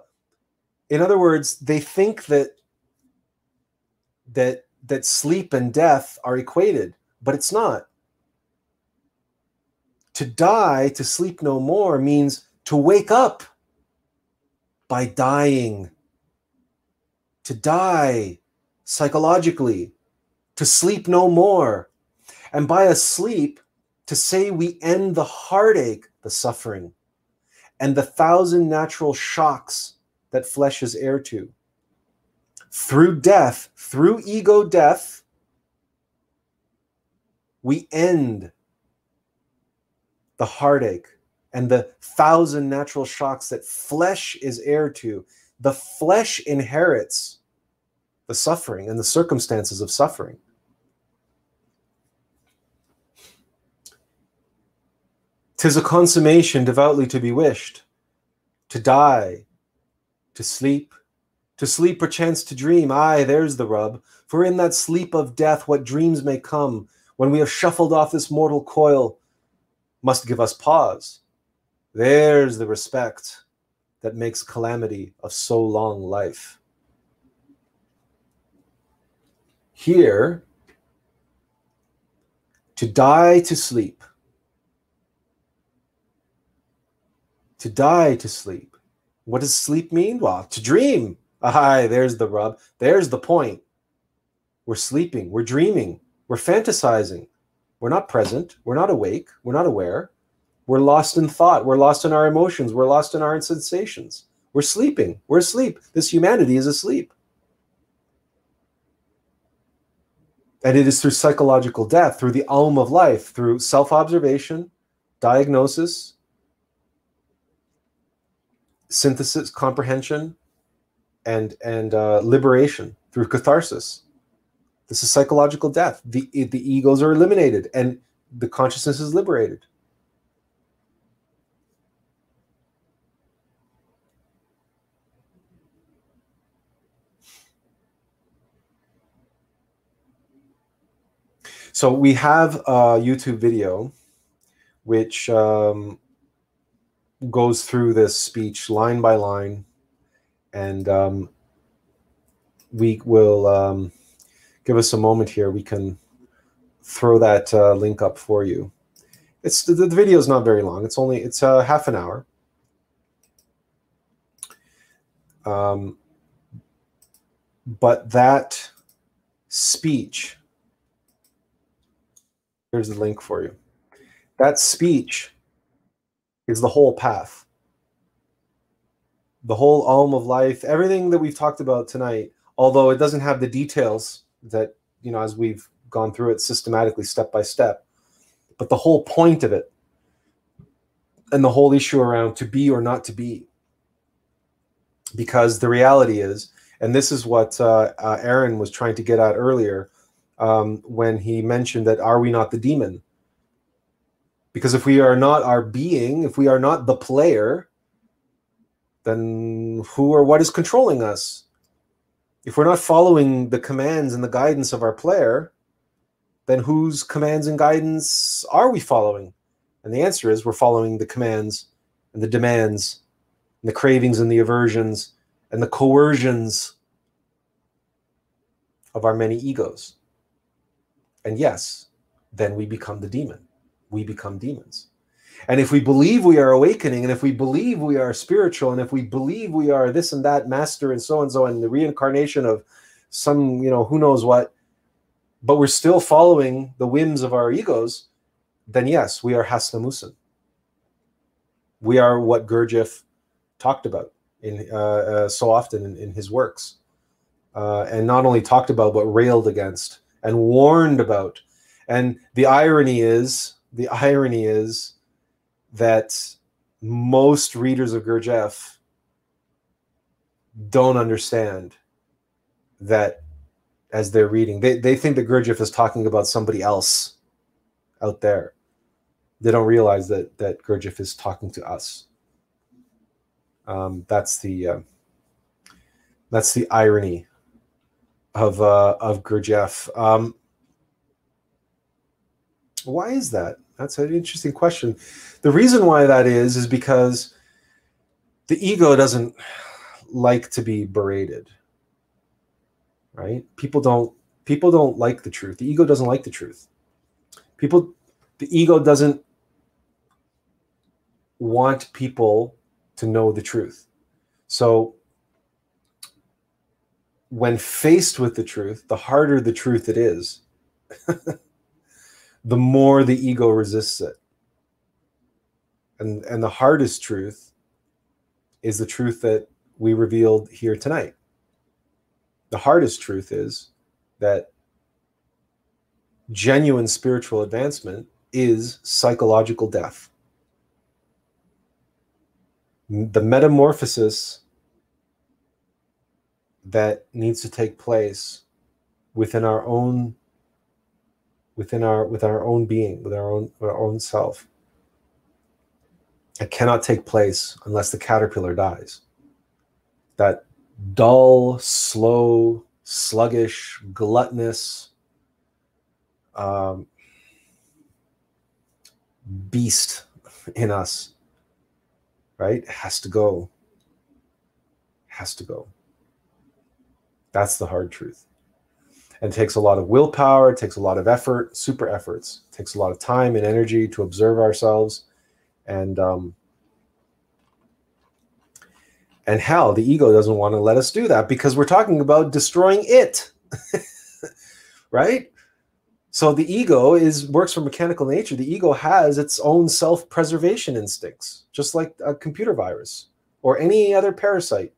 In other words, they think that that that sleep and death are equated, but it's not. To die, to sleep no more, means to wake up by dying. To die psychologically, to sleep no more. And by a sleep, to say we end the heartache, the suffering, and the thousand natural shocks that flesh is heir to. Through death, through ego death, we end the heartache and the thousand natural shocks that flesh is heir to. The flesh inherits the suffering and the circumstances of suffering. Tis a consummation devoutly to be wished, to die, to sleep, to sleep perchance to dream. Ay, there's the rub. For in that sleep of death, what dreams may come, when we have shuffled off this mortal coil, must give us pause. There's the respect that makes calamity of so long life. Here, to die to sleep, to die to sleep. What does sleep mean? Well, to dream. Aye, there's the rub. There's the point. We're sleeping. We're dreaming. We're fantasizing. We're not present. We're not awake. We're not aware. We're lost in thought. We're lost in our emotions. We're lost in our sensations. We're sleeping. We're asleep. This humanity is asleep. And it is through psychological death, through the AUM of life, through self observation, diagnosis, synthesis, comprehension, and and uh, liberation through catharsis. This is psychological death. The the egos are eliminated, and the consciousness is liberated. So we have a YouTube video which um, goes through this speech line by line, and um, we will um, give us a moment here. We can throw that uh, link up for you. It's the, the video is not very long. It's only it's uh, half an hour. Um, but that speech, here's the link for you. That speech is the whole path. The whole AUM of life, everything that we've talked about tonight, although it doesn't have the details that, you know, as we've gone through it systematically, step by step, but the whole point of it and the whole issue around to be or not to be. Because the reality is, and this is what uh, uh, Aaron was trying to get at earlier um, when he mentioned that are we not the demon? Because if we are not our being, if we are not the player, then who or what is controlling us? If we're not following the commands and the guidance of our player, then whose commands and guidance are we following? And the answer is we're following the commands and the demands and the cravings and the aversions and the coercions of our many egos. And yes, then we become the demon we become demons. And if we believe we are awakening, and if we believe we are spiritual, and if we believe we are this and that master and so and so, and the reincarnation of some, you know, who knows what, but we're still following the whims of our egos, then yes, we are Hasnamusin. We are what Gurdjieff talked about in uh, uh, so often in, in his works, uh, and not only talked about, but railed against and warned about. And the irony is, the irony is that most readers of Gurdjieff don't understand that as they're reading. They, they think that Gurdjieff is talking about somebody else out there. They don't realize that that Gurdjieff is talking to us. Um, that's the uh, that's the irony of uh, of Gurdjieff. Um, why is that? That's an interesting question. The reason why that is is because the ego doesn't like to be berated. Right? People don't people don't like the truth. The ego doesn't like the truth. People the ego doesn't want people to know the truth. So when faced with the truth, the harder the truth it is, the more the ego resists it. And, and the hardest truth is the truth that we revealed here tonight. The hardest truth is that genuine spiritual advancement is psychological death. The metamorphosis that needs to take place within our own within our with our own being with our own our own self. It cannot take place unless the caterpillar dies. That dull slow sluggish gluttonous um, beast in us right it has to go. Has to go. That's the hard truth and takes a lot of willpower it takes a lot of effort super efforts. It takes a lot of time and energy to observe ourselves. And um, and hell the ego doesn't want to let us do that because we're talking about destroying it. Right? So the ego is works from mechanical nature. The ego has its own self-preservation instincts just like a computer virus or any other parasite.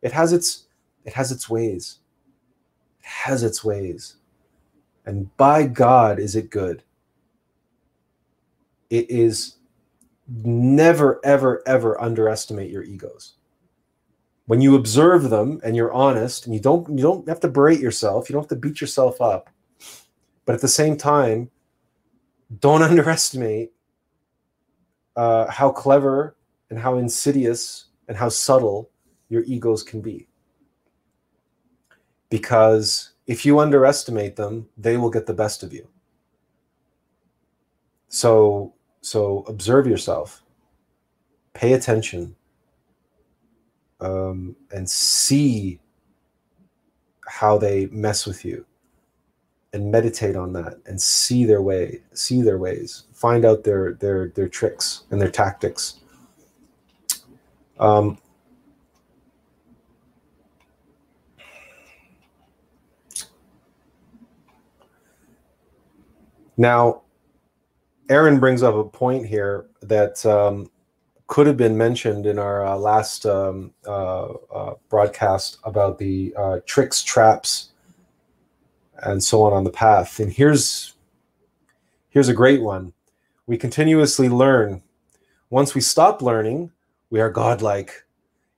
It has its it has its ways has its ways. And by God, is it good? It is never, ever, ever underestimate your egos. When you observe them and you're honest, and you don't you don't have to berate yourself, you don't have to beat yourself up. But at the same time, don't underestimate uh, how clever and how insidious and how subtle your egos can be because if you underestimate them, they will get the best of you. So, so observe yourself, pay attention, um, and see how they mess with you, and meditate on that, and see their way, see their ways, find out their their their tricks and their tactics. Um, Now, Aaron brings up a point here that um, could have been mentioned in our uh, last um, uh, uh, broadcast about the uh, tricks, traps, and so on on the path. And here's here's a great one. We continuously learn. Once we stop learning, we are godlike.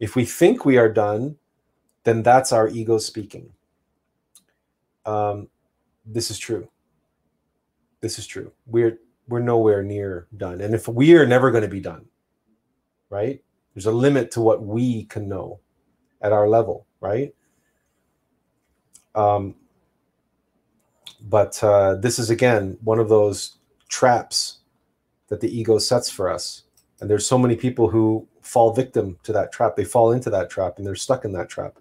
If we think we are done, then that's our ego speaking. Um, this is true this is true. We're we're nowhere near done. And if we are never going to be done, right? There's a limit to what we can know at our level, right? Um, but uh, this is again one of those traps that the ego sets for us. And there's so many people who fall victim to that trap. They fall into that trap and they're stuck in that trap.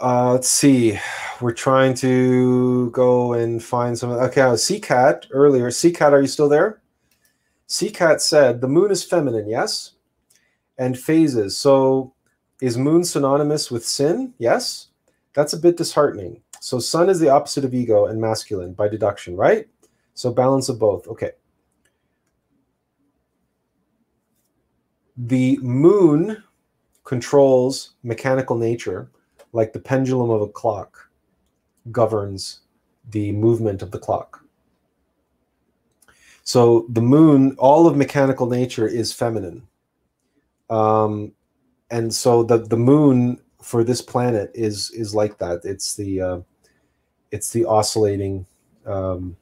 Uh, let's see. We're trying to go and find some. Okay, CCAT earlier. CCAT, are you still there? CCAT said the moon is feminine, yes, and phases. So is moon synonymous with sin? Yes. That's a bit disheartening. So sun is the opposite of ego and masculine by deduction, right? So balance of both. Okay. The moon controls mechanical nature like the pendulum of a clock governs the movement of the clock. So the moon, all of mechanical nature is feminine. Um, and so the, the moon for this planet is is like that. It's the uh, it's the oscillating um,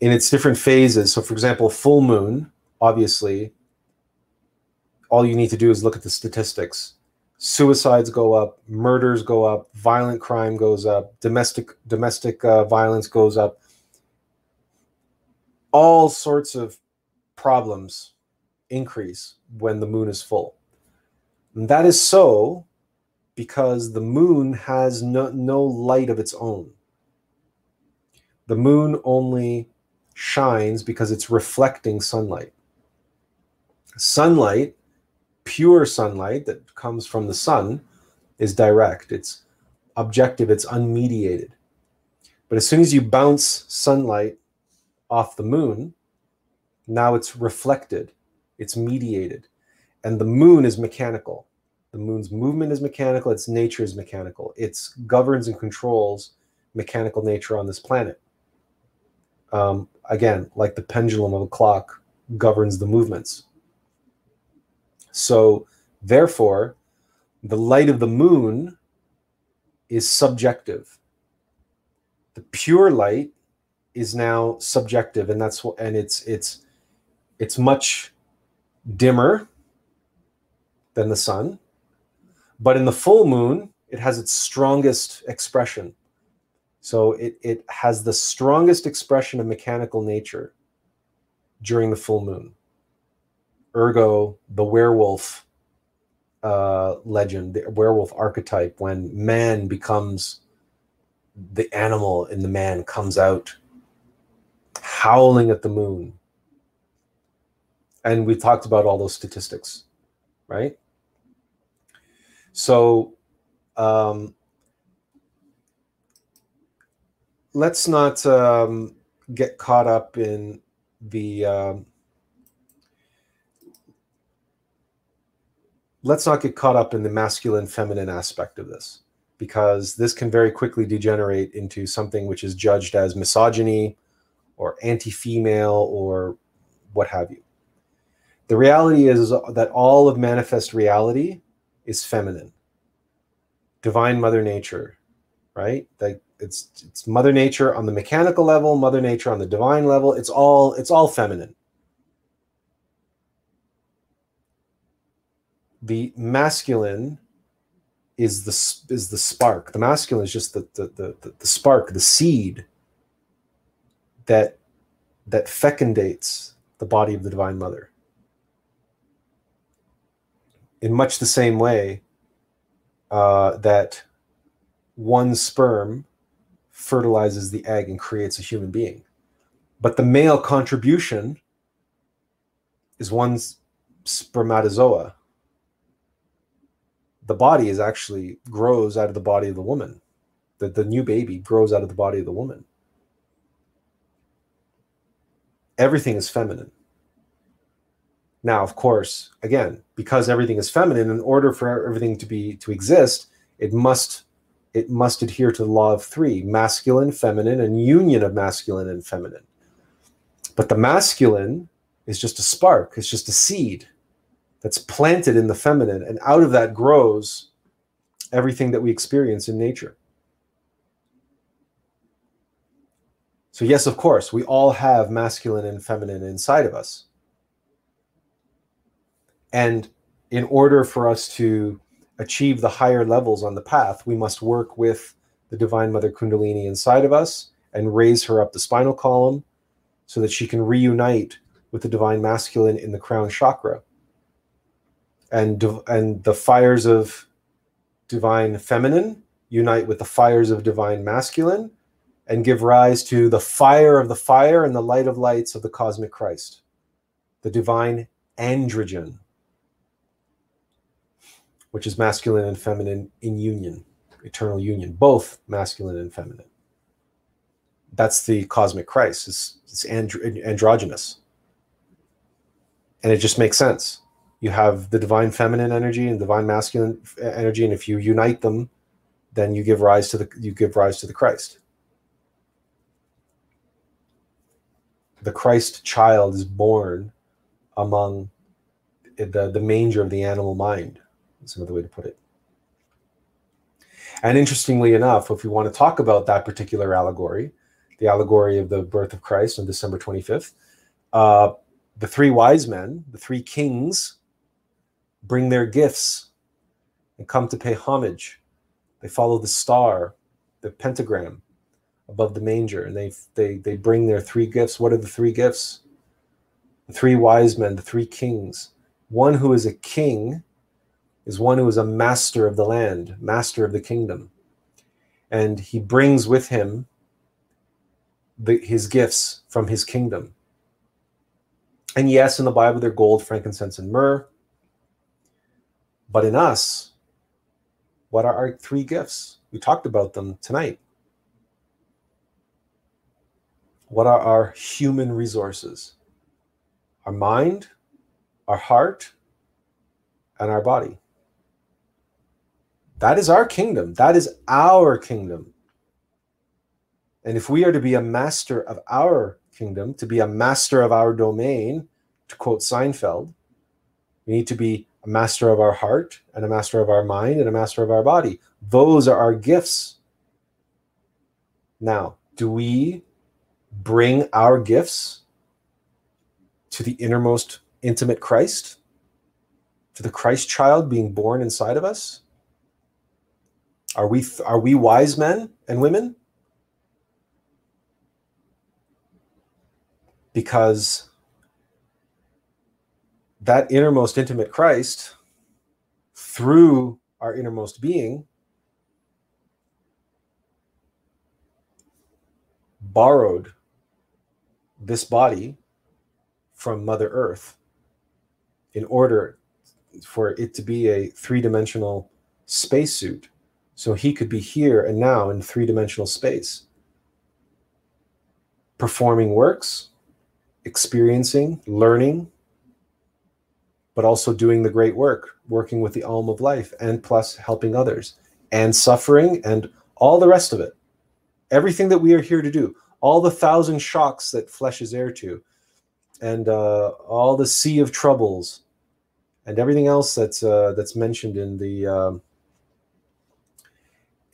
in its different phases. So, for example, full moon, obviously, all you need to do is look at the statistics. Suicides go up, murders go up, violent crime goes up, domestic domestic uh, violence goes up. All sorts of problems increase when the moon is full. And that is so because the moon has no, no light of its own. The moon only shines because it's reflecting sunlight. Sunlight pure sunlight that comes from the sun is direct. It's objective, it's unmediated. But as soon as you bounce sunlight off the moon, now it's reflected, it's mediated. And the moon is mechanical. The moon's movement is mechanical, its nature is mechanical. It governs and controls mechanical nature on this planet. Um, again, like the pendulum of a clock governs the movements. So, therefore, the light of the moon is subjective. The pure light is now subjective, and that's what, and it's it's it's much dimmer than the sun, but in the full moon, it has its strongest expression. So it it has the strongest expression of mechanical nature during the full moon. Ergo, the werewolf uh, legend, the werewolf archetype, when man becomes the animal and the man comes out howling at the moon. And we talked about all those statistics, right? So um, let's not um, get caught up in the. Um, let's not get caught up in the masculine feminine aspect of this because this can very quickly degenerate into something which is judged as misogyny or anti-female or what have you. The reality is that all of manifest reality is feminine. Divine mother nature right? Like it's it's mother nature on the mechanical level mother nature on the divine level. It's all it's all feminine the masculine is the is the spark. The masculine is just the the the, the spark, the seed that that fecundates the body of the divine mother. In much the same way uh, that one sperm fertilizes the egg and creates a human being, but the male contribution is one spermatozoa the body is actually grows out of the body of the woman. The, the new baby grows out of the body of the woman. Everything is feminine. Now, of course, again, because everything is feminine, in order for everything to be to exist, it must it must adhere to the law of three: masculine, feminine, and union of masculine and feminine. But the masculine is just a spark, it's just a seed that's planted in the feminine, and out of that grows everything that we experience in nature. So, yes, of course, we all have masculine and feminine inside of us. And in order for us to achieve the higher levels on the path, we must work with the Divine Mother Kundalini inside of us and raise her up the spinal column so that she can reunite with the Divine Masculine in the crown chakra and and the fires of divine feminine unite with the fires of divine masculine and give rise to the fire of the fire and the light of lights of the cosmic Christ, the divine androgen, which is masculine and feminine in union, eternal union, both masculine and feminine. That's the cosmic Christ. It's, it's andro- androgynous. And it just makes sense you have the divine feminine energy and divine masculine energy and if you unite them then you give rise to the you give rise to the christ. The christ child is born among the, the manger of the animal mind that's another way to put it. And interestingly enough if we want to talk about that particular allegory the allegory of the birth of christ on december 25th uh, the three wise men the three kings bring their gifts and come to pay homage. They follow the star, the pentagram above the manger, and they they they bring their three gifts. What are the three gifts? The three wise men, the three kings. One who is a king is one who is a master of the land, master of the kingdom. And he brings with him the, his gifts from his kingdom. And yes, in the Bible, they're gold, frankincense, and myrrh. But in us, What are our three gifts? We talked about them tonight. What are our human resources? Our mind, our heart, and our body. That is our kingdom. That is our kingdom. And if we are to be a master of our kingdom, to be a master of our domain, to quote Seinfeld, we need to be a master of our heart and a master of our mind and a master of our body. Those are our gifts. Now, do we bring our gifts to the innermost intimate Christ, to the Christ child being born inside of us? Are we are we wise men and women? Because that innermost intimate Christ through our innermost being borrowed this body from Mother Earth in order for it to be a three dimensional spacesuit. So he could be here and now in three dimensional space, performing works, experiencing, learning, but also doing the great work, working with the AUM of life, and plus helping others, and suffering, and all the rest of it. Everything that we are here to do, all the thousand shocks that flesh is heir to, and uh, all the sea of troubles, and everything else that's uh, that's mentioned in the uh,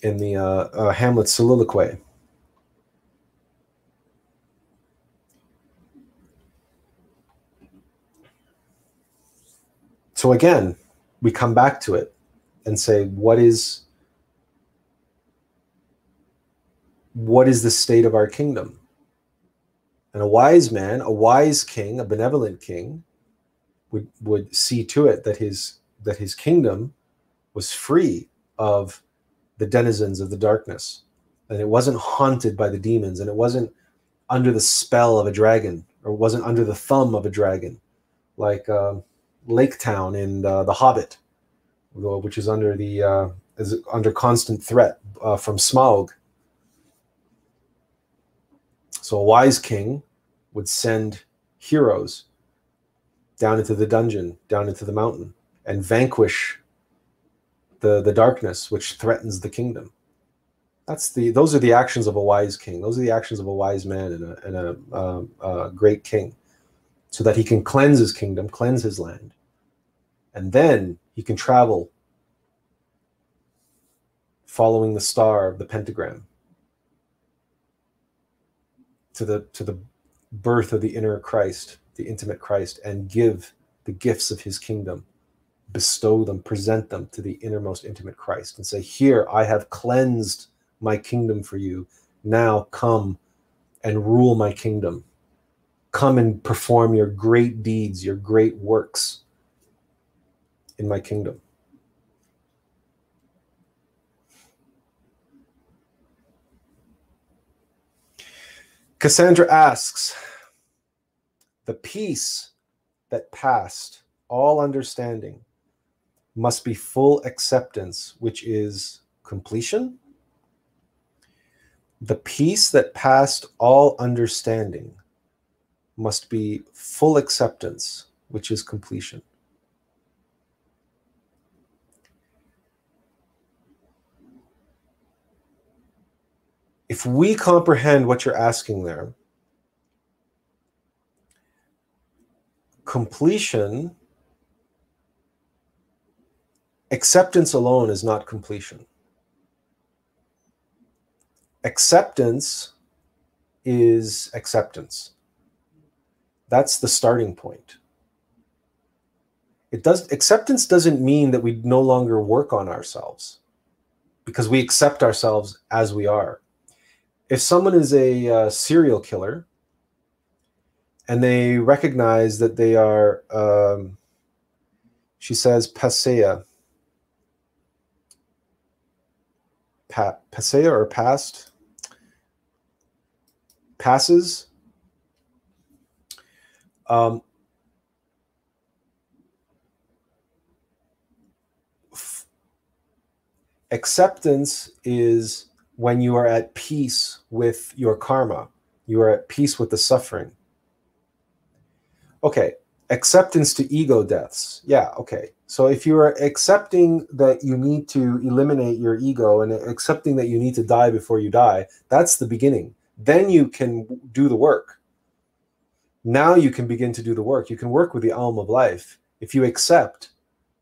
in the uh, uh, Hamlet soliloquy. So again, we come back to it and say, what is what is the state of our kingdom? And a wise man, a wise king, a benevolent king, would, would see to it that his that his kingdom was free of the denizens of the darkness. And it wasn't haunted by the demons, and it wasn't under the spell of a dragon, or wasn't under the thumb of a dragon, like uh, Lake Town in uh, The Hobbit, which is under the uh, is under constant threat uh, from Smaug so a wise king would send heroes down into the dungeon, down into the mountain, and vanquish the, the darkness which threatens the kingdom. That's the those are the actions of a wise king. Those are the actions of a wise man and a, and a, uh, a great king, so that he can cleanse his kingdom, cleanse his land, and then he can travel following the star of the pentagram to the to the birth of the inner Christ, the intimate Christ, and give the gifts of his kingdom, bestow them, present them to the innermost intimate Christ, and say, Here, I have cleansed my kingdom for you. Now come and rule my kingdom. Come and perform your great deeds, your great works in my kingdom. Cassandra asks, the peace that passed all understanding must be full acceptance, which is completion. The peace that passed all understanding must be full acceptance, which is completion. if we comprehend what you're asking there, completion, acceptance alone is not completion. Acceptance is acceptance. That's the starting point. It does acceptance doesn't mean that we no longer work on ourselves because we accept ourselves as we are if someone is a uh, serial killer and they recognize that they are, um, she says, pasea, pa- pasea or past, passes. Um, acceptance is when you are at peace with your karma, you are at peace with the suffering. Okay, acceptance to ego deaths. Yeah, okay. So if you are accepting that you need to eliminate your ego and accepting that you need to die before you die, that's the beginning. Then you can do the work. Now you can begin to do the work. You can work with the AUM of life. If you accept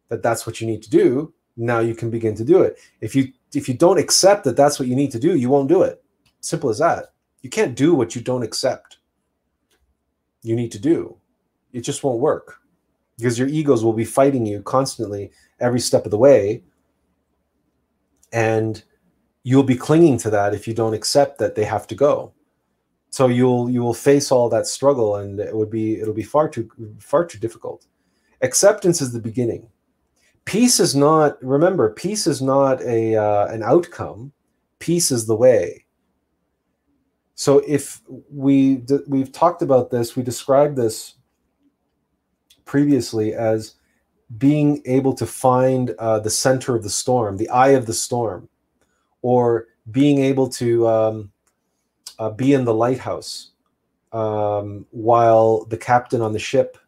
that that's what you need to do, now you can begin to do it. If you if you don't accept that that's what you need to do, you won't do it. Simple as that. You can't do what you don't accept. You need to do. It just won't work because your egos will be fighting you constantly every step of the way. And you'll be clinging to that if you don't accept that they have to go. So you'll you will face all that struggle and it would be it'll be far too far too difficult. Acceptance is the beginning. Peace is not remember peace is not a uh, an outcome. Peace is the way. So if we we've talked about this we described this previously as being able to find uh, the center of the storm the eye of the storm or being able to um, uh, be in the lighthouse um, while the captain on the ship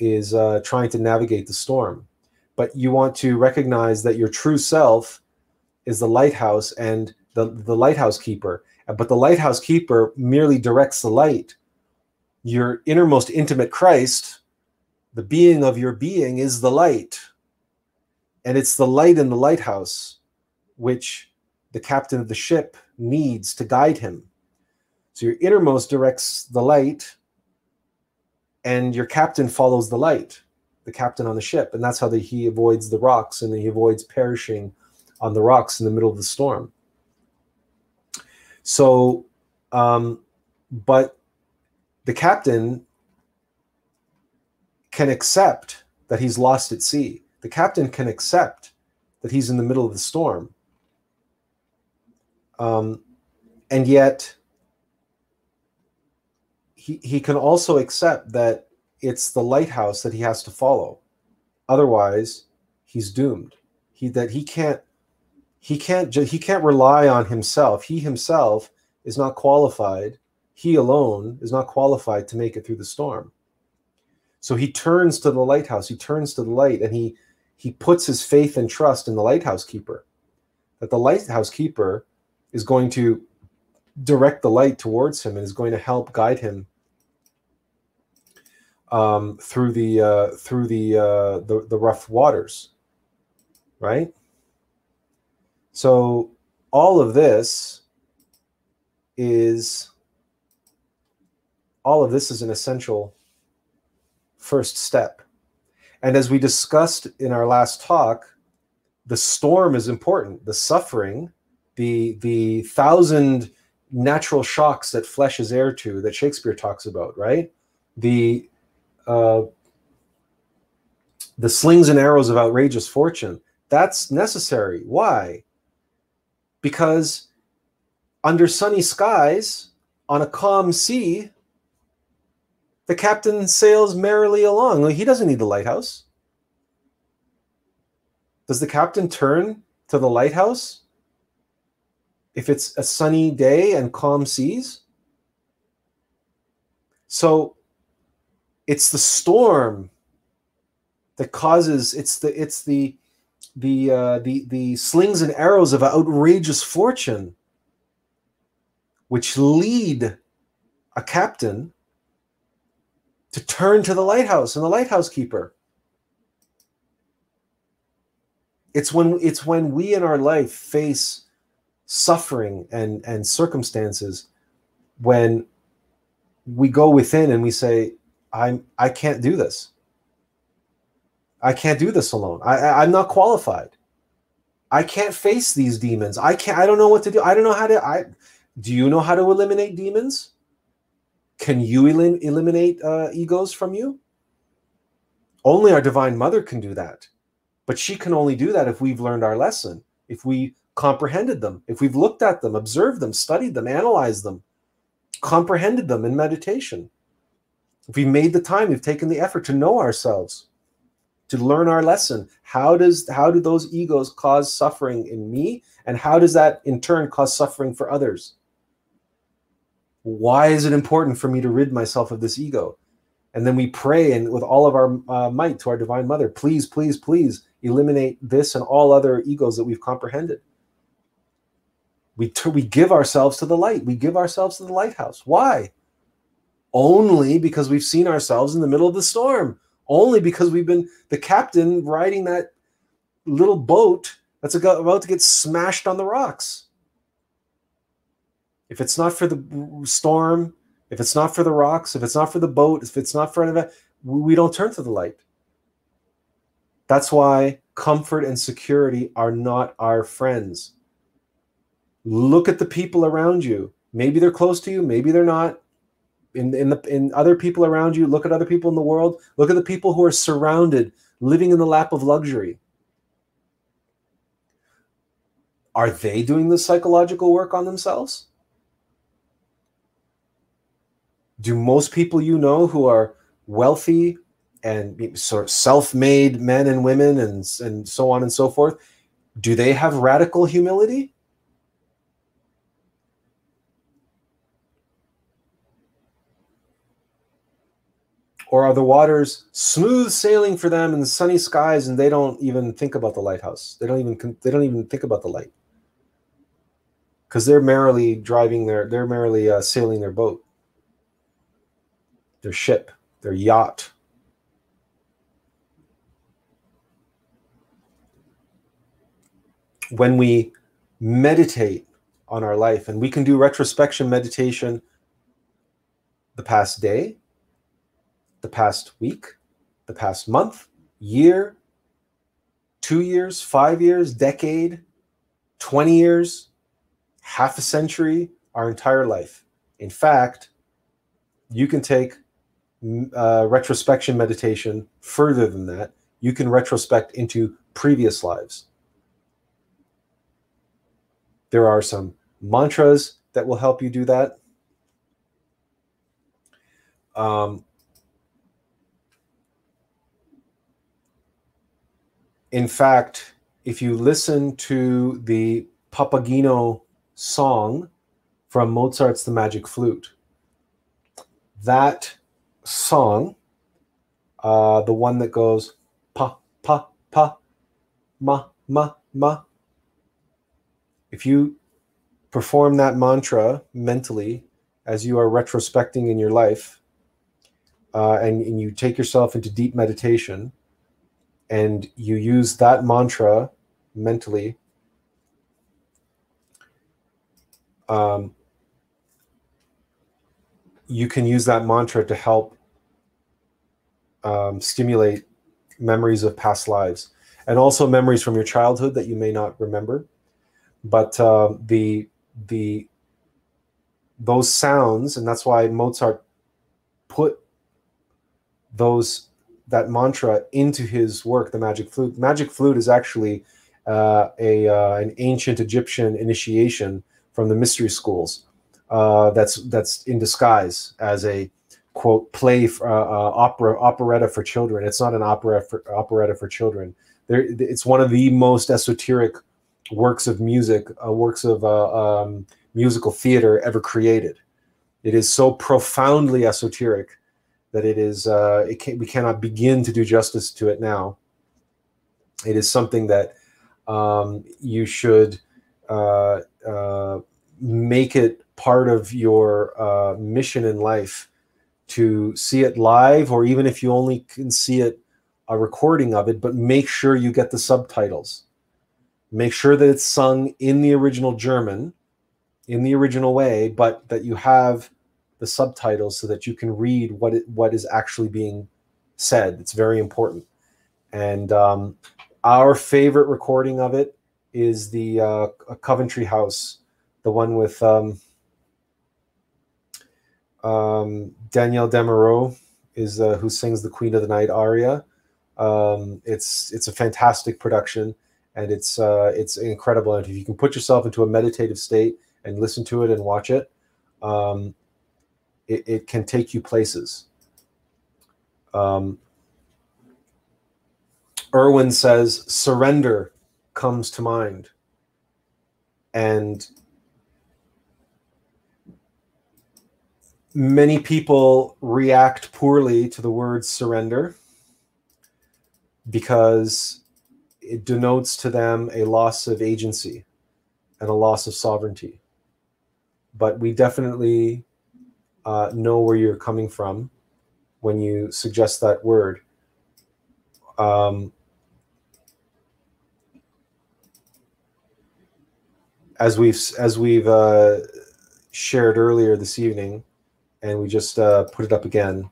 is uh, trying to navigate the storm but you want to recognize that your true self is the lighthouse and the, the lighthouse keeper. But the lighthouse keeper merely directs the light. Your innermost intimate Christ, the being of your being, is the light. And it's the light in the lighthouse which the captain of the ship needs to guide him. So your innermost directs the light, and your captain follows the light the captain on the ship, and that's how the, he avoids the rocks and he avoids perishing on the rocks in the middle of the storm. So, um, but the captain can accept that he's lost at sea. The captain can accept that he's in the middle of the storm. Um, and yet, he, he can also accept that it's the lighthouse that he has to follow. Otherwise, he's doomed. He that he can't he can't he can't rely on himself. He himself is not qualified. He alone is not qualified to make it through the storm. So he turns to the lighthouse. He turns to the light, and he he puts his faith and trust in the lighthouse keeper. That the lighthouse keeper is going to direct the light towards him and is going to help guide him um, through the uh, through the, uh, the the rough waters, right? So all of this is all of this is an essential first step. And as we discussed in our last talk, the storm is important. The suffering, the the thousand natural shocks that flesh is heir to that Shakespeare talks about, right? The uh, the slings and arrows of outrageous fortune. That's necessary. Why? Because under sunny skies, on a calm sea, the captain sails merrily along. He doesn't need the lighthouse. Does the captain turn to the lighthouse if it's a sunny day and calm seas? So it's the storm that causes it's the it's the the uh, the the slings and arrows of outrageous fortune which lead a captain to turn to the lighthouse and the lighthouse keeper. It's when it's when we in our life face suffering and and circumstances when we go within and we say I'm I can't do this. I can't do this alone. I, I'm not qualified. I can't face these demons. I can't. I don't know what to do. I don't know how to. I do you know how to eliminate demons? Can you elim- eliminate uh, egos from you? Only our divine mother can do that, but she can only do that if we've learned our lesson, if we comprehended them, if we've looked at them, observed them, studied them, analyzed them, comprehended them in meditation. If we made the time, we've taken the effort to know ourselves. to learn our lesson. How does how do those egos cause suffering in me, and how does that in turn cause suffering for others? Why is it important for me to rid myself of this ego? And then we pray and with all of our uh, might to our divine mother, please, please, please eliminate this and all other egos that we've comprehended. We, t- we give ourselves to the light. We give ourselves to the lighthouse. Why? Only because we've seen ourselves in the middle of the storm. Only because we've been the captain riding that little boat that's about to get smashed on the rocks. If it's not for the storm, if it's not for the rocks, if it's not for the boat, if it's not for any of that, we don't turn to the light. That's why comfort and security are not our friends. Look at the people around you. Maybe they're close to you, maybe they're not. In, in the in other people around you, look at other people in the world. Look at the people who are surrounded, living in the lap of luxury. Are they doing the psychological work on themselves? Do most people you know who are wealthy and sort of self-made men and women and and so on and so forth, do they have radical humility? Or are the waters smooth sailing for them in the sunny skies and they don't even think about the lighthouse? They don't even they don't even think about the light. Cuz they're merrily driving their they're merrily uh, sailing their boat. Their ship, their yacht. When we meditate on our life and we can do retrospection meditation the past day, the past week, the past month, year, two years, five years, decade, 20 years, half a century, our entire life. In fact, you can take uh, retrospection meditation further than that. You can retrospect into previous lives. There are some mantras that will help you do that. Um, in fact, if you listen to the Papageno song from Mozart's The Magic Flute, that song, uh, the one that goes pa, pa, pa, ma, ma, ma, if you perform that mantra mentally as you are retrospecting in your life, uh, and, and you take yourself into deep meditation, and you use that mantra mentally um, you can use that mantra to help um, stimulate memories of past lives and also memories from your childhood that you may not remember. But uh, the the those sounds and that's why mozart put those that mantra into his work, the Magic Flute. Magic Flute is actually uh, a uh, an ancient Egyptian initiation from the mystery schools. Uh, that's that's in disguise as a quote play for, uh, uh, opera operetta for children. It's not an opera for operetta for children. There, it's one of the most esoteric works of music, uh, works of um, musical theater ever created. It is so profoundly esoteric that it is uh, it can, we cannot begin to do justice to it now. It is something that um, you should uh, uh, make it part of your uh, mission in life to see it live, or even if you only can see it a recording of it, but make sure you get the subtitles. Make sure that it's sung in the original German, in the original way, but that you have the subtitles so that you can read what it, what is actually being said. It's very important. And um, our favorite recording of it is the uh, Coventry House, the one with um, um, Danielle Damrau is uh, who sings the Queen of the Night aria. Um, it's it's a fantastic production, and it's uh, it's incredible. And if you can put yourself into a meditative state and listen to it and watch it, um, it, it can take you places. Um, Erwin says surrender comes to mind. And many people react poorly to the word surrender because it denotes to them a loss of agency and a loss of sovereignty. But we definitely uh, know where you're coming from when you suggest that word. Um, as we've as we've uh, shared earlier this evening, and we just uh, put it up again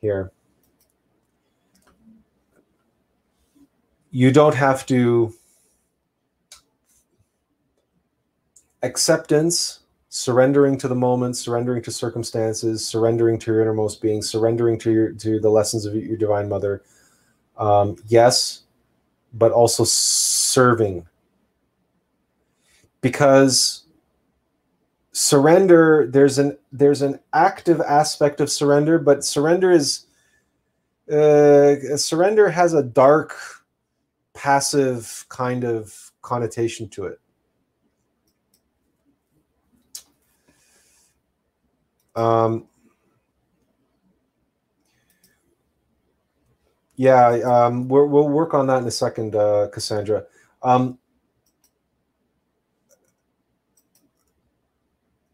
here. You don't have to acceptance, surrendering to the moment, surrendering to circumstances, surrendering to your innermost being, surrendering to your to the lessons of your divine mother. Um, yes, but also serving because surrender there's an there's an active aspect of surrender but surrender is uh, surrender has a dark passive kind of connotation to it um, yeah um, we will work on that in a second uh, cassandra. Um,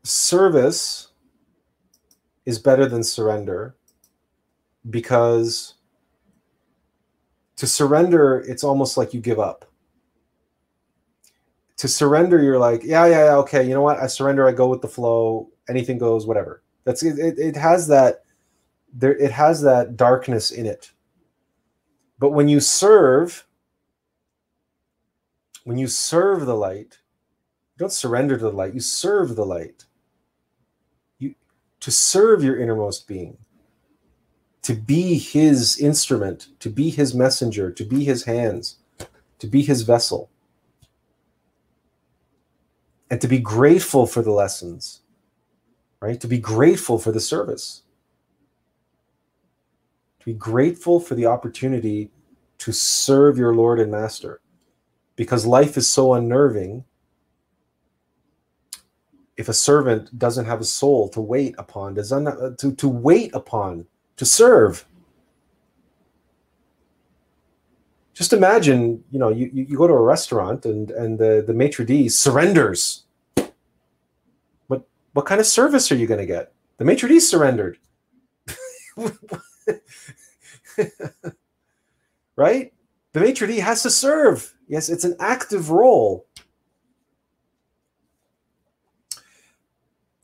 service is better than surrender because to surrender it's almost like you give up. To surrender you're like yeah yeah, yeah okay you know what? I surrender i go with the flow anything goes whatever that's it, it, has that there it has that darkness in it. But when you serve when you serve the light don't surrender to the light you serve the light. You to serve your innermost being, to be his instrument, to be his messenger, to be his hands, to be his vessel, and to be grateful for the lessons, right? To be grateful for the service, to be grateful for the opportunity to serve your Lord and Master. Because life is so unnerving if a servant doesn't have a soul to wait upon, does un, uh, to, to wait upon, to serve. Just imagine, you know, you, you go to a restaurant and, and the, the maitre d' surrenders. What, kind of service are you going to get? The maitre d' surrendered. right? The maitre d' has to serve. Yes, it's an active role.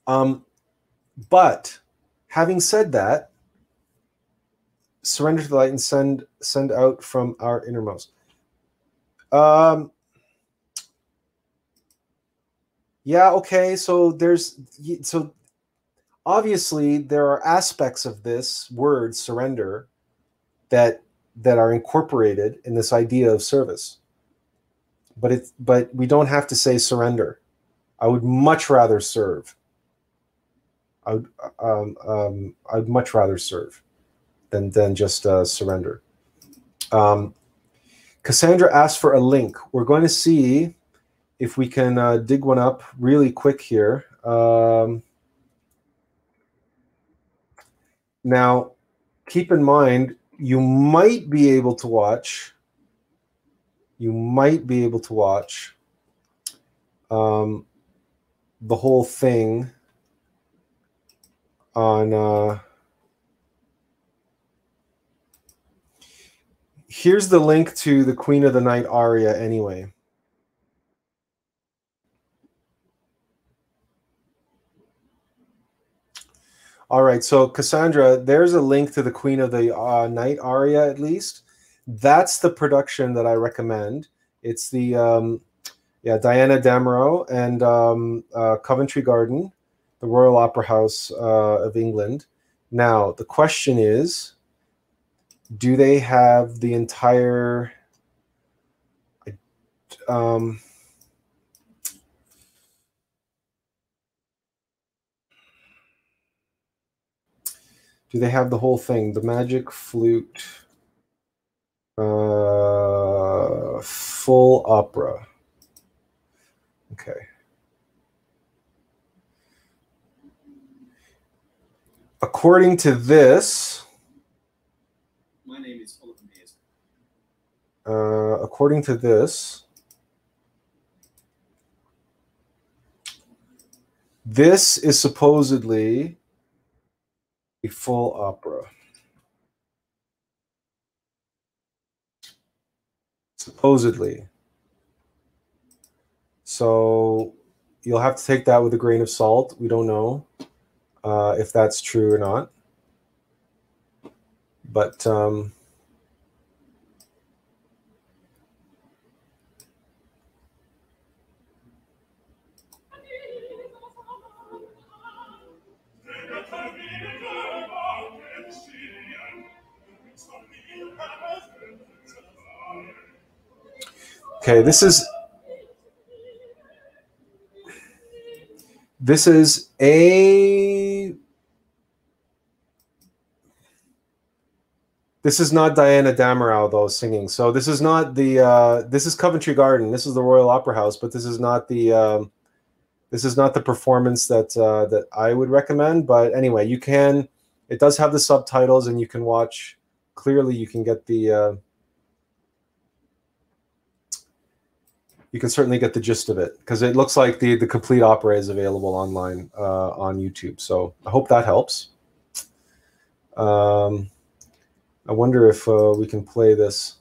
Um, but having said that, surrender to the light and send send out from our innermost. Um, yeah, okay. So there's so obviously there are aspects of this word surrender that that are incorporated in this idea of service. But it but we don't have to say surrender. I would much rather serve. I would um, um, I'd much rather serve than than just uh, surrender. Um, Cassandra asked for a link. We're going to see if we can uh, dig one up really quick here. Um, now, keep in mind, you might be able to watch. You might be able to watch um, the whole thing on uh, here's the link to the Queen of the Night aria anyway. All right, so Cassandra, there's a link to the Queen of the uh, Night aria at least. That's the production that I recommend. It's the um, yeah Diana Damrau and um, uh, Coventry Garden the Royal Opera House uh, of England. Now, the question is do they have the entire. Um, do they have the whole thing? The magic flute. Uh, full opera. Okay. According to this, My name is Oliver Mears. uh, according to this, this is supposedly a full opera. Supposedly. So you'll have to take that with a grain of salt. We don't know uh, if that's true or not. But um, Okay, this is this is a this is not Diana Damrau though singing. So this is not the uh, this is Coventry Garden. This is the Royal Opera House, but this is not the um, this is not the performance that uh, that I would recommend. But anyway, you can. It does have the subtitles, and you can watch clearly. You can get the. Uh, you can certainly get the gist of it because it looks like the the complete opera is available online uh, on YouTube. So I hope that helps. Um, I wonder if uh, we can play this.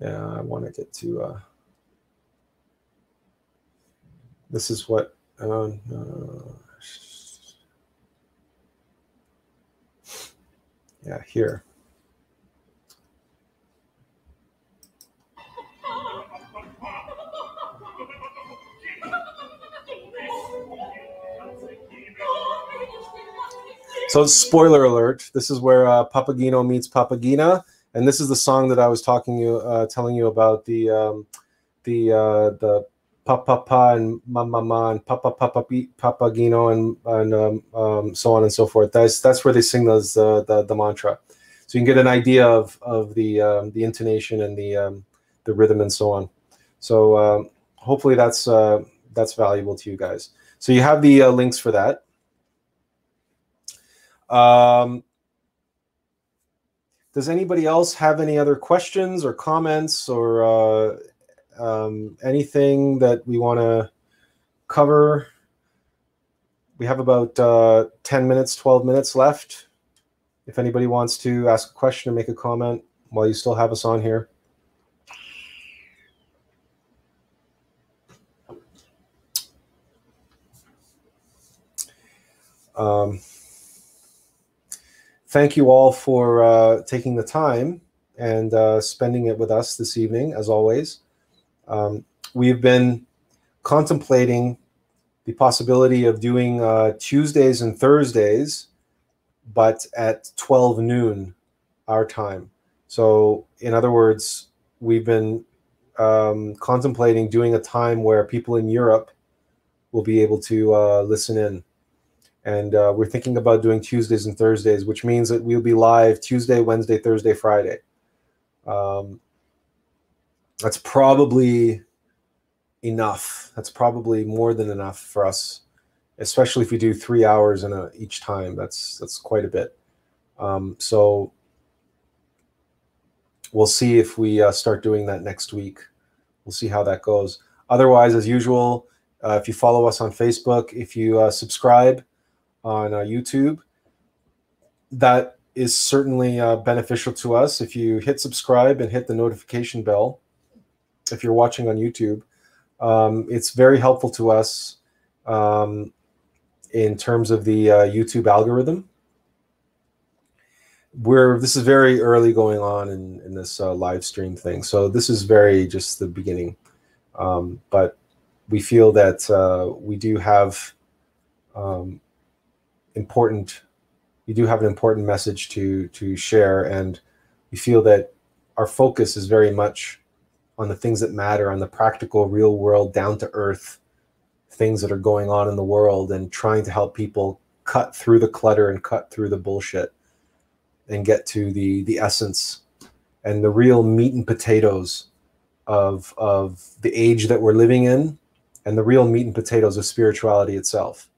Yeah, I want to get to. Uh, this is what. Uh, Yeah, here. So, spoiler alert: this is where uh, Papageno meets Papagena, and this is the song that I was talking you, uh, telling you about the um, the uh, the papa pa and mama ma and papa papa and and um, um, so on and so forth. That's that's where they sing those uh, the the mantra, so you can get an idea of of the um, the intonation and the um, the rhythm and so on. So um, hopefully that's uh, that's valuable to you guys. So you have the uh, links for that. Um, does anybody else have any other questions or comments or uh, um, anything that we want to cover? We have about uh, 10 minutes, 12 minutes left. If anybody wants to ask a question or make a comment while you still have us on here. Um, thank you all for uh, taking the time and uh, spending it with us this evening, as always. Um, we've been contemplating the possibility of doing uh, Tuesdays and Thursdays, but at 12 noon our time. So, in other words, we've been um, contemplating doing a time where people in Europe will be able to uh, listen in and uh, we're thinking about doing Tuesdays and Thursdays, which means that we'll be live Tuesday, Wednesday, Thursday, Friday. Um, that's probably enough. That's probably more than enough for us, especially if we do three hours in a, each time. That's that's quite a bit. Um, so we'll see if we uh, start doing that next week. We'll see how that goes. Otherwise, as usual, uh, if you follow us on Facebook, if you uh, subscribe on uh, YouTube. That is certainly uh, beneficial to us. If you hit subscribe and hit the notification bell, if you're watching on YouTube, um, it's very helpful to us um, in terms of the uh, YouTube algorithm. We're this is very early going on in, in this uh, live stream thing, so this is very just the beginning. Um, but we feel that uh, we do have um, important you do have an important message to to share and we feel that our focus is very much on the things that matter on the practical real world down to earth things that are going on in the world and trying to help people cut through the clutter and cut through the bullshit and get to the the essence and the real meat and potatoes of of the age that we're living in and the real meat and potatoes of spirituality itself.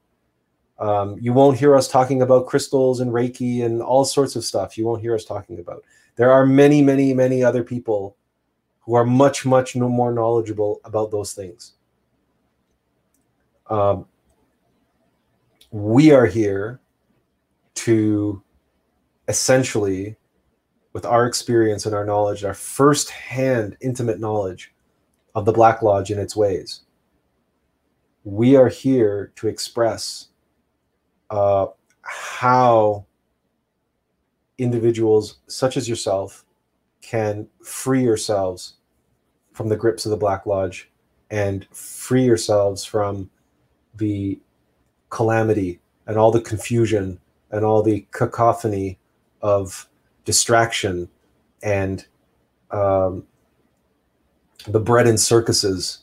Um, you won't hear us talking about crystals and reiki and all sorts of stuff you won't hear us talking about. There are many many many other people who are much much no more knowledgeable about those things um, we are here to essentially with our experience and our knowledge, our first-hand intimate knowledge of the Black Lodge and its ways. We are here to express uh, how individuals such as yourself can free yourselves from the grips of the Black Lodge and free yourselves from the calamity and all the confusion and all the cacophony of distraction and um, the bread and circuses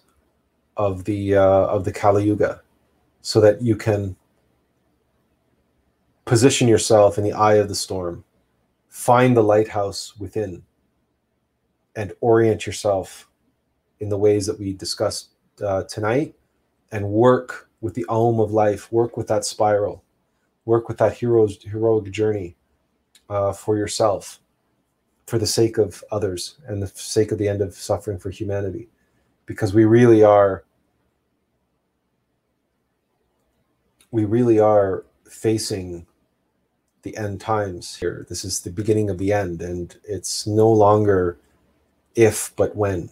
of the uh, of the Kali Yuga, so that you can position yourself in the eye of the storm, find the lighthouse within, and orient yourself in the ways that we discussed uh, tonight, and work with the AUM of life, work with that spiral, work with that hero's heroic journey uh, for yourself, for the sake of others, and the sake of the end of suffering for humanity, because we really are. We really are facing the end times here. This is the beginning of the end, and it's no longer if but when.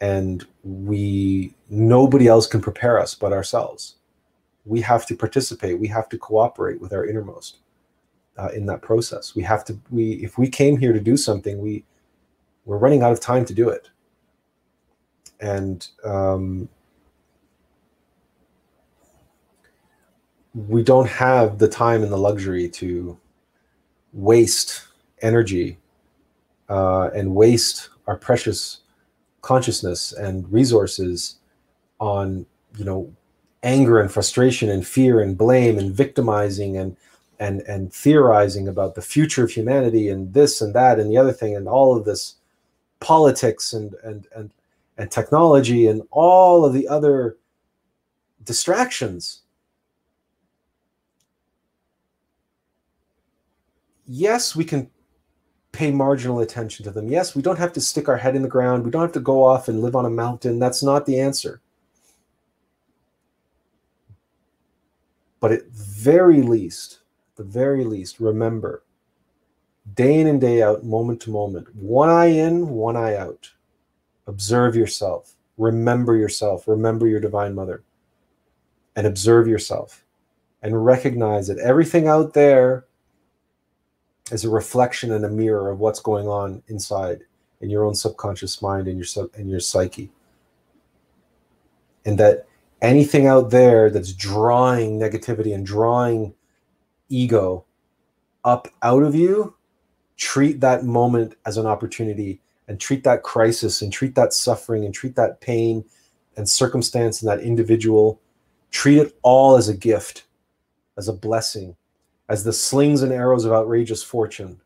And we nobody else can prepare us but ourselves. We have to participate. We have to cooperate with our innermost uh, in that process. We have to we if we came here to do something, we we're running out of time to do it. And um, we don't have the time and the luxury to waste energy uh, and waste our precious consciousness and resources on you know anger and frustration and fear and blame and victimizing and and and theorizing about the future of humanity and this and that and the other thing and all of this politics and and and and technology and all of the other distractions. Yes we can pay marginal attention to them yes we don't have to stick our head in the ground we don't have to go off and live on a mountain that's not the answer but at very least the very least, remember day in and day out, moment to moment, one eye in, one eye out. Observe yourself. Remember yourself. Remember your Divine Mother. And observe yourself. And recognize that everything out there is a reflection and a mirror of what's going on inside in your own subconscious mind and your sub and your psyche. And that anything out there that's drawing negativity and drawing ego up out of you, treat that moment as an opportunity and treat that crisis and treat that suffering and treat that pain and circumstance and that individual, treat it all as a gift, as a blessing, as the slings and arrows of outrageous fortune,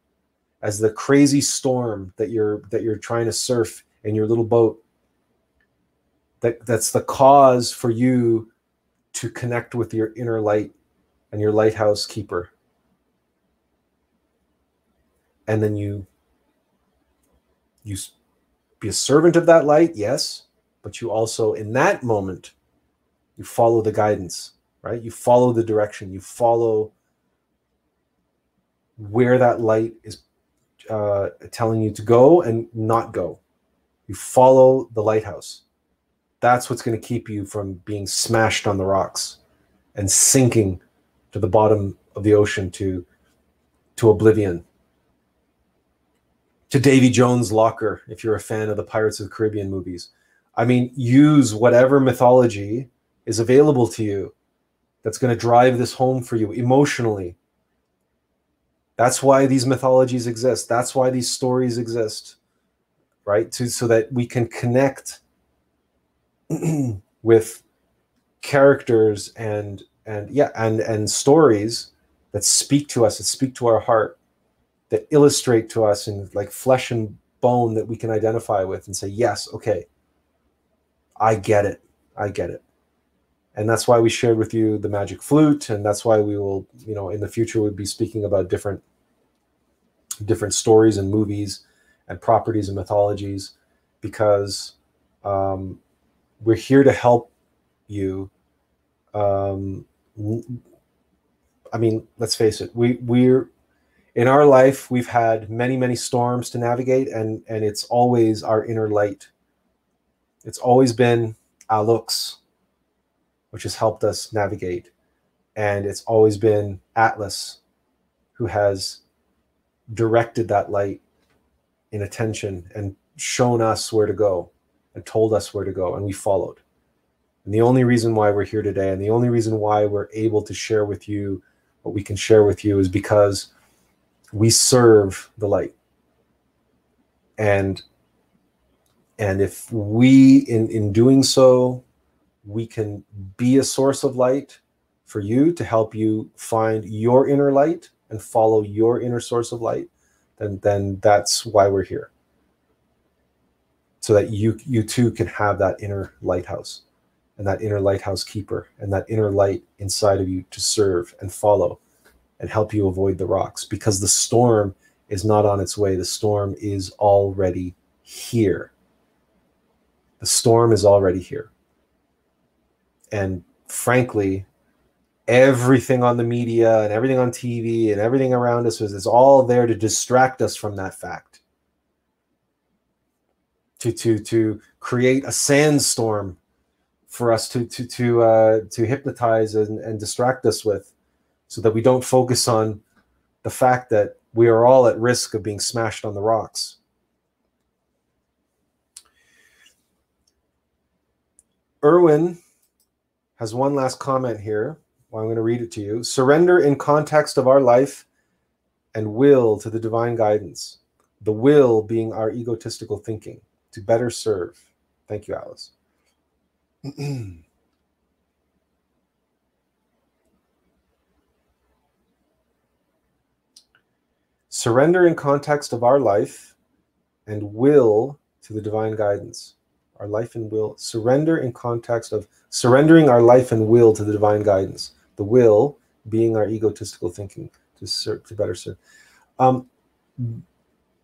as the crazy storm that you're that you're trying to surf in your little boat. That that's the cause for you to connect with your inner light and your lighthouse keeper. And then you you be a servant of that light, yes, but you also in that moment you follow the guidance, right? You follow the direction, you follow where that light is uh, telling you to go and not go. You follow the lighthouse. That's what's going to keep you from being smashed on the rocks and sinking to the bottom of the ocean to to oblivion to davy jones locker if you're a fan of the pirates of the caribbean movies i mean use whatever mythology is available to you that's going to drive this home for you emotionally that's why these mythologies exist. That's why these stories exist right? To so that we can connect with characters and and yeah and and stories that speak to us that speak to our heart that illustrate to us in like flesh and bone that we can identify with and say yes okay i get it. I get it. And that's why we shared with you the magic flute and that's why we will you know in the future we'll be speaking about different different stories and movies and properties and mythologies because um, we're here to help you um, i mean let's face it we we're in our life we've had many many storms to navigate and and it's always our inner light. It's always been looks which has helped us navigate. And it's always been Attlas who has directed that light in attention and shown us where to go and told us where to go and we followed. And the only reason why we're here today and the only reason why we're able to share with you what we can share with you is because we serve the light. And and if we in in doing so we can be a source of light for you to help you find your inner light and follow your inner source of light then then that's why we're here so that you you too can have that inner lighthouse and that inner lighthouse keeper and that inner light inside of you to serve and follow and help you avoid the rocks because the storm is not on its way. The storm is already here. The storm is already here. And frankly, everything on the media and everything on TV and everything around us is, all there to distract us from that fact. To, to, to create a sandstorm for us to, to, to, uh, to hypnotize and, and distract us with so that we don't focus on the fact that we are all at risk of being smashed on the rocks. Erwin has one last comment here. Well, I'm going to read it to you. Surrender in context of our life and will to the divine guidance. The will being our egotistical thinking to better serve. Thank you, Alice. surrender in context of our life and will to the divine guidance our life and will surrender in context of surrendering our life and will to the divine guidance the will being our egotistical thinking to serve to better serve um,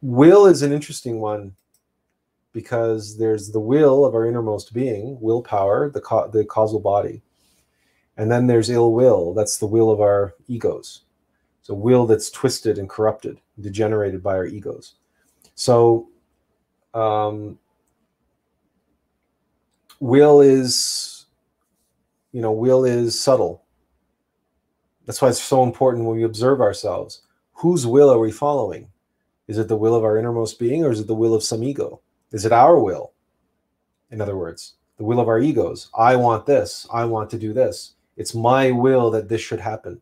will is an interesting one because there's the will of our innermost being willpower the, ca- the causal body and then there's ill will that's the will of our egos a will that's twisted and corrupted, degenerated by our egos. So, um, will is, you know, will is subtle. That's why it's so important when we observe ourselves. Whose will are we following? Is it the will of our innermost being or is it the will of some ego? Is it our will? In other words, the will of our egos. I want this. I want to do this. It's my will that this should happen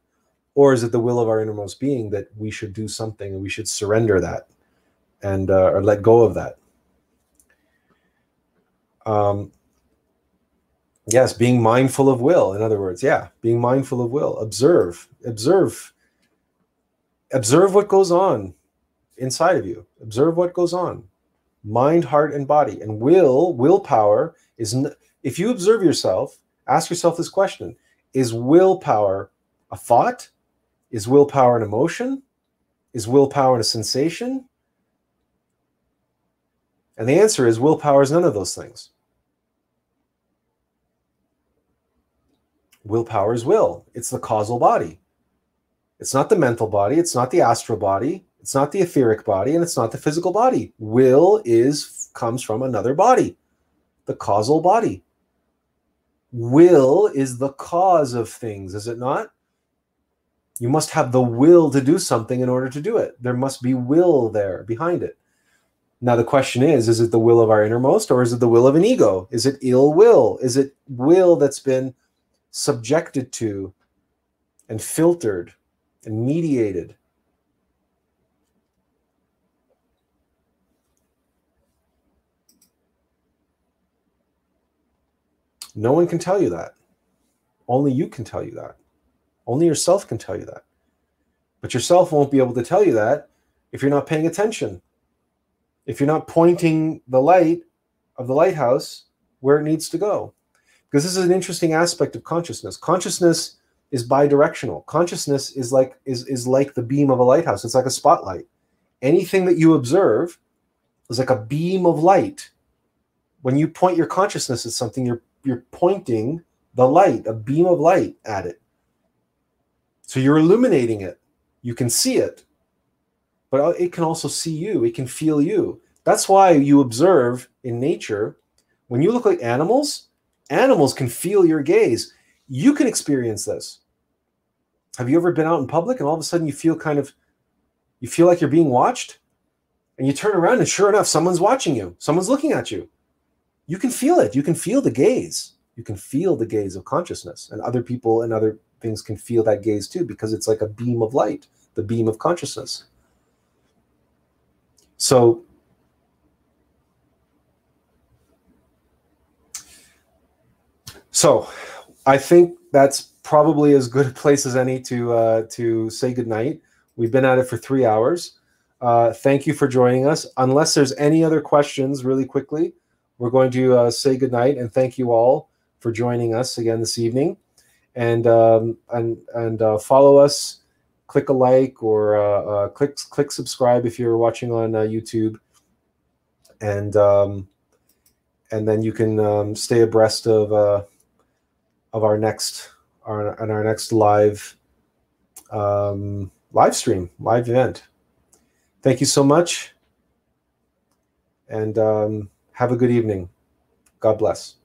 or is it the will of our innermost being that we should do something and we should surrender that and uh, or let go of that um, yes being mindful of will in other words yeah being mindful of will observe observe observe what goes on inside of you observe what goes on mind heart and body and will willpower is n- if you observe yourself ask yourself this question is willpower a thought is willpower an emotion? Is willpower a sensation? And the answer is willpower is none of those things. Willpower is will, it's the causal body. It's not the mental body, it's not the astral body, it's not the etheric body, and it's not the physical body. Will is comes from another body, the causal body. Will is the cause of things, is it not? You must have the will to do something in order to do it. There must be will there behind it. Now, the question is is it the will of our innermost or is it the will of an ego? Is it ill will? Is it will that's been subjected to and filtered and mediated? No one can tell you that. Only you can tell you that. Only yourself can tell you that. But yourself won't be able to tell you that if you're not paying attention. If you're not pointing the light of the lighthouse where it needs to go. Because this is an interesting aspect of consciousness. Consciousness is bidirectional. Consciousness is like is is like the beam of a lighthouse. It's like a spotlight. Anything that you observe is like a beam of light. When you point your consciousness at something, you're you're pointing the light, a beam of light at it. So you're illuminating it. You can see it, but uh, it can also see you. It can feel you. That's why you observe in nature when you look like animals, animals can feel your gaze. You can experience this. Have you ever been out in public and all of a sudden you feel kind of you feel like you're being watched? And you turn around and sure enough someone's watching you. Someone's looking at you. You can feel it. You can feel the gaze. You can feel the gaze of consciousness and other people and other things can feel that gaze too because it's like a beam of light, the beam of consciousness. So So I think that's probably as good a place as any to uh, to say goodnight. We've been at it for three hours. Uh, thank you for joining us. Unless there's any other questions, really quickly, we're going to uh, say goodnight and thank you all for joining us again this evening. And um, and and uh, follow us. Click a like or uh, uh, click click subscribe if you're watching on YouTube. And um, and then you can um, stay abreast of of our next our on our next live um, live stream live event. Thank you so much, and um, have a good evening. God bless.